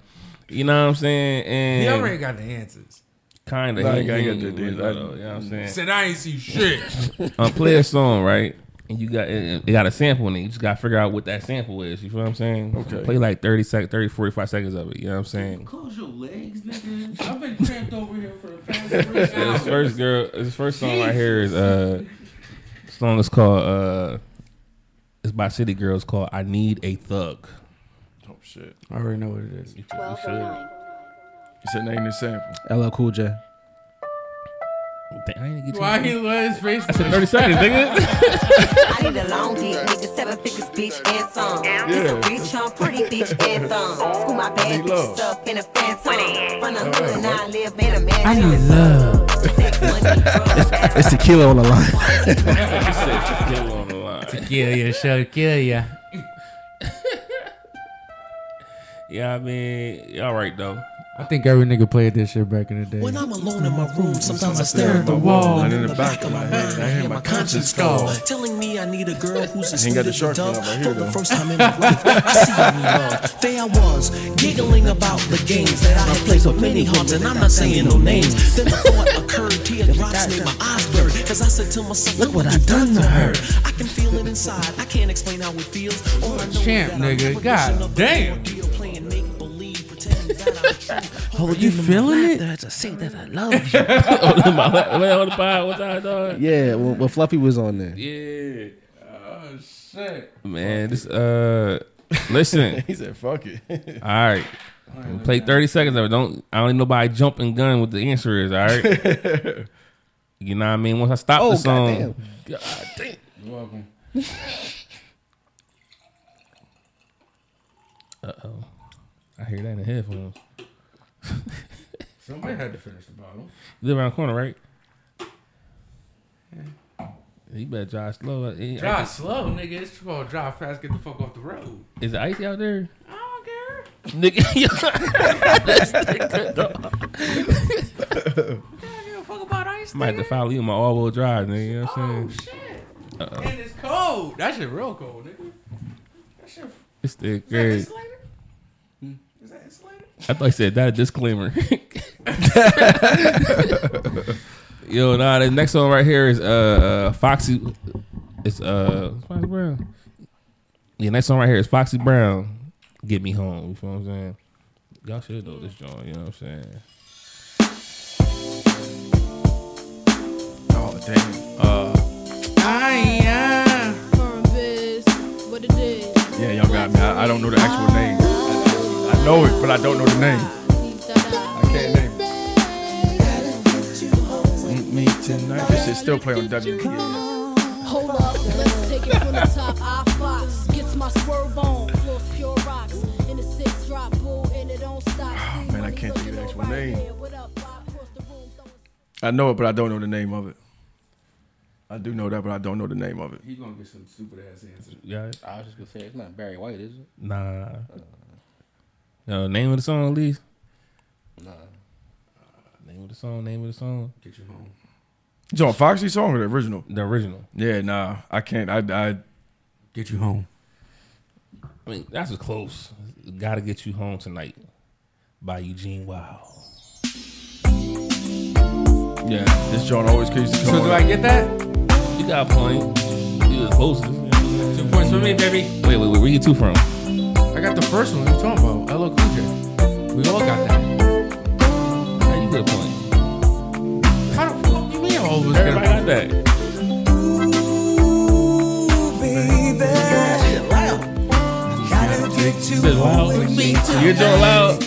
You know what I'm saying? And He already got the answers. kind of. Nah, he, he got- he, he got the- really the- know, though, you know what I'm saying? Said I ain't see shit. (laughs) I'm play a song, right? And you got it, it got a sample in it. You just got to figure out what that sample is. You feel what I'm saying? Okay. Play like 30 sec, 30, 45 seconds of it. You know what I'm saying? Close your legs, nigga. I've been cramped over here for the past three hours. This first girl, this first song right here is uh, song is called uh, it's by City Girls called "I Need a Thug." Oh shit! I already know what it is. You should- you should. He said name the sample. LL Cool J. Damn, I ain't get you. Why he let his face? I said 30 seconds, nigga. (laughs) I need a long dick, need the seven figures, bitch, and some. Just a rich, I'm pretty bitch, and thumb. School my bad need love. bitches up in a phantom. From the hood, now I live in a mansion. I need love. Sex, money, drugs, (laughs) It's tequila on the line. You said tequila on the line. kill you, she'll kill you. Yeah, I mean, all right though. I think every nigga played this shit back in the day. When I'm alone in my room, sometimes I stare at the wall. And in the back of my head, I hear my conscience call. Telling me I need a girl who's as He sweet the as a shark fin dove. up right For the first time in my life, I see you love. There I was, giggling about the games that I had played with many hearts, and I'm not saying no names. Then a thought occurred, teardrops made my eyes blur. Cause I said to myself, look what I've done to her. I can feel it inside, I can't explain how it feels. All I know Champ, is that I nigga. never God of the damn. Oh, you feeling it? There to say that I love you. (laughs) on my wait, on the pod, what's that dog? yeah, when, when Fluffy was on there. Yeah, Oh shit. man. This uh, listen. (laughs) He said, "Fuck it." All right. We'll play 30 seconds of it. Don't I don't need nobody jumping gun with the answer is, all right? (laughs) you know what I mean? Once I stop Oh, the song. goddamn. God damn. You're welcome. Uh oh. I hear that in the headphones. Somebody had to finish the bottle. You live around the corner, right? You better drive slow. Drive slow, nigga. It's called drive fast. Get the fuck off the road. Is it icy out there? I don't care. Nigga, (laughs) I don't give a fuck about ice. I might have to follow you on my all wheel drive, nigga. You know what Oh I'm saying? shit. Uh-oh. And it's cold. That shit real cold, nigga. That shit. It's still great. Insulated? Is that insulated? I thought you said that a disclaimer. (laughs) Yo, nah, the next one right here is uh, uh Foxy. It's uh Foxy Brown. Yeah, next one right here is Foxy Brown. Get me home. You feel what I'm saying? Y'all should know this joint. You know what I'm saying? oh damn. Uh, What it is. Yeah, y'all got me. I, I don't know the actual name. I, I know it, but I don't know the name. I can't name it. Meet me tonight. This shit still play on WPS. Hold up, let's take it from the top. I Fox gets my swerve on, floors pure rocks. In the six drop bull, and it don't stop. Oh, man, I can't think of the actual name. What up, Bob? Cross the room, throwing I know it, but I don't know the name of it. I do know that, but I don't know the name of it. He's gonna get some stupid ass answer. yeah, I was just gonna say it's not Barry White, is it? nah. Uh, Uh, name of the song, at least. Nah. Uh, name of the song. Name of the song. Get you home. It's on Foxy song or the original? The original. Yeah, nah, I can't. I, I Get you home. I mean, that's as close. Gotta get you home tonight by Eugene Wilde. yeah. This joint always keeps to come So do on. I get that? You got a point. You was closest. Two points for me, baby. Wait, wait, wait. Where you two from? I got the first one. What you talking about? LL Cool J. We all got that. How you get a point? How the fuck you mean all of us Everybody got that. Says loud. Your joint loud.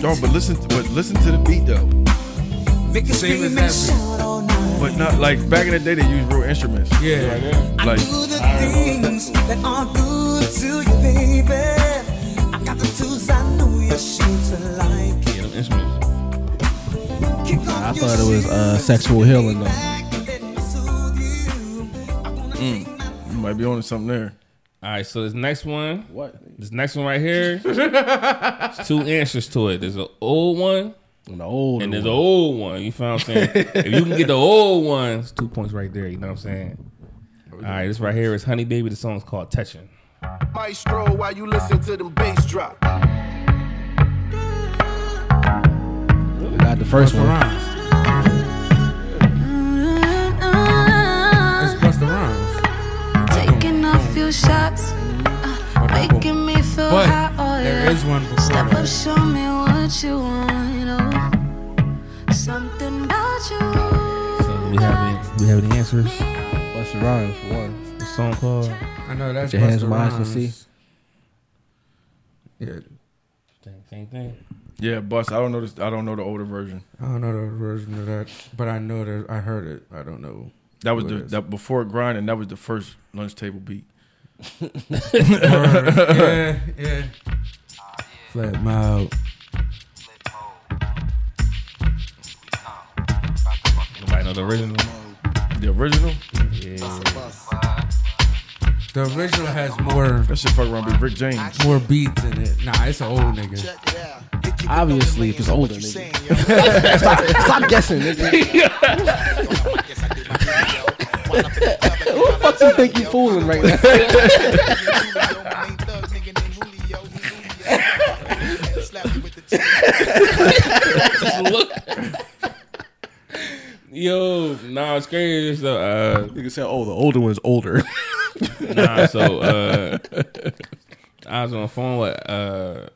Yo, but listen, but listen to the beat though. a same as that? But not like back in the day, they used real instruments. beat? Yeah. Like Yeah, them instruments. I thought it was uh, sexual healing though. Mm, you might be on to something there. All right, so this next one, What? this next one right here, there's two answers to it. There's an old one The old and there's an old one. You feel what I'm saying? (laughs) if you can get the old one, it's two points right there. You know what I'm saying? All right, this right here is Honey Baby. The song's called Touching. Maestro while you listen to them bass drop. I got the first one. A few shots, uh, making me feel But hot. Oh, there yeah. is one before Step up, show me what you want. You know, something about you. So we have any, we have any answers? Busta Rhymes for one. The song called I know that's your hands Busta in my eyes and Rhymes. see. Yeah. same, same thing. Yeah, Bust. I don't know this. I don't know the older version. I don't know the version of that, but I know that I heard it. I don't know. That was the that before grind, and that was the first lunch table beat. (laughs) Word. yeah, yeah. Flat mouth. Nobody know the original. The original? Yeah. The original has more That shit fuck around with Rick James. more beats in it. Nah, it's an old nigga. Obviously, if it's older, nigga. (laughs) stop, stop guessing, nigga. (laughs) Who the fuck do you think you fooling right now? Look. (laughs) Yo, nah, it's crazy. So, uh, Nigga said, "Oh, the older one's older." nah, so uh, I was on the phone with uh,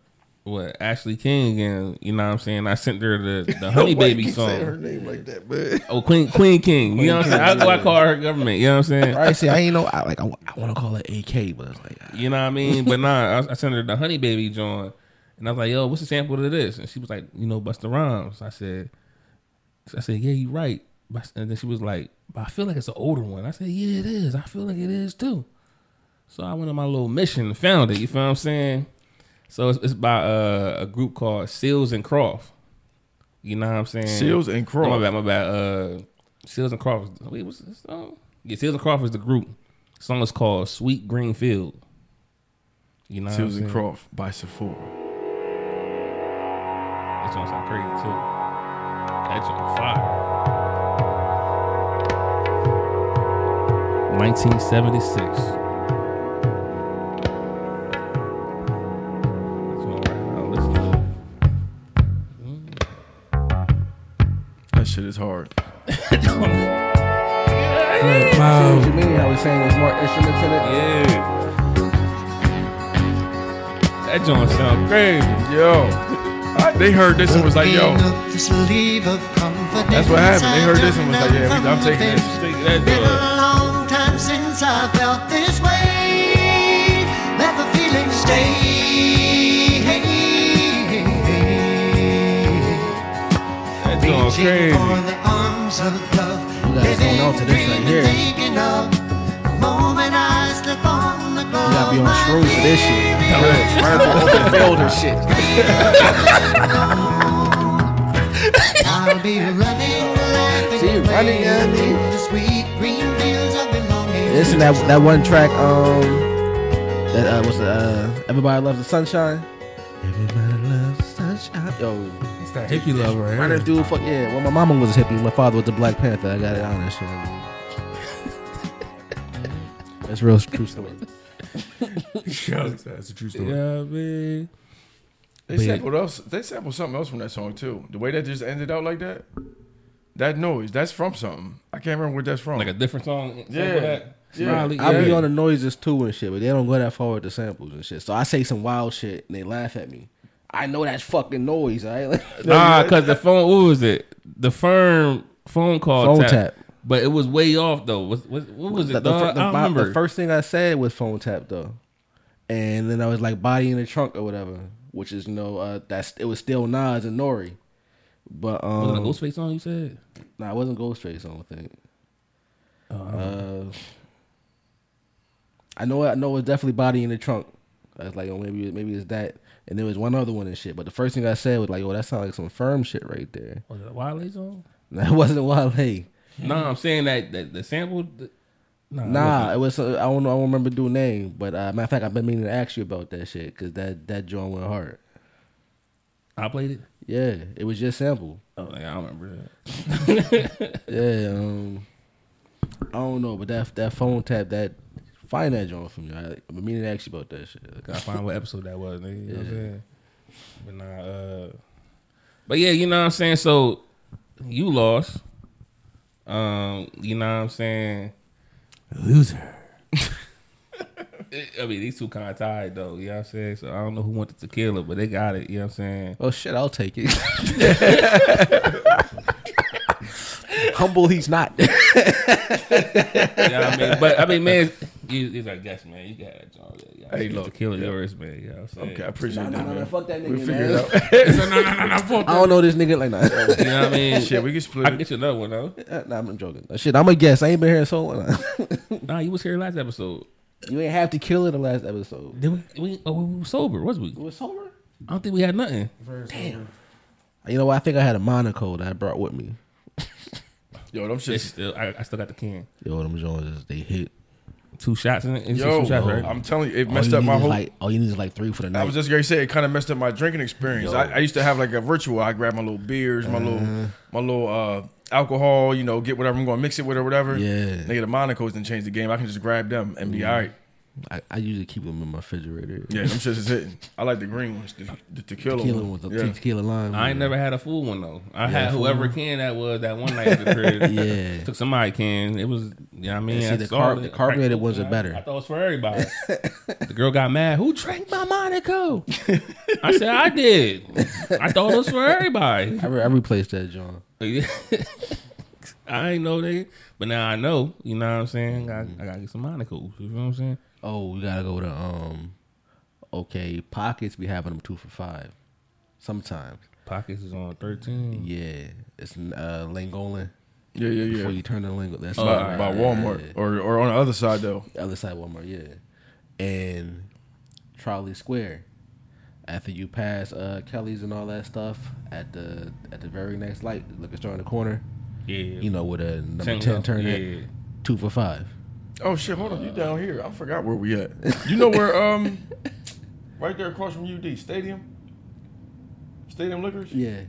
with Ashley King, and you know what I'm saying. I sent her the the (laughs) Honey Baby song. Her name like that, man. Oh, Queen Queen King. You know what I'm saying? I go, I call her government. You know what I'm saying? I see. I ain't know. I like. I, I want to call it AK, but it's like You know what I mean? But nah, I, I sent her the Honey Baby joint, and I was like, "Yo, what's the sample to this?" And she was like, "You know, Busta Rhymes." I said, "I said, yeah, you right." And then she was like, "But I feel like it's an older one." I said, "Yeah, it is. I feel like it is too." So I went on my little mission and found it. You feel what I'm saying? So it's, it's by uh, a group called Seals and Croft. You know what I'm saying? Seals and Oh, my Croft. bad, my bad. Uh, Seals and Croft. Wait, what's this song? Yeah, Seals and Croft is the group. The song is called Sweet Green Field. You know what I'm Susan? Croft by Sephora. That song sound crazy too. That joint fire. 1976. That shit is hard. (laughs) Flat what you mean? How we saying there's more instruments in it? Yeah. That joint sound crazy. Yo, (laughs) they heard this and was like, yo, That's that's what happened. They heard this and was like, yeah, we, I'm taking this. Take that Been joint. a long time since I felt this way. Let the feeling stay. Reaching crazy. for the arms of love. You going to this right here. Thinking of the moment I slip on the You gotta be on shrooms for this shit. Open field (laughs) shit. I'll be running, See, you running at the sweet green fields of belonging. Listen that that one track. Um, that uh, was uh, everybody loves the sunshine. Hippie love right running here. through. Fuck yeah. Well, my mama was a hippie. My father was a Black Panther. I got it on that shit. (laughs) That's real true story. (laughs) Shucks, That's a true story. Yeah, man. They But yeah. sampled else. They sampled something else from that song too. The way that just ended out like that, that noise, that's from something. I can't remember what that's from. Like a different song. sample Yeah. that? Yeah. I be on the noises too and shit, but they don't go that far with the samples and shit. So I say some wild shit and they laugh at me. I know that's fucking noise, right? (laughs) Nah, cause the phone. What was it? The firm phone call Phone tap. tap. But it was way off though. What, what, what was it? the, the, I don't bo- remember. the first thing I said was phone tap though, and then I was like body in the trunk or whatever, which is you know uh, that's it was still Nas and Nore, but um, was it a Ghostface song? You said. Nah, it wasn't Ghostface. I don't think. Uh, I know. I know it's definitely body in the trunk. I was like, oh, maybe maybe it's that. And there was one other one and shit. But the first thing I said was like, oh, that sounds like some firm shit right there. Was it a Wale song? (laughs) That wasn't Wale. No, I'm saying that, that the sample. The, nah, it Nah, wasn't. it was. Uh, I don't know. I don't remember the name. But uh, matter of fact, I've been meaning to ask you about that shit because that that joint went hard. I played it. Yeah, it was just sample. Oh, like, I don't remember that. (laughs) Yeah, um, I don't know, but that that phone tap that find that joint for me. I, I've been meaning to ask you about that shit. Gotta find what episode that was, nigga. You know what I'm saying? But nah, uh, but yeah, you know what I'm saying. So you lost. Um, you know what I'm saying. Loser. (laughs) I mean, these two kind of tied though. You know what I'm saying. So I don't know who wanted to kill it, but they got it. You know what I'm saying. Oh shit, I'll take it. (laughs) Humble, he's not. you know what I mean? But I mean, man, you, you I guess, man, you got that joint. You Hey, hey, look, look, to kill yeah. yours, man. You know what I'm saying? Okay, I appreciate Nah, that, nah, nah, man. fuck that We'll nigga, figure man. it out. no, no, no, no, fuck I don't know this nigga like that. You know what I mean? Shit, we can split I can get you another one though. Uh, nah, I'm joking. Shit, I'm a guess. I ain't been here so long. (laughs) Nah, you was here last episode. You ain't have to kill it the last episode. Did we? we oh, we were sober, was we? You was sober? I don't think we had nothing. Damn. You know what? I think I had a Monaco that I brought with me. (laughs) Yo, them It's shits. still, I, I still got the can. Yo, them Jones, they hit. Two shots in it. It's Yo, two shots, right? I'm telling you, it All messed you up my is whole. Like, all you need is like three for the night. I was just gonna say it kind of messed up my drinking experience. I, I used to have like a ritual. I grab my little beers, my little Uh-huh. my little uh, alcohol. You know, get whatever I'm gonna mix it with or whatever. Yeah. they Nigga, the Monacos didn't change the game. I can just grab them and be all right. I, I usually keep them in my refrigerator. Yeah, them shits is hitting. I like the green ones, the, the tequila, Tequila one. with the yeah. tequila lime. I ain't never had a full one though. I Yeah, had whoever one? can that was that one night at the crib. (laughs) Yeah. took somebody can. It was, you know what I mean. see, I the saw carb- it. the carbonated ones are better. I thought it was for everybody. (laughs) the girl got mad. Who drank my Monaco? I said I did. I thought it was for everybody. I, re- I replaced that, John. (laughs) I ain't know they, but now I know. You know what I'm saying? I, I gotta get some Monacos. You know what I'm saying? Oh, we gotta go to um. Okay, pockets be having them two for five. Sometimes. Pockets is on 13. Yeah, it's uh Llangollen. Yeah, yeah, yeah. Before you turn the Llangollen, that's by, right. by Walmart Yeah. or or on the other side though. The other side Walmart, yeah. And Trolley Square. After you pass uh, Kelly's and all that stuff, at the at the very next light, liquor store in the corner. Yeah. You know where the number Ten ten, left, turn yeah. at two for five. Oh shit! Hold on, you down here? I forgot where we at. You know where? Um, (laughs) right there across from UD Stadium. Stadium Liquors. Yeah.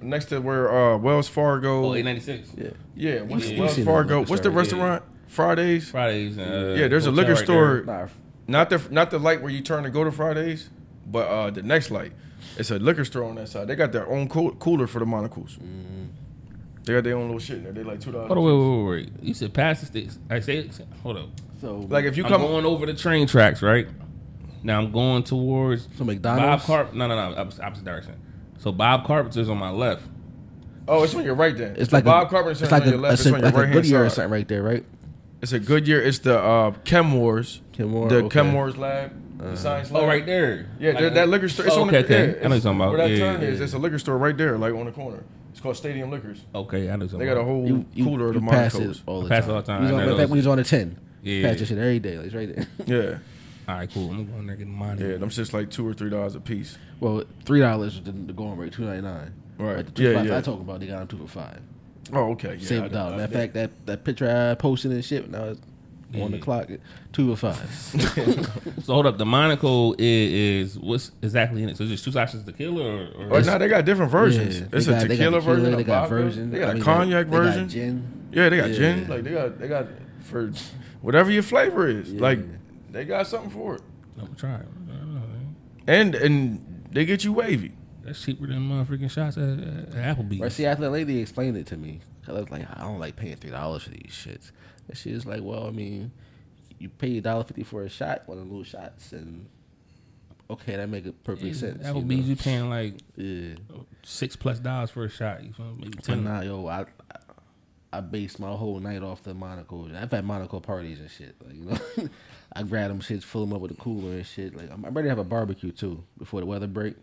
Next to where uh, Wells Fargo. Oh, 896. Yeah. Yeah. What's Yeah. Wells Fargo? What's the store, restaurant? Fridays. Fridays. Uh, yeah, there's a liquor right store. there. Not the not the light where you turn to go to Fridays, but uh, the next light. It's a liquor store on that side. They got their own cool, cooler for the Monacos. They got their own little shit in there. They like two dollars. Hold on, wait, wait, wait, wait. You said pass the sticks. I say, hold up. So Like if you I'm come, going over the train tracks, right? Now I'm going towards So Bob Carp. No, no, no, opposite, opposite direction. So Bob Carpenter's on my left. oh, it's on your right then. It's The like Bob a, Carpenter's it's on like your left. it's It's on your like a right hand Goodyear or side. something right there, right? It's a Goodyear. It's the uh, Chemours. Kenmore, the okay. Chemours lab. The science lab. Oh, right there. Yeah, Like that, liquor store. It's Oh, on the, okay, okay. yeah, I know what you're talking about. Where that Yeah, turn yeah, is, yeah. it's a liquor store right there, like on the corner. It's called Stadium Liquors. Okay, I know. They got a whole You, you, cooler of you the pass it all the I pass time. it all the time. He's on, in fact, when he's on a ten, Yeah. pass this shit every day. Like it's right there. Yeah, All right, cool. I'm going there getting mine. yeah. Them shit's like two or three dollars a piece. well, three dollars the, the going rate, two ninety nine. Right. But the two Yeah, yeah. I talk about, they got them two for five. Oh, okay. Yeah, Save I- a dollar. I- Matter of fact, that that picture I posted and shit. Now it's on the Yeah. clock. Two or five. (laughs) So hold up. The Monaco is, is what's exactly in it? So it's just two shots of tequila, or, or oh, Or no, they got different versions. Yeah, it's a got- they got tequila tequila, version. they a got vodka, version. They got I a mean, cognac they got version. gin. Yeah, they got Yeah. gin. Like they got they got for whatever your flavor is. Like they got something for it. No, try it. And and they get you wavy. That's cheaper than motherfucking shots at, at Applebee's. Right, see, after that lady explained it to me, I was like, I don't like paying three dollars for these shits. And she was like, Well, I mean, you pay a dollar fifty for a shot, one of those shots, and okay, that make a perfect Yeah, sense. Applebee's, you, you paying like yeah. six plus dollars for a shot. You feel me? Maybe But ten. nah, yo, I I based my whole night off the Monaco. I've had Monaco parties and shit. Like you know, (laughs) I grab them shits, fill them up with a cooler and shit. Like I'm, I'm ready to have a barbecue too before the weather break.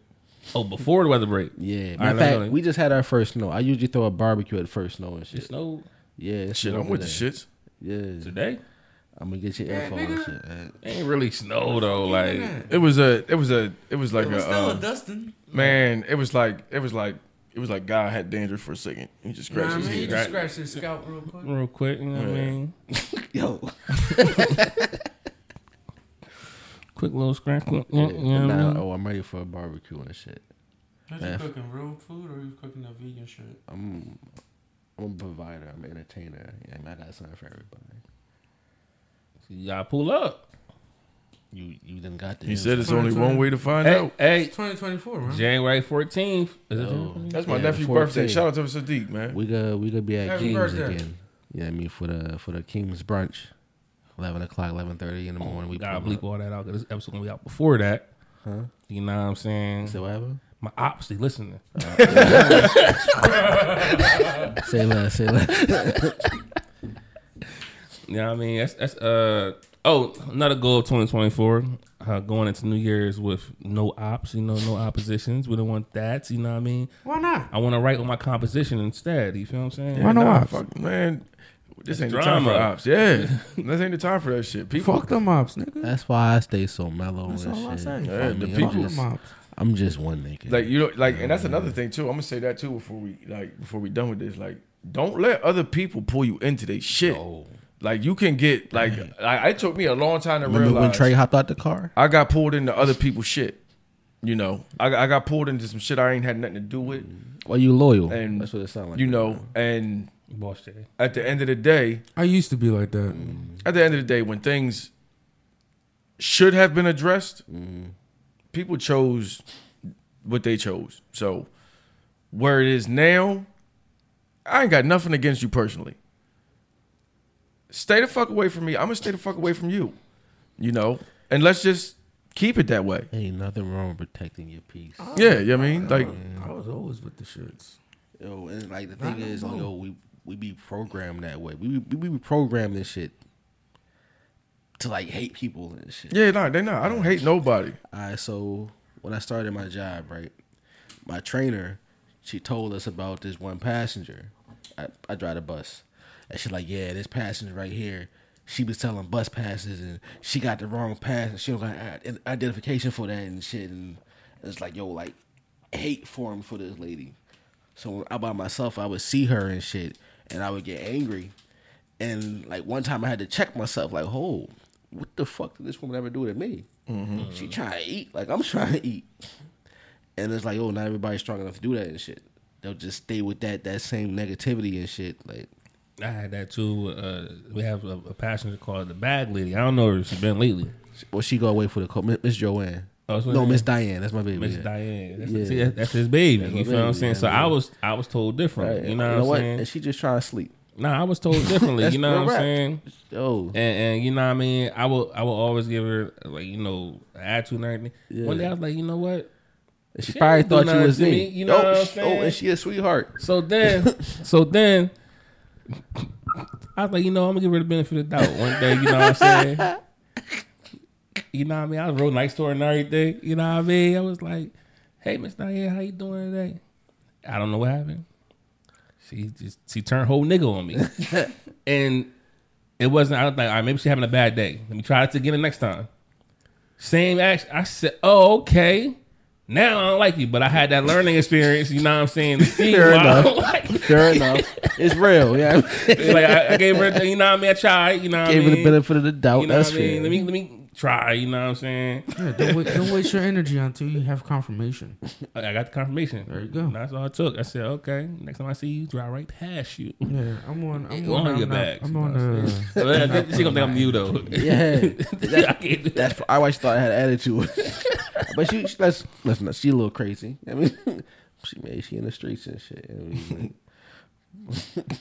Oh, before the weather break. Yeah, All matter right, of let fact, we just had our first snow. I usually throw a barbecue at first snow and It shit. snowed Yeah, Shit, I'm with the shits. Yeah, today. I'm gonna get your info and shit. man. It ain't really snow though. Like It was a it was a it was like It was a still uh, a dusting. man. It was like it was like it was like God had dandruff for a second. He just You know scratched what I his mean? head. Just scratch his scalp real quick. real quick, you know what I mean? (laughs) (laughs) Yo, (laughs) Quick little scratch. You know yeah, what I mean? oh, I'm ready for a barbecue and shit. Are you cooking real food or are you cooking a vegan shit? I'm, I'm a provider. I'm an entertainer. Yeah, I, got something for everybody. So You gotta pull up. You, you done got the. He info. said it's only one way to find Hey, out. hey, It's 2024, man. January fourteenth. Is it? Oh. That's my Yeah, nephew's 14. birthday. Shout out to Sadiq, man. We gonna we gonna be at Happy King's birthday. again. Yeah, I mean for the for the King's brunch, eleven o'clock, eleven thirty in the oh, morning. We We gotta bleep up. all that out because this episode gonna be out before that. Huh? You know what I'm saying? Say what happened? My ops, they listening. (laughs) Say less. Say less. (laughs) You know what I mean? That's that's uh oh another goal of 2024. Uh, going into New Year's with no ops, you know, no oppositions. We don't want that. You know what I mean? Why not? I want to write on my composition instead. You feel what I'm saying? Yeah, no nah, ops? fuck, man. This That's ain't the time for ops. Yeah, (laughs) this ain't the time for that shit. People, Fuck them ops, nigga. That's why I stay so mellow That's and all I shit. say. Yeah, the people- I'm Fuck them ops. I'm just one nigga. like you know, like, and that's another thing too. I'm gonna say that too before we like before we done with this. Like, don't let other people pull you into their shit. Oh. Like you can get like, I, it took me a long time to Remember realize. when Trey hopped out the car? I got pulled into other people's shit. You know, I, I got pulled into some shit I ain't had nothing to do with. Well, you loyal. And That's what it sounds like. You know, and Boss Jay. at the end of the day, I used to be like that. at the end of the day, when things should have been addressed, mm. People chose what they chose. So where it is now, I ain't got nothing against you personally. Stay the fuck away from me. I'm gonna stay the fuck away from you. You know, and let's just keep it that way. Ain't nothing wrong with protecting your peace. Oh, yeah, you know what I mean, like I was always with the shits. Yo, and like the thing is, more. yo, we we be programmed that way. We we, we be programmed this shit to like hate people and shit. yeah, no, they not. I don't hate nobody. All right, so when I started my job, right, my trainer, she told us about this one passenger. I, I drive a bus, and she like, yeah, this passenger right here, she was telling bus passes, and she got the wrong pass, and she don't got identification for that and shit, and it's like, yo, like hate formed for this lady. So I by myself, I would see her and shit, and I would get angry. And like one time, I had to check myself, like, oh, what the fuck did this woman ever do to me? She trying to eat like I'm trying (laughs) to eat, and it's like, oh, not everybody's strong enough to do that and shit. They'll just stay with that that same negativity and shit. Like, I had that too. Uh, we have a, a passenger called the Bag Lady. I don't know where she's been lately. well, she go away for the co- Miss Joanne. Oh, no, Miss? Diane. That's my baby. Miss yeah. Diane. That's, Yeah. see, that's his baby. That's you feel what I'm saying? yeah, so. I was I was told different. Right. You know what I'm saying? And she just trying to sleep. Nah, I was told differently. You know what I'm rap. saying? Oh, And, and you know what I mean? I will I will always give her like you know attitude and everything. Yeah. One day I was like, you know what? She, She probably thought you was me. me, you know oh, what I'm sh- oh, and she a sweetheart. So then, (laughs) so then, I was like, you know, I'm gonna give her the benefit of the doubt. One day, you know what I'm saying? You know what I mean? I was real nice to her and everything. You know what I mean? I was like, hey, Miss Diane, how you doing today? I don't know what happened. She just she turned whole nigga on me, (laughs) and it wasn't. I was like, all right, maybe she's having a bad day. Let me try it again the next time. Same action. I said, oh, okay. Now I don't like you, but I had that learning experience. You know what I'm saying? To see Fair why I enough. don't like you. Fair enough. It's real. Yeah, (laughs) like I, I gave her, the- you know what I mean? I tried, you know what gave I her mean? the benefit of the doubt. You know That's what I mean? fair. Let me let me try. You know what I'm saying? Yeah, don't, wait, don't waste your energy until you have confirmation. I (laughs) I got the confirmation. There you go. And That's all it took. I said, okay. Next time I see you, drive right past you. Yeah, I'm on. I'm (laughs) on, on your I'm not- bags. I'm on know what I'm the. saying? (laughs) She gonna think I'm you though. Yeah, I that's, can't do that's I always thought I had attitude, but she, she let's let's. She a little crazy. I mean, she made she in the streets and shit. I mean,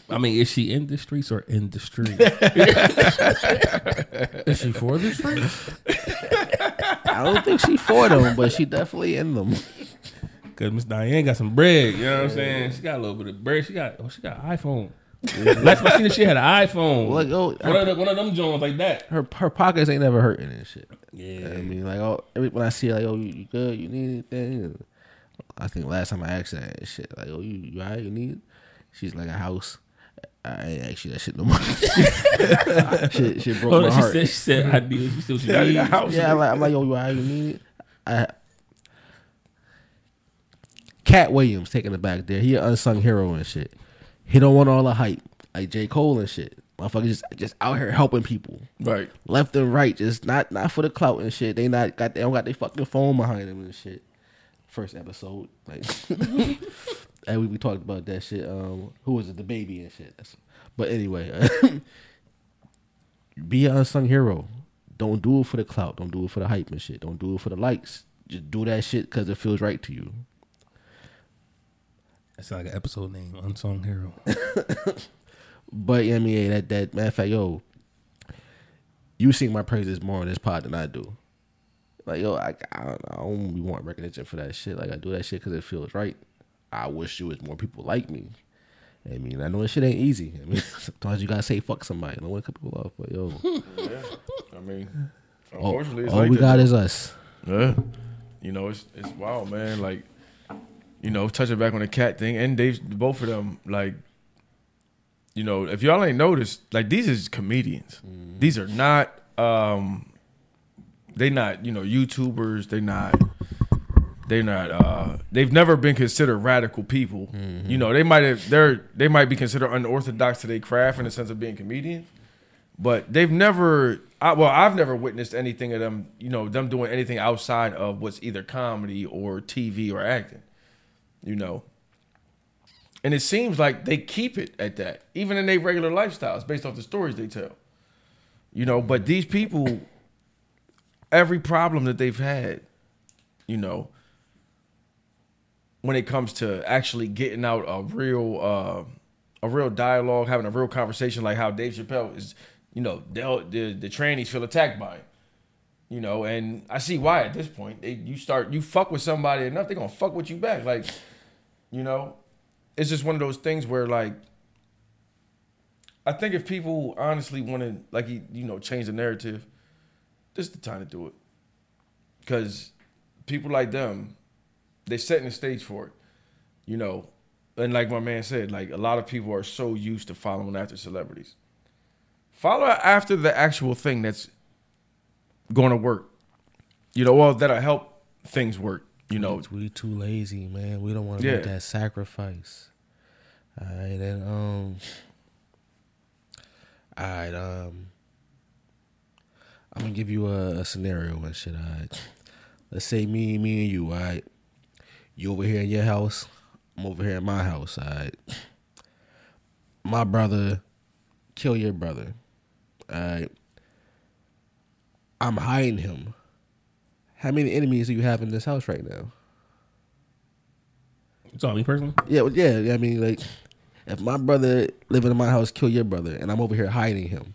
I mean, is she in the streets or in the street? (laughs) Is she for the streets? I don't think she for them, but she definitely in them. Cause Miss Diane got some bread. You know what I'm saying? She got a little bit of bread. She got oh, she got an iPhone. Last time I seen her, she had an iPhone. Like, oh, one, of the, one of them joints like that. Her her pockets ain't never hurting and shit. Yeah. I mean, like, oh, every, when I see her, like, oh, you, you good? You need anything? I think last time I asked that shit, like, oh, you, you alright? You need? She's like a house. I ain't ask you that shit no more. (laughs) shit, shit broke Oh, my she heart. said she said I need. She said what you Yeah, need. the house. Yeah, I'm like, I'm like, yo, you alright? You need it? I, Katt Williams taking it back there. He an unsung hero and shit. He don't want all the hype like J Cole and shit. Motherfucker just just out here helping people Right. left and right, just not not for the clout and shit. They not got they don't got their fucking phone behind them and shit. First episode, like, (laughs) and we, we talked about that shit. Um, who was it? The baby and shit. That's, but anyway, (laughs) be an unsung hero. Don't do it for the clout. Don't do it for the hype and shit. Don't do it for the likes. Just do that shit because it feels right to you. That's like an episode name, Unsung Hero. (laughs) But yeah, I mean, that that matter of fact, yo, you sing my praises more on this pod than I do. Like yo, I I don't, I don't want recognition for that shit. Like I do that shit because it feels right. I wish you was more people like me. I mean, I know this shit ain't easy. I mean, (laughs) sometimes you gotta say fuck somebody. I don't want to cut people off, but yo, (laughs) Yeah. I mean, all, unfortunately, it's all like we that, got is us. Yeah. You know, it's it's wild, man. Like, you know, touching back on the Katt thing, and Dave, both of them, like, you know, if y'all ain't noticed, like these is comedians. These are not um they not, you know, YouTubers, they not they not uh they've never been considered radical people. You know, they might have they're they might be considered unorthodox to their craft in the sense of being comedians. But they've never I, well, I've never witnessed anything of them, you know, them doing anything outside of what's either comedy or TV or acting. You know. And it seems like they keep it at that, even in their regular lifestyles, based off the stories they tell. You know, but these people, every problem that they've had, you know, when it comes to actually getting out a real, uh, a real dialogue, having a real conversation, like how Dave Chappelle is, you know, the the trannies feel attacked by him. You know, and I see why at this point. They, you start, you fuck with somebody enough, they're gonna fuck with you back. Like, you know, it's just one of those things where like I think if people honestly want to like you know change the narrative, this is the time to do it. Because people like them, they're setting the stage for it. You know, and like my man said, like a lot of people are so used to following after celebrities. Follow after the actual thing that's going to work. You know, well that'll help things work. You know, we too lazy, man. We don't want to Yeah. make that sacrifice. All right, and um, all right, um, I'm gonna give you a, a scenario and shit. All right, let's say me, me and you. All right, you over here in your house. I'm over here in my house. All right, my brother kill your brother. All right, I'm hiding him. How many enemies do you have in this house right now? It's all me personally. Yeah, well, yeah. I mean, like, if my brother living in my house kill your brother, and I'm over here hiding him,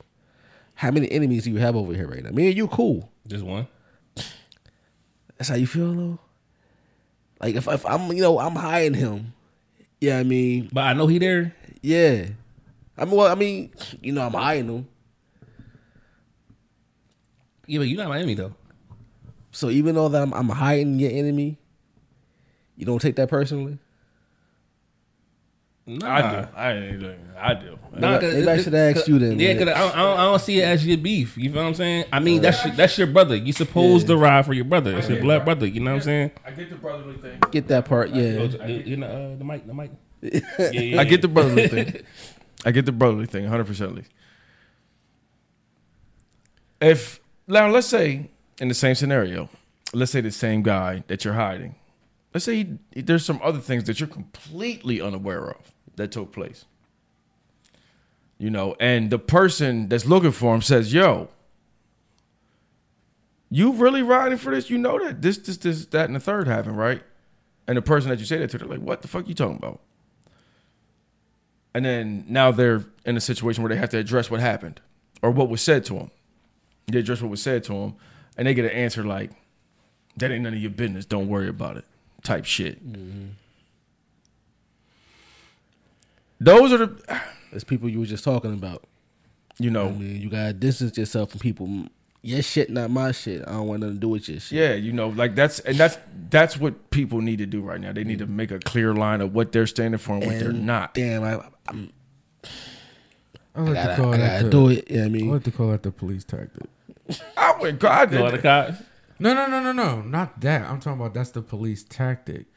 how many enemies do you have over here right now? Me and you cool. Just one. That's how you feel, though. Like if, if I'm, you know, I'm hiding him. Yeah, I mean, but I know he there. Yeah, I mean, well, I mean, you know, I'm hiding him. Yeah, but you're not my enemy though. So even though that I'm, I'm hiding your enemy, you don't take that personally. I do. I, I do. Nah, 'cause Maybe I should ask you then, Yeah, because I, don't- I, don't- I don't see it as your beef. You feel what I'm saying? I mean, that's your, that's your brother. You supposed to ride for your brother. It's your blood brother. You know what I'm saying? I get the brotherly thing. Get that part, yeah. You you know uh, the mic, the mic. Yeah, (laughs) yeah, I get the brotherly thing. I get the brotherly thing, 100 percent. If now, let's say in the same scenario, let's say the same guy that you're hiding. Let's say he, there's some other things that you're completely unaware of that took place. You know, and the person that's looking for him says, "Yo, you really riding for this? You know that this, this, this, that, and the third happened, right?" And the person that you say that to, they're like, "What the fuck you talking about?" And then now they're in a situation where they have to address what happened or what was said to them. They address what was said to them, and they get an answer like, "That ain't none of your business. Don't worry about it." Type shit. Mm-hmm. Those are the (sighs) It's people you were just talking about. You know, I mean, you gotta distance yourself from people. Your shit, not my shit. I don't want nothing to do with your shit. Yeah, you know, like that's and that's that's what people need to do right now. They need to mm. make a clear line of what they're standing for and what they're not. Damn, I, I'm. I like gotta- to call I that gotta the, do it, yeah, I mean- I like to call that the police tactic. I would God Call the cops. No, no, no, no, no, not that. I'm talking about that's the police tactic.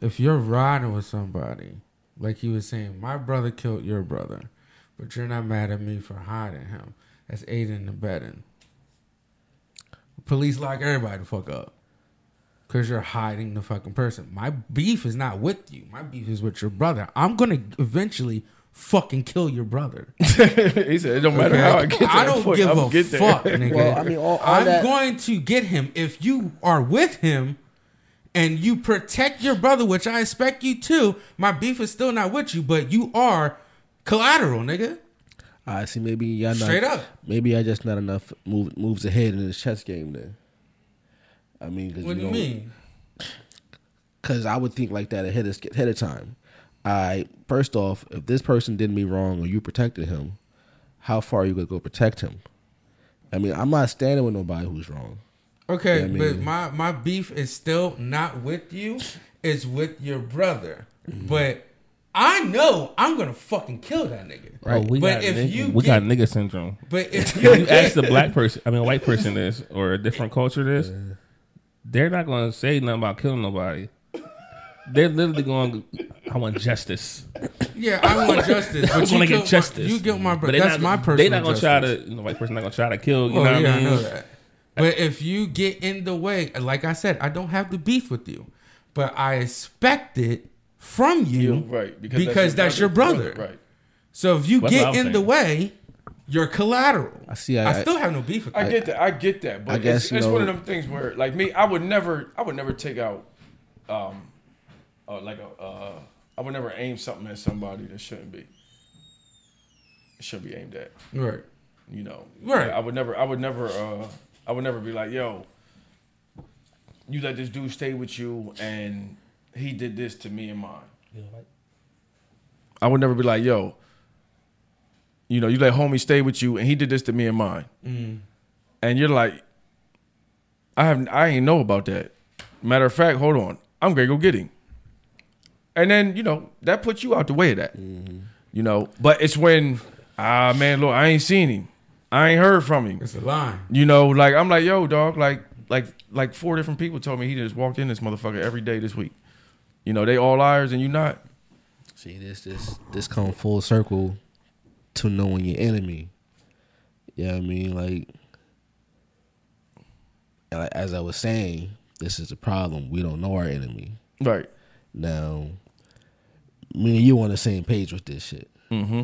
If you're riding with somebody, like he was saying, my brother killed your brother, but you're not mad at me for hiding him. That's aiding and abetting. Police lock everybody the fuck up. Cause you're hiding the fucking person. My beef is not with you. My beef is with your brother. I'm gonna eventually fucking kill your brother. (laughs) he said it don't matter how I get to I don't point, give I'ma a fuck, (laughs) nigga. Well, I mean, all- all I'm that- going to get him if you are with him and you protect your brother, which I expect you to. My beef is still not with you, but you are collateral, nigga. I see. Maybe y'all not, Straight up. Maybe I just not enough move, moves ahead in this chess game. Then. I mean, cause What do you mean? Because I would think like that ahead of ahead of time. I first off, if this person did me wrong or you protected him, how far are you gonna go protect him? I mean, I'm not standing with nobody who's wrong. Okay, Yeah, I but mean- my my beef is still not with you. It's with your brother. Mm-hmm. But I know I'm gonna fucking kill that nigga. Oh, we but got if nigga, you we get, got nigga syndrome. but if (laughs) If you you ask the black person, I mean, a white person this or a different culture this, they're not going to say nothing about killing nobody. They're literally going, I want justice. yeah, I want justice. (laughs) I But want you to get justice. My, you get my brother. That's not, my personal. They're not going to try to, you know, white person not going to try to kill, you Oh know what yeah, I mean? I know that. But if you get in the way, like I said, I don't have the beef with you, but I expect it from you, right Because, that's, your brother. Right. So if you That's get I'm in the way, you're collateral. I see. I, I, still have no beef with I that. get that. I get that. But I guess, it's, you it's one of them things where, like me, I would never, I would never take out, um, uh, like a, uh, I would never aim something at somebody that shouldn't be. It shouldn't be aimed at. Right. You know. Right. I would never. I would never. Uh, I would never be like, yo, you let this dude stay with you, and he did this to me and mine. I would never be like, yo, you know, you let homie stay with you, and he did this to me and mine, and you're like, I have, I ain't know about that. Matter of fact, hold on, I'm gonna go get him, and then you know that puts you out the way of that, you know. But it's when, ah man, look, I ain't seen him, I ain't heard from him. It's a lie. You know, like I'm like, yo, dog, like like like four different people told me he just walked in this motherfucker every day this week. You know, they all liars and you not. See this this this come full circle to knowing your enemy. Yeah, you know what I mean like, like, as I was saying, this is the problem. We don't know our enemy. Right. Now, me and you on the same page with this shit. Mm-hmm.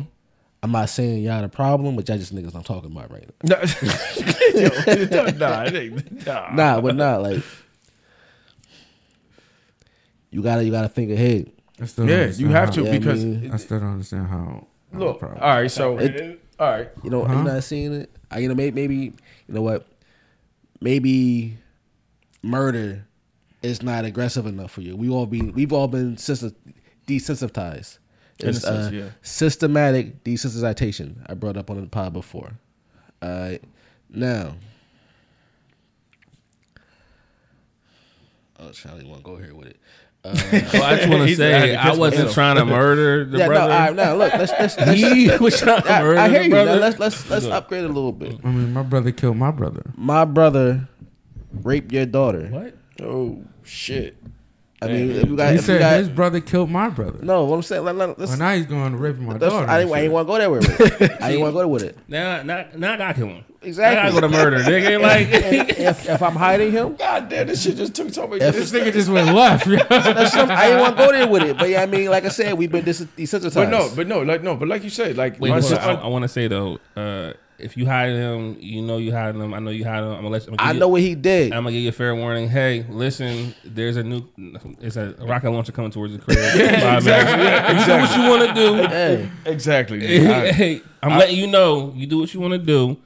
I'm not saying y'all the problem, but y'all just niggas I'm talking about right now. (laughs) nah, it ain't, nah. Nah, but not like you gotta you gotta think ahead. I still Yeah, you have how- to Yeah, I because mean- I still don't understand how. how look. the All so It- all right. You know, Huh? I'm not seeing it. I, you know, maybe, maybe you know what? Maybe murder is not aggressive enough for you. We all be we've all been desensitized. In a It's sense, yeah. systematic desensitization. I brought up on the pod before. Uh, now, oh, Charlie, want to go here with it. Uh, (laughs) Well, I just want to say, I wasn't myself. trying to murder the yeah, no, brother. all right, now look, let's let's, (laughs) let's He was trying to I, murder I hear the you. Now, let's let's let's upgrade a little bit. I mean, my brother killed my brother. My brother raped your daughter. What? Oh shit. I mean, if you got, He if you said got his brother killed my brother. no, what I'm saying, let, let, let's, Well, now he's going to rape my that's- daughter. I and didn't, I didn't want to go there with (laughs) it. I didn't want to go there with it. Now, now, now I got kill him. Exactly. I got to go to murder, nigga. (laughs) Like, if, if I'm hiding him, God damn, this shit just took so much. If- This nigga just went left. yo. (laughs) that's some, I didn't want to go there with it. But yeah, I mean, like I said, we've been dis- desensitized. But no, but no, like no, but like you said, like Wait, my hold on. son- I, want to say though, uh, if you hide him, you know you hide him. I know you hide him. I'm gonna let you. Gonna I know you, what he did. I'm gonna give you a fair warning. Hey, listen, there's a new, it's a rocket launcher coming towards the crib. (laughs) yeah, exactly, yeah, You do what you want to do. (laughs) Hey, exactly. nigga. I- hey, I'm letting you know. You do what you want to do,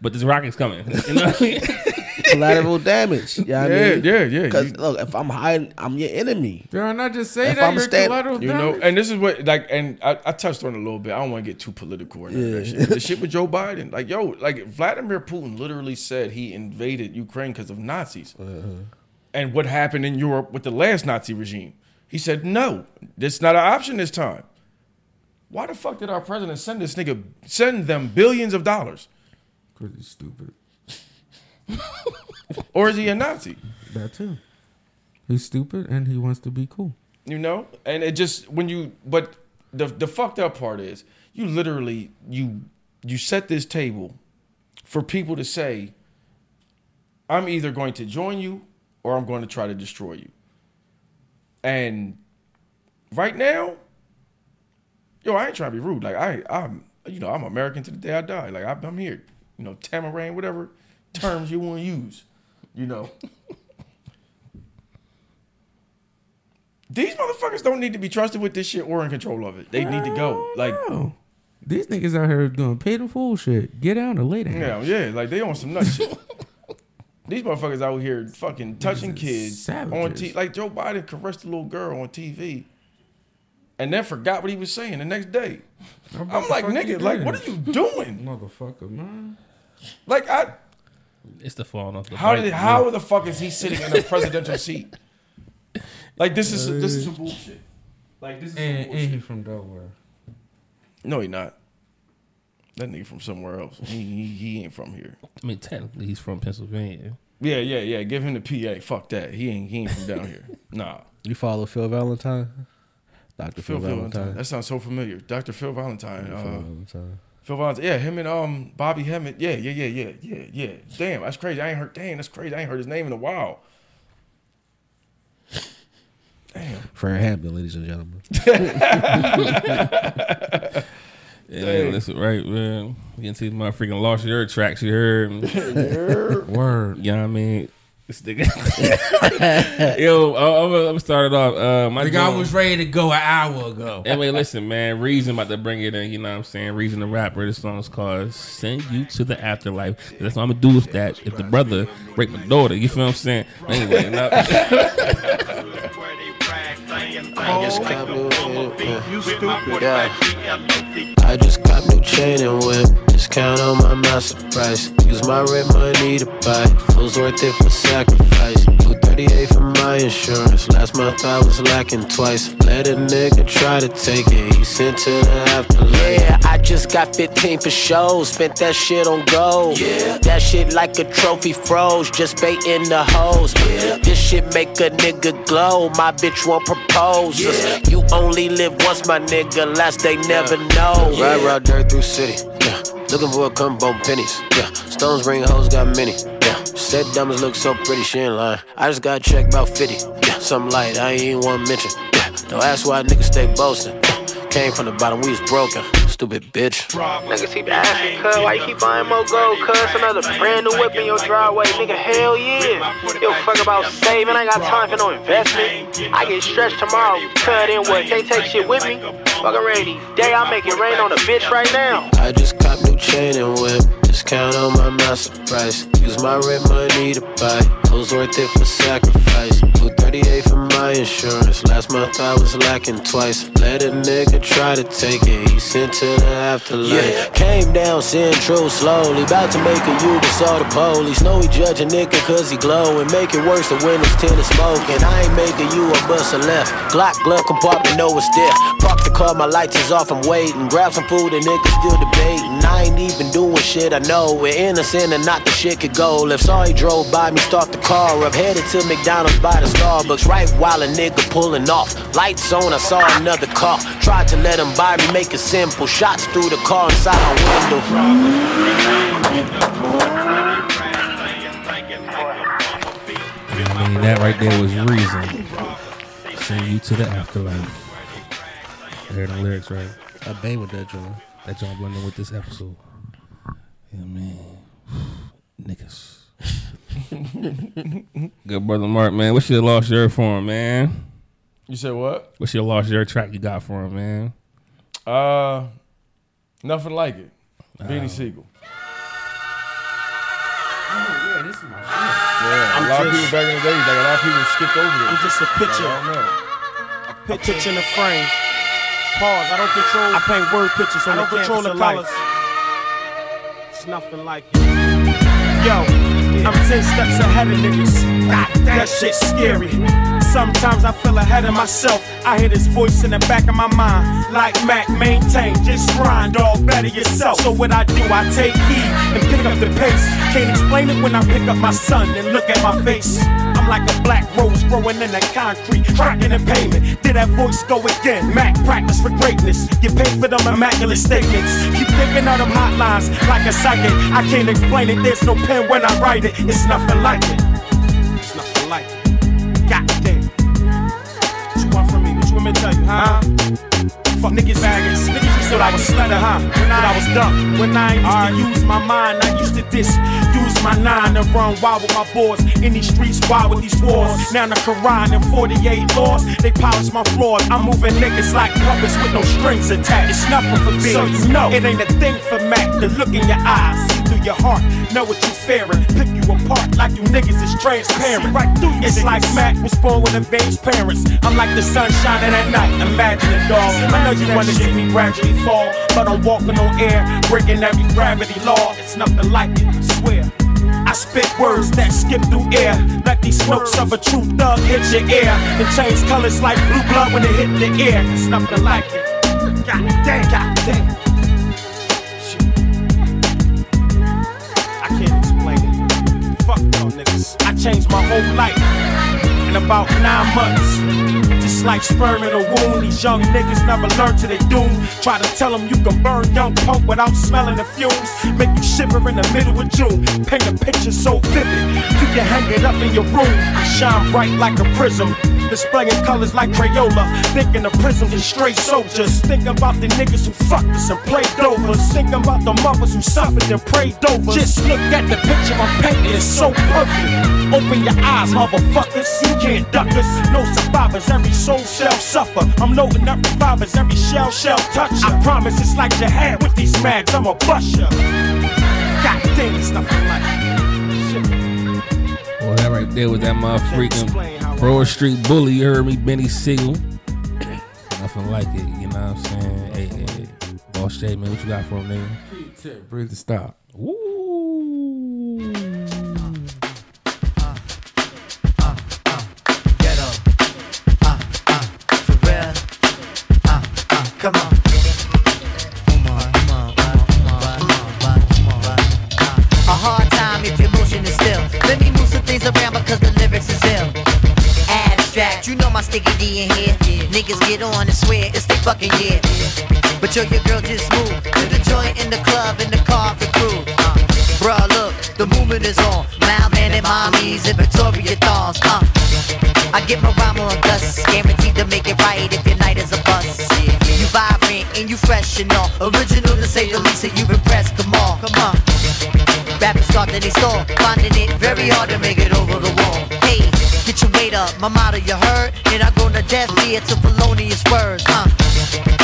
but this rocket's coming. You know (laughs) (laughs) what I mean? collateral damage. Yeah, yeah, I mean, yeah, yeah. Because look, if I'm hiding, I'm your enemy. Did I not just say If that? I'm You're stand- collateral You know, and this is what like, and I, I touched on it a little bit. I don't want to get too political or none that Yeah. shit. The (laughs) shit with Joe Biden, like yo, like Vladimir Putin literally said he invaded Ukraine because of Nazis, uh-huh. and what happened in Europe with the last Nazi regime. He said no, this not an option this time. Why the fuck did our president send this nigga send them billions of dollars, Cause he's stupid. (laughs) or is he a Nazi? That too. He's stupid and he wants to be cool. you know and it just when you but the the fucked up part is you literally you you set this table for people to say i'm either going to join you or i'm going to try to destroy you and right now yo i ain't trying to be rude like i i'm you know i'm american to the day i die like I, i'm here you know tamarain whatever terms you want to use you know These motherfuckers don't need to be trusted with this shit or in control of it. They need to go. Like, Oh, these niggas out here doing pay the fool shit. Get out or lay down. yeah, yeah, like they on some nut shit. (laughs) These motherfuckers out here fucking touching kids on savages. T. Like Joe Biden caressed a little girl on TV, and then forgot what he was saying the next day. I'm like, nigga, like, what are you doing? Motherfucker, man. Like, I It's the falling off the how bike, did how the fuck is he sitting in a presidential seat? Like, this is this is some bullshit. Like this is And, some and he bullshit. from Delaware. No, he not. That nigga from somewhere else. He, he he ain't from here. I mean, technically, he's from Pennsylvania. Yeah, yeah, yeah. Give him the PA. Fuck that. He ain't he ain't from down here. (laughs) Nah. You follow Phil Valentine? Dr. Phil, Phil Valentine. Valentine. That sounds so familiar. Dr. Phil Valentine. Phil Uh, Valentine. Phil Valentine. Yeah, him and um Bobby Hemmitt. Yeah, yeah, yeah, yeah, yeah, yeah. Damn, that's crazy. I ain't heard. Damn, that's crazy. I ain't heard his name in a while. Fred Hampton, ladies and gentlemen. (laughs) Yeah, man, listen, right, man. You can see my freaking lost your tracks. You heard? (laughs) Word. You know what I mean? This (laughs) nigga. Yo, I- I'm gonna start it off. Uh, my The guy joint- was ready to go an hour ago. Anyway, listen, man. Reason about to bring it in. You know what I'm saying? Reason the rapper. This song's called "Send You to the Afterlife." That's what I'm gonna do with that. If the brother rape my daughter, you feel what I'm saying? Anyway, (laughs) (laughs) I just cop new chain You stupid. Yeah. I just cop new chain and whip. Just count on my master price. Use my rent money to buy. Was worth it for sacrifice. 238 for my insurance. Last month I was lacking twice. Let a nigga try to take it. He sent to the afterlife. Yeah, I just got 15 for shows. Spent that shit on gold. Yeah. That shit like a trophy froze. Just baiting the hoes. Yeah. This shit make a nigga glow. My bitch won't propose. You only live once, my nigga. Last they never know. Ride, ride dirt through city. Yeah. Looking for a combo pennies. Yeah. Stones ring hoes got many. Yeah. Said diamonds look so pretty, she ain't lying. I just got checked about 50. Yeah. Something light, I ain't even want to mention. Yeah. Don't ask why niggas stay boasting. Came from the bottom, we was broken. Stupid bitch. Niggas keep asking, cuz, why you keep buying more gold, cuz? Another brand new whip in your driveway, nigga, hell yeah. Yo, fuck about saving, I ain't got time for no investment. I get stretched tomorrow, cuz, then what? Can't take shit with me? Fucking ready, day I make it rain on a bitch right now. I just cop new chain and whip. Just count on my master price. Use my rent money to buy. Was worth it for sacrifice. 238 for my insurance. Last month I was lacking twice. Let a nigga try to take it. He sent to the afterlife. Came down central slowly. About to make a U, but saw the police. Know he judge a nigga cause he glow. And make it worse, the windows tint to smoke. And I ain't making you a bust a left. Glock glove compartment, know it's there. Park the car, my lights is off, I'm waiting. Grab some food and niggas still debating. I ain't even doing shit, I know. We're innocent and not the shit could go. If saw he drove by me, start the car up. Headed to McDonald's by the Starbucks. Right while a nigga pulling off. Lights on, I saw another car. Tried to let him buy me, make it simple. Shots through the car inside my window. I mean, that right there was reason. Send you to the afterlife. I heard the lyrics right. I bang with that joint. That joint blending with this episode. Yeah, man. (sighs) Niggas. (laughs) Good brother Mark, man. What's your Lost Yerrr for him, man? You said what? What's your Lost Yerrr track you got for him, man? Uh, nothing like it. Beanie Oh. Sigel. yeah, this is my Yeah, I'm a lot of people back in the day, like a lot of people skipped over it. I'm just a picture. I don't know. A picture in the frame. Pause. I don't control. I paint word pictures on I don't the control the colors. life. It's nothing like it. Yo, I'm ten steps ahead of niggas. That shit's scary. Sometimes I feel ahead of myself. I hear this voice in the back of my mind. Like Mac, maintain, just grind, all better yourself. So what I do, I take heed and pick up the pace. Can't explain it when I pick up my son and look at my face. Like a black rose growing in the concrete, cracking the pavement. Did that voice go again? Mac, practice for greatness. Get paid for them immaculate statements. Keep thinking of them hotlines like a psychic. I can't explain it, there's no pen when I write it. It's nothing like it. It's nothing like it. God damn. What you want from me? What you want me to tell you, huh? Fuck niggas, faggots. Niggas I was stutter, huh? When I was dumb. When I used to use my mind, I used to diss. Use my nine and run wild with my boys. In these streets, wild with these wars. Now the Quran and 48 laws, they polish my floors. I'm moving niggas like puppets with no strings attached. It's nothing for me. So you know, it ain't a thing for Mac. to look in your eyes, see through your heart. Know what you're fearing. Pick you apart like you niggas is transparent. Right through you. It's like Mac was born with advanced parents. I'm like the sun shining at night. Imagine it, dog. I know you wanna see me gradually fall, but I'm walking on air, breaking every gravity law. It's nothing like it, I swear. I spit words that skip through air. Let these smokes of a true thug hit your ear and change colors like blue blood when it hit the air. It's nothing like it. God damn, god damn. Changed my whole life in about nine months. Just like sperm in a wound, these young niggas never learn to their doom. Try to tell them you can burn young punk without smelling the fumes. Make you shiver in the middle of June. Paint a picture so vivid, you can hang it up in your room. Shine bright like a prism. Displaying colors like Crayola. Thinking of prisms and straight soldiers. Think about the niggas who fucked us and played over. Think about the mothers who suffered and prayed over. Just look at the picture I'm painting, it's so perfect. Open your eyes, motherfuckers. You can't duck us. No survivors, every soul shall suffer. I'm loading up revivers, every shell shall touch ya. I promise it's like your jihad with these mags, I'm a bust ya. God damn, it's nothing like right there was that motherfucking Broad Street Bully. You heard me, Beanie Sigel. (coughs) Nothing like it, you know what I'm saying? Hey, hey, hey. Boss Jay, man, what you got for him, nigga? Breathe the stop. Sticky D in here. Niggas get on and swear it's the fucking year. But yo, your girl just moved to the joint in the club in the car for crew. Uh, bruh, look, the movement is on. Mailman and mommies and Victoria thongs. Uh, I get my rhyme on dust, guaranteed to make it right if your night is a bust. You vibrant and you fresh and all. Original to say the least, and you impressed. Come on, come on. Rappers start to they store, finding it very hard to make it over the wall. Weight up, my motto you heard, and I go to death here to felonious words, huh?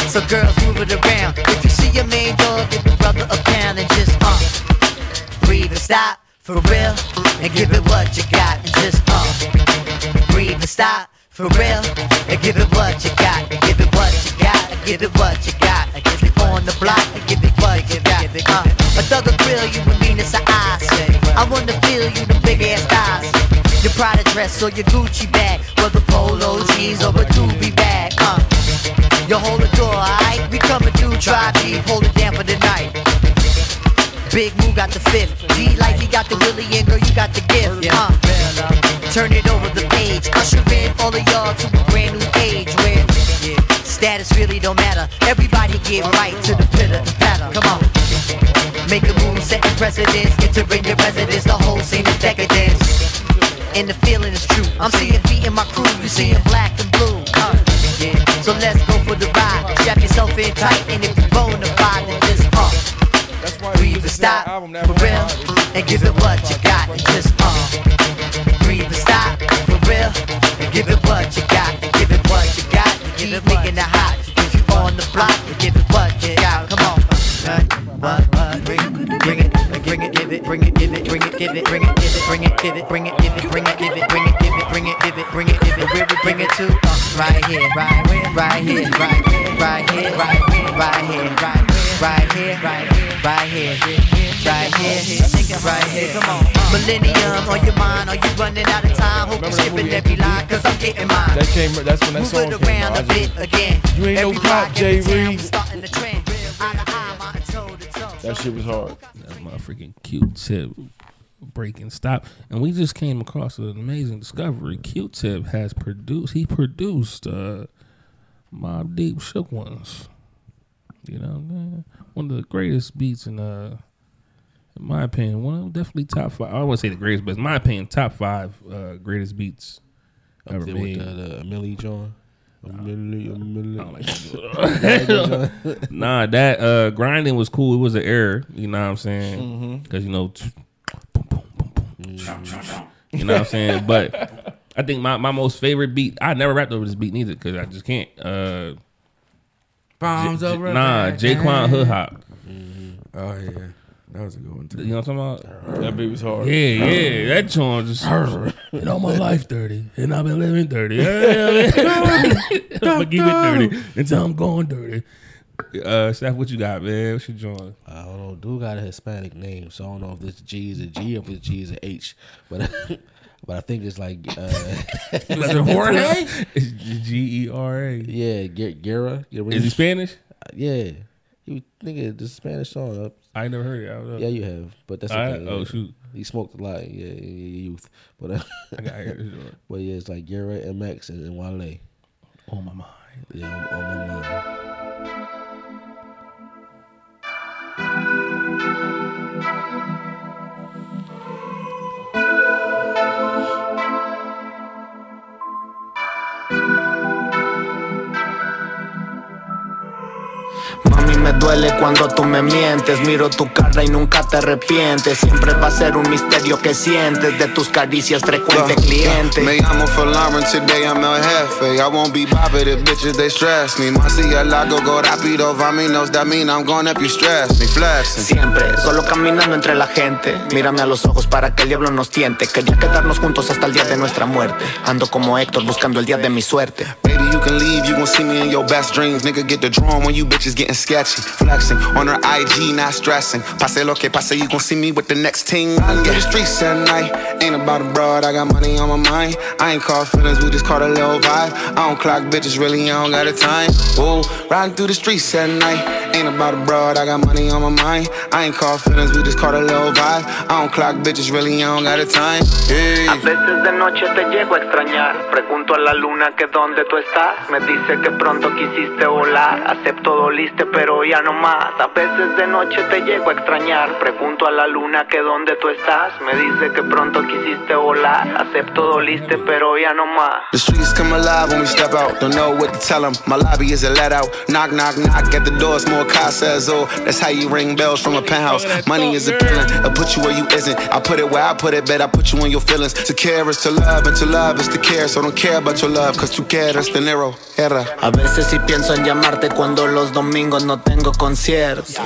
So girls move it around. If you see your main dog, give your brother a pound and just uh, breathe and stop for real, and give it what you got and just uh, breathe and stop for real, and give it what you got, and give it what you got, and give it what you got, and give it on the block, and give it what you got. Uh, a thug will grill you with meanness of eyes. I wanna feel you Your Prada dress or your Gucci bag, whether polo jeans or a doobie bag. Uh, you hold the door, alright? We coming through, try deep, hold it down for the night. Big Moo got the fifth. D like he got the Willie and girl, you got the gift. Uh, turn it over the page. Usher in all of y'all to a brand new age where status really don't matter. Everybody get right to the pitter patter. Come on. Make a move, setting precedence. Entering your residence, the whole scene is decadence. And the feeling is true. I'm seeing beat in my crew, you seeing black and blue. Uh, yeah. So let's go for the ride. Strap yourself in tight, and if you're bona fide, then just uh. Breathe and stop for real, and give it what you got, and just uh. Breathe and stop for real, and give it what you got, and give it what you got, and keep making it hot. If you on the block, and give it what you got. Come on. What, what, bring, bring it, bring it, give it, bring it, give it, bring it, give it, bring it, give it, bring it, give it, bring it, give it, bring it, bring it to? Uh, right here, right here, right here, right here, right here, right here, right here, right right here, right here, right here, right here, right here. Come on, Millennium on your mind, are you running out of time? Hope you're skipping every line, cause I'm getting mine. That came. That's when that Move song it came around out. a bit again. You ain't no Every cop, block, Jay every town, Reed. we starting the trend. Eye to eye, mountain toe to toe. That shit was hard. That motherfucking Q-Tip break and stop. And we just came across an amazing discovery. Q-Tip has produced. He produced uh, Mobb Deep Shook Ones. You know, one of the greatest beats in uh, in my opinion, one of definitely top five. I wouldn't say the greatest, but in my opinion, top five uh, greatest beats Up ever made. with the, the Millie John. Millie, Millie. (laughs) (laughs) nah, that uh, grinding was cool. It was an error. You know what I'm saying? Mhm. Because you know, t- boom, boom, boom, boom, you know what I'm saying. But I think my, my most favorite beat. I never rapped over this beat neither because I just can't. Uh, Bombs J- J- Nah, that Jaquan Hood Hop. Oh yeah, that was a good one too. You know what I'm talking about? That beat was hard. Yeah, yeah. That joint just. You know, my life dirty, and I've been living dirty. I'm gonna keep it dirty until I'm going dirty. Uh, Seth, what you got, man? What you join? I don't know. Dude got a Hispanic name, so I don't know if this G is a G or if this G is a H. But (laughs) but I think it's like uh, (laughs) Is it Jorge? (laughs) It's G E R A. Yeah, Gu- Guerra. Is he Spanish? Yeah, he nigga the Spanish song. Up. I ain't never heard it. I don't know. Yeah, you have, but that's I- okay. oh, shoot. He smoked a lot. Yeah, in your youth. But uh, I got it. Sure. but yeah, it's like Guerra, MX, and, and Wale. On my mind. Yeah, on, on my mind. Mami, me duele cuando tú me mientes. Miro tu cara y nunca te arrepientes. Siempre va a ser un misterio que sientes de tus caricias frecuente cliente. Me llamo today I'm el jefe. I won't be bothered if bitches they stress me. Más si el lago go rápido, vaminos, that mean I'm gonna be stressed. Me flexing. Siempre, solo caminando entre la gente. Mírame a los ojos para que el diablo nos tiente. Quería quedarnos juntos hasta el día de nuestra muerte. Ando como Héctor buscando el día de mi suerte. You can leave, you gon' see me in your best dreams. Nigga, get the drum when you bitches getting sketchy. Flexing on her IG, not stressing. Pase lo que pase, you gon' see me with the next team. Riding through the streets at night. Ain't about a broad, I got money on my mind. I ain't caught feelings, we just caught a little vibe. I don't clock bitches, really, I don't got the time. Ooh, riding through the streets at night. Ain't about a broad, I got money on my mind. I ain't caught feelings, we just caught a little vibe. I don't clock bitches, really, I don't got the time. A veces de noche te llego a extrañar. Pregunto a la luna que dónde tú estás. Me dice que pronto quisiste volar. Acepto doliste, pero ya no más. A veces de noche te llego a extrañar. Pregunto a la luna que dónde tú estás. Me dice que pronto quisiste volar. Acepto doliste, pero ya no más. The streets come alive when we step out. Don't know what to tell them. My lobby is a let out. Knock, knock, knock at the door. It's more casas. Oh, that's how you ring bells from a penthouse. Money is appealing. I put you where you isn't. I put it where I put it, bet I put you in your feelings. To care is to love, and to love is to care. So don't care about your love, cause tu quieres dinero. Era. A veces sí pienso en llamarte cuando los domingos no tengo concierto.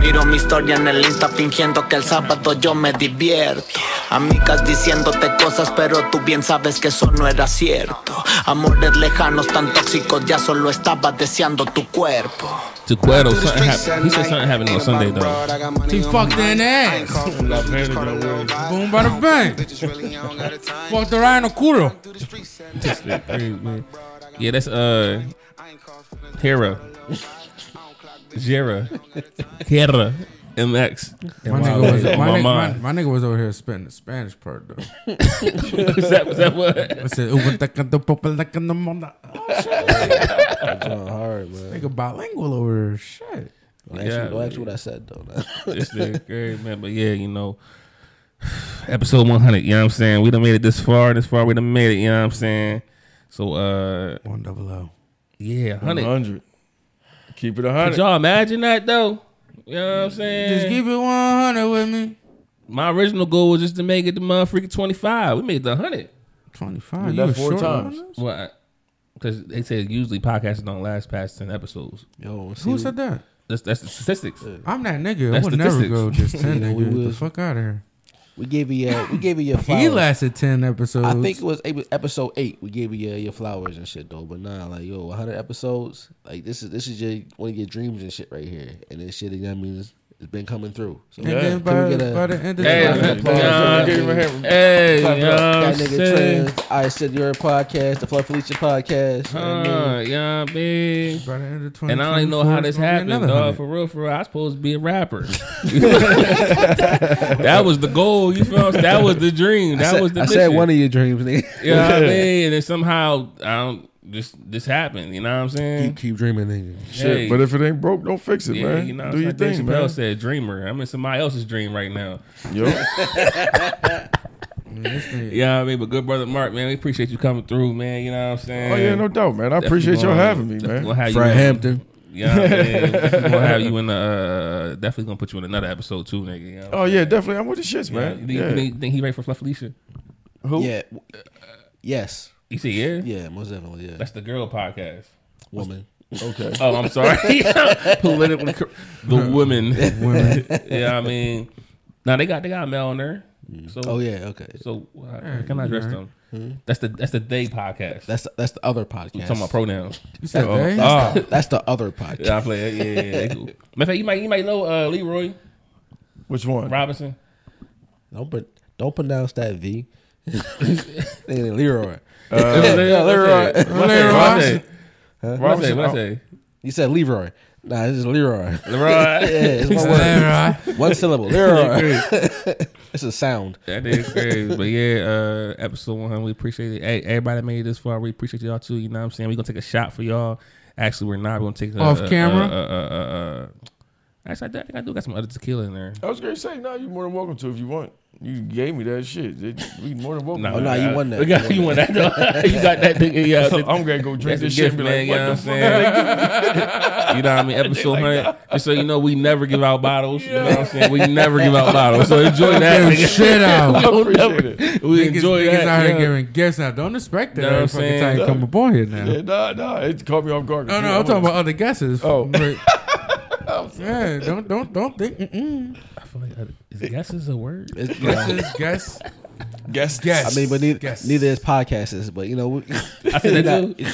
Miro mi historia en el Insta fingiendo que el sábado yo me divierto. Amigas diciéndote cosas, pero tú bien sabes que eso no era cierto. Amores lejanos tan tóxicos, ya solo estaba deseando tu cuerpo. To Cueto, something happened. He said something happened on Sunday though. He fucked in the ass. Boom, bada bang. Fucked her right in the culo. This shit crazy, man. Yeah, that's uh Hera. Jera. Hera. MX. My nigga, was, my, nigga, my, my nigga was over here spitting the Spanish part though. (laughs) was that was that what? I said, "Uva taca do popa laca no monda." Oh! That's hard, man. Nigga bilingual over here. Shit. Don't ask, me, don't ask what I said though. (laughs) this nigga crazy, man. But yeah, you know, (sighs) episode 100, you know what I'm saying? We done made it this far, this far, we done made it, you know what I'm saying? So, uh, one double O. Yeah, 100. 100. Keep it Could 100. y'all imagine that though? You know what I'm saying? Just keep it 100 with me. My original goal was just to make it the motherfucking 25. We made the 100. 25. did You that four times. What? Because they said usually podcasts don't last past 10 episodes. Yo, Who said that? That's, that's the statistics. I'm that nigga. That's I would never statistics. go just (laughs) 10 we nigga. Get the fuck out of here. We gave you your, we gave you your (laughs) flowers. He lasted 10 episodes. I think it was, it was episode eight. We gave you your, your flowers and shit though. But nah, like yo, 100 episodes. Like this is this is your one of your dreams and shit right here. And this shit, that means it's been coming through. So And then can by- we get a, by the end of Hey, the- round applause? yeah, Give give him a him hand. Hey, clap it up. that I'm nigga. Trendz. I Said Yerrr podcast, the Fluff Felicia podcast. you know what I mean? yeah, big. By the end of And I don't even know how 2024, this it's gonna be happened, dog. 100. For real, for real. I was supposed to be a rapper. (laughs) that was the goal. You feel? me? That was the dream. That said, was the I mission. said one of your dreams, nigga. You know what I (laughs) mean? And then somehow, I don't. Just this happened. You know what I'm saying? keep, keep dreaming, nigga. Shit, but if it ain't broke, don't fix it, yeah, man. You know, Do your like Dave thing, Chappelle man. said, "Dreamer." I'm in somebody else's dream right now. Yo. (laughs) Yeah, I mean, but good brother Mark, man, we appreciate you coming through, man. You know what I'm saying? Oh, yeah, no doubt, man. I Definitely appreciate y'all having me, man. gonna have you Fred in- Hampton. Yeah, man. (laughs) definitely gonna have you in the. Uh, definitely gonna put you in another episode too, nigga. You know? Oh, yeah, definitely. I'm with the shits, Yeah, man. You think, Yeah. think, think he ready for Fluff Felicia? Who? Yeah. Yes. You see, yeah, Yeah, most definitely. Yeah. That's the girl podcast. Woman. Okay. Oh, I'm sorry. (laughs) Politically, cor- the women. Women. (laughs) yeah, I mean, now they got they got Mel on there. So Oh, yeah, okay. So uh, Yeah, can I address you them? Mhm. That's the that's the they podcast. That's the, that's the other podcast. We talking about pronouns. You said Oh, they? ah. That's, the, that's the other podcast. Yeah, I play it. Yeah, yeah, yeah. They (laughs) cool. Matter of fact, you might you might know uh, Leroy Which one? Robinson. Don't pro- don't pronounce that V. Leroy. Uh, (laughs) yeah, Leroy. What I say? What I say? Huh? What I say? What I say? You said Leroy. Nah, this is Leroy. Leroy. (laughs) yeah, it's one word. Leroy. One syllable. (laughs) Leroy. it's a sound. That is crazy. but yeah, uh, episode 100, we appreciate it. Hey, everybody that made it this far, we appreciate y'all too. You know what I'm saying? We're going to take a shot for y'all. Actually, we're not. We're going to take a, Off a- a- camera? a- a- a- a- Actually, I think I do got some other tequila in there. I was gonna say, no, you're more than welcome to if you want. You gave me that shit. It, we more than welcome. Nah, Oh, nah, you won that. We got, you won that. (laughs) you got that thing. Yeah, I'm gonna go drink this shit gift, man, like, you know what what I'm saying? (laughs) You know what I mean? (laughs) Episode 100. Just so you know, we never give out bottles. You know what I'm saying? We never give out bottles. So enjoy that. Give nigga. shit out. We don't Appreciate never- it. We niggas, enjoy niggas that. out here yeah. giving gifts out. Don't expect that Know what I'm saying? time you come aboard here now. Yeah, nah, nah, it caught me off guard. No, no, I'm talking about other guesses. Oh. But- yeah, don't don't don't think. Mm-mm. I feel like uh, is guesses a word? It's, Guesses, guess, Guess, guess. I mean, but neither, guess. neither is podcasts, is, but you know, we, (laughs) I said (laughs) that too.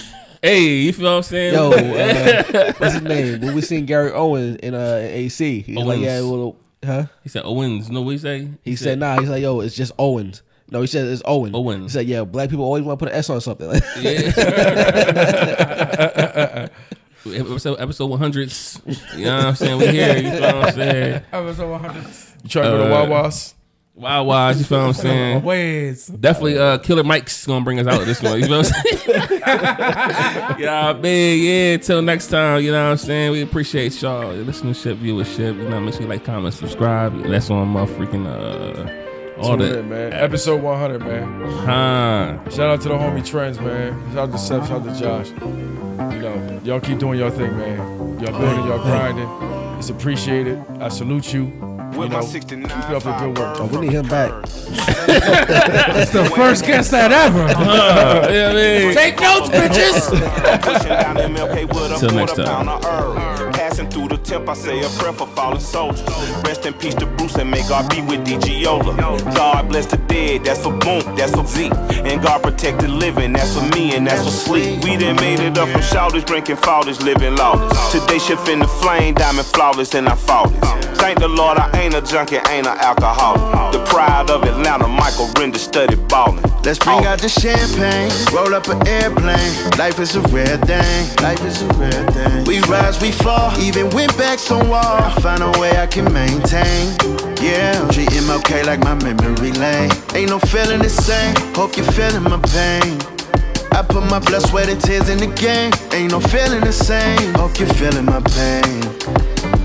Hey, you feel what I'm saying? Yo, (laughs) uh, what's his name? When we seen Gary Owens in uh AC, he's like, Owens. yeah, well, huh? he said Owens. No, what he say? He, said, nah. He's like, yo, it's just Owens. No, he said it's Owen. Owens. He said, yeah, black people always want to put an S on something. Yeah. Episode episode 100. You know what I'm saying? We here. You know what I'm saying? Episode 100. You trying to go to Uh, Wawa's? Wow, wow. You feel what I'm saying? Ways. Definitely, uh, Killer Mike's gonna bring us out this one. You feel what I'm saying? (laughs) yeah, man. Yeah. Until next time. You know what I'm saying? We appreciate y'all your listenership, viewership. You know, make sure you like, comment, subscribe. That's on my freaking uh, all Tune that. in, man. Episode 100, man. Huh. Shout out to the homie Trendz, man. Shout out to Seth, shout out to Josh. You know, y'all keep doing your thing, man. Y'all building, y'all grinding. It's appreciated. I salute you. You know, keep up the good work. oh, we need him back. That's the first guest that ever. Uh, (laughs) yeah, man. Take notes, bitches. Pushing down MLK with a Till next time. Pound of herb. Passing through the temp, I say a prayer for fallen soldiers. Rest in peace to Bruce and may God be with DJ Yola. God bless the dead, that's for Boom, that's for Z. And God protect the living, that's for me and that's for sleep. We done made it up from shouters, drinking fathers, living lawless. Today shift in the flame, diamond flawless, and I fought it. Thank the Lord, I ain't a junkie, ain't an alcoholic. The pride of Atlanta, Michael Render studied ballin'. Let's bring oh. out the champagne, roll up an airplane. Life is a rare thing, life is a rare thing. We rise, we fall, even went back on wall. I find a way I can maintain. Yeah, treat MLK like my memory lane. Ain't no feeling the same, hope you're feeling my pain. I put my blood, sweat, and tears in the game. Ain't no feeling the same, hope you're feeling my pain.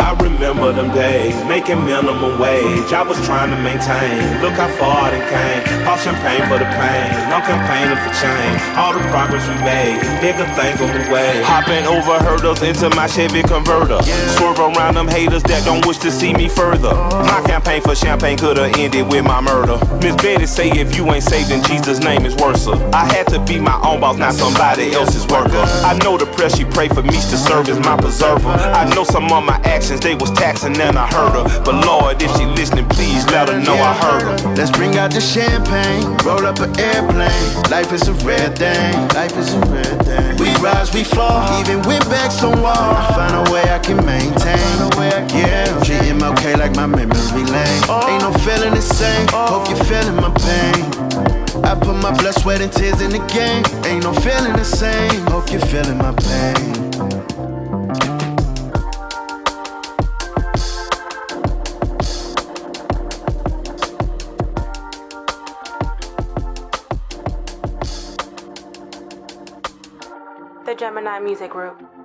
I remember them days, making minimum wage. I was trying to maintain. Look how far it came. Pop champagne for the pain. I'm campaigning for change. All the progress we made, bigger things on the way. Hopping over hurdles into my Chevy converter. Swerve around them haters that don't wish to see me further. My campaign for champagne could have ended with my murder. Miss Betty say if you ain't saved, then Jesus' name is worse. I had to be my own boss, not somebody else's worker. I know the press she pray for me to serve as my preserver. I know some of my actions they was taxing and I heard her. But Lord, if she listening, please let her know I heard her. Let's bring out the champagne, roll up an airplane. Life is a rare thing, life is a rare thing. We rise, we fall, even when backs on wall. I find a way I can maintain. Yeah, treat MLK like my memory lane. Ain't no feeling the same, hope you're feeling my pain. I put my blood, sweat, and tears in the game. Ain't no feeling the same, hope you're feeling my pain. Gemini Music Group.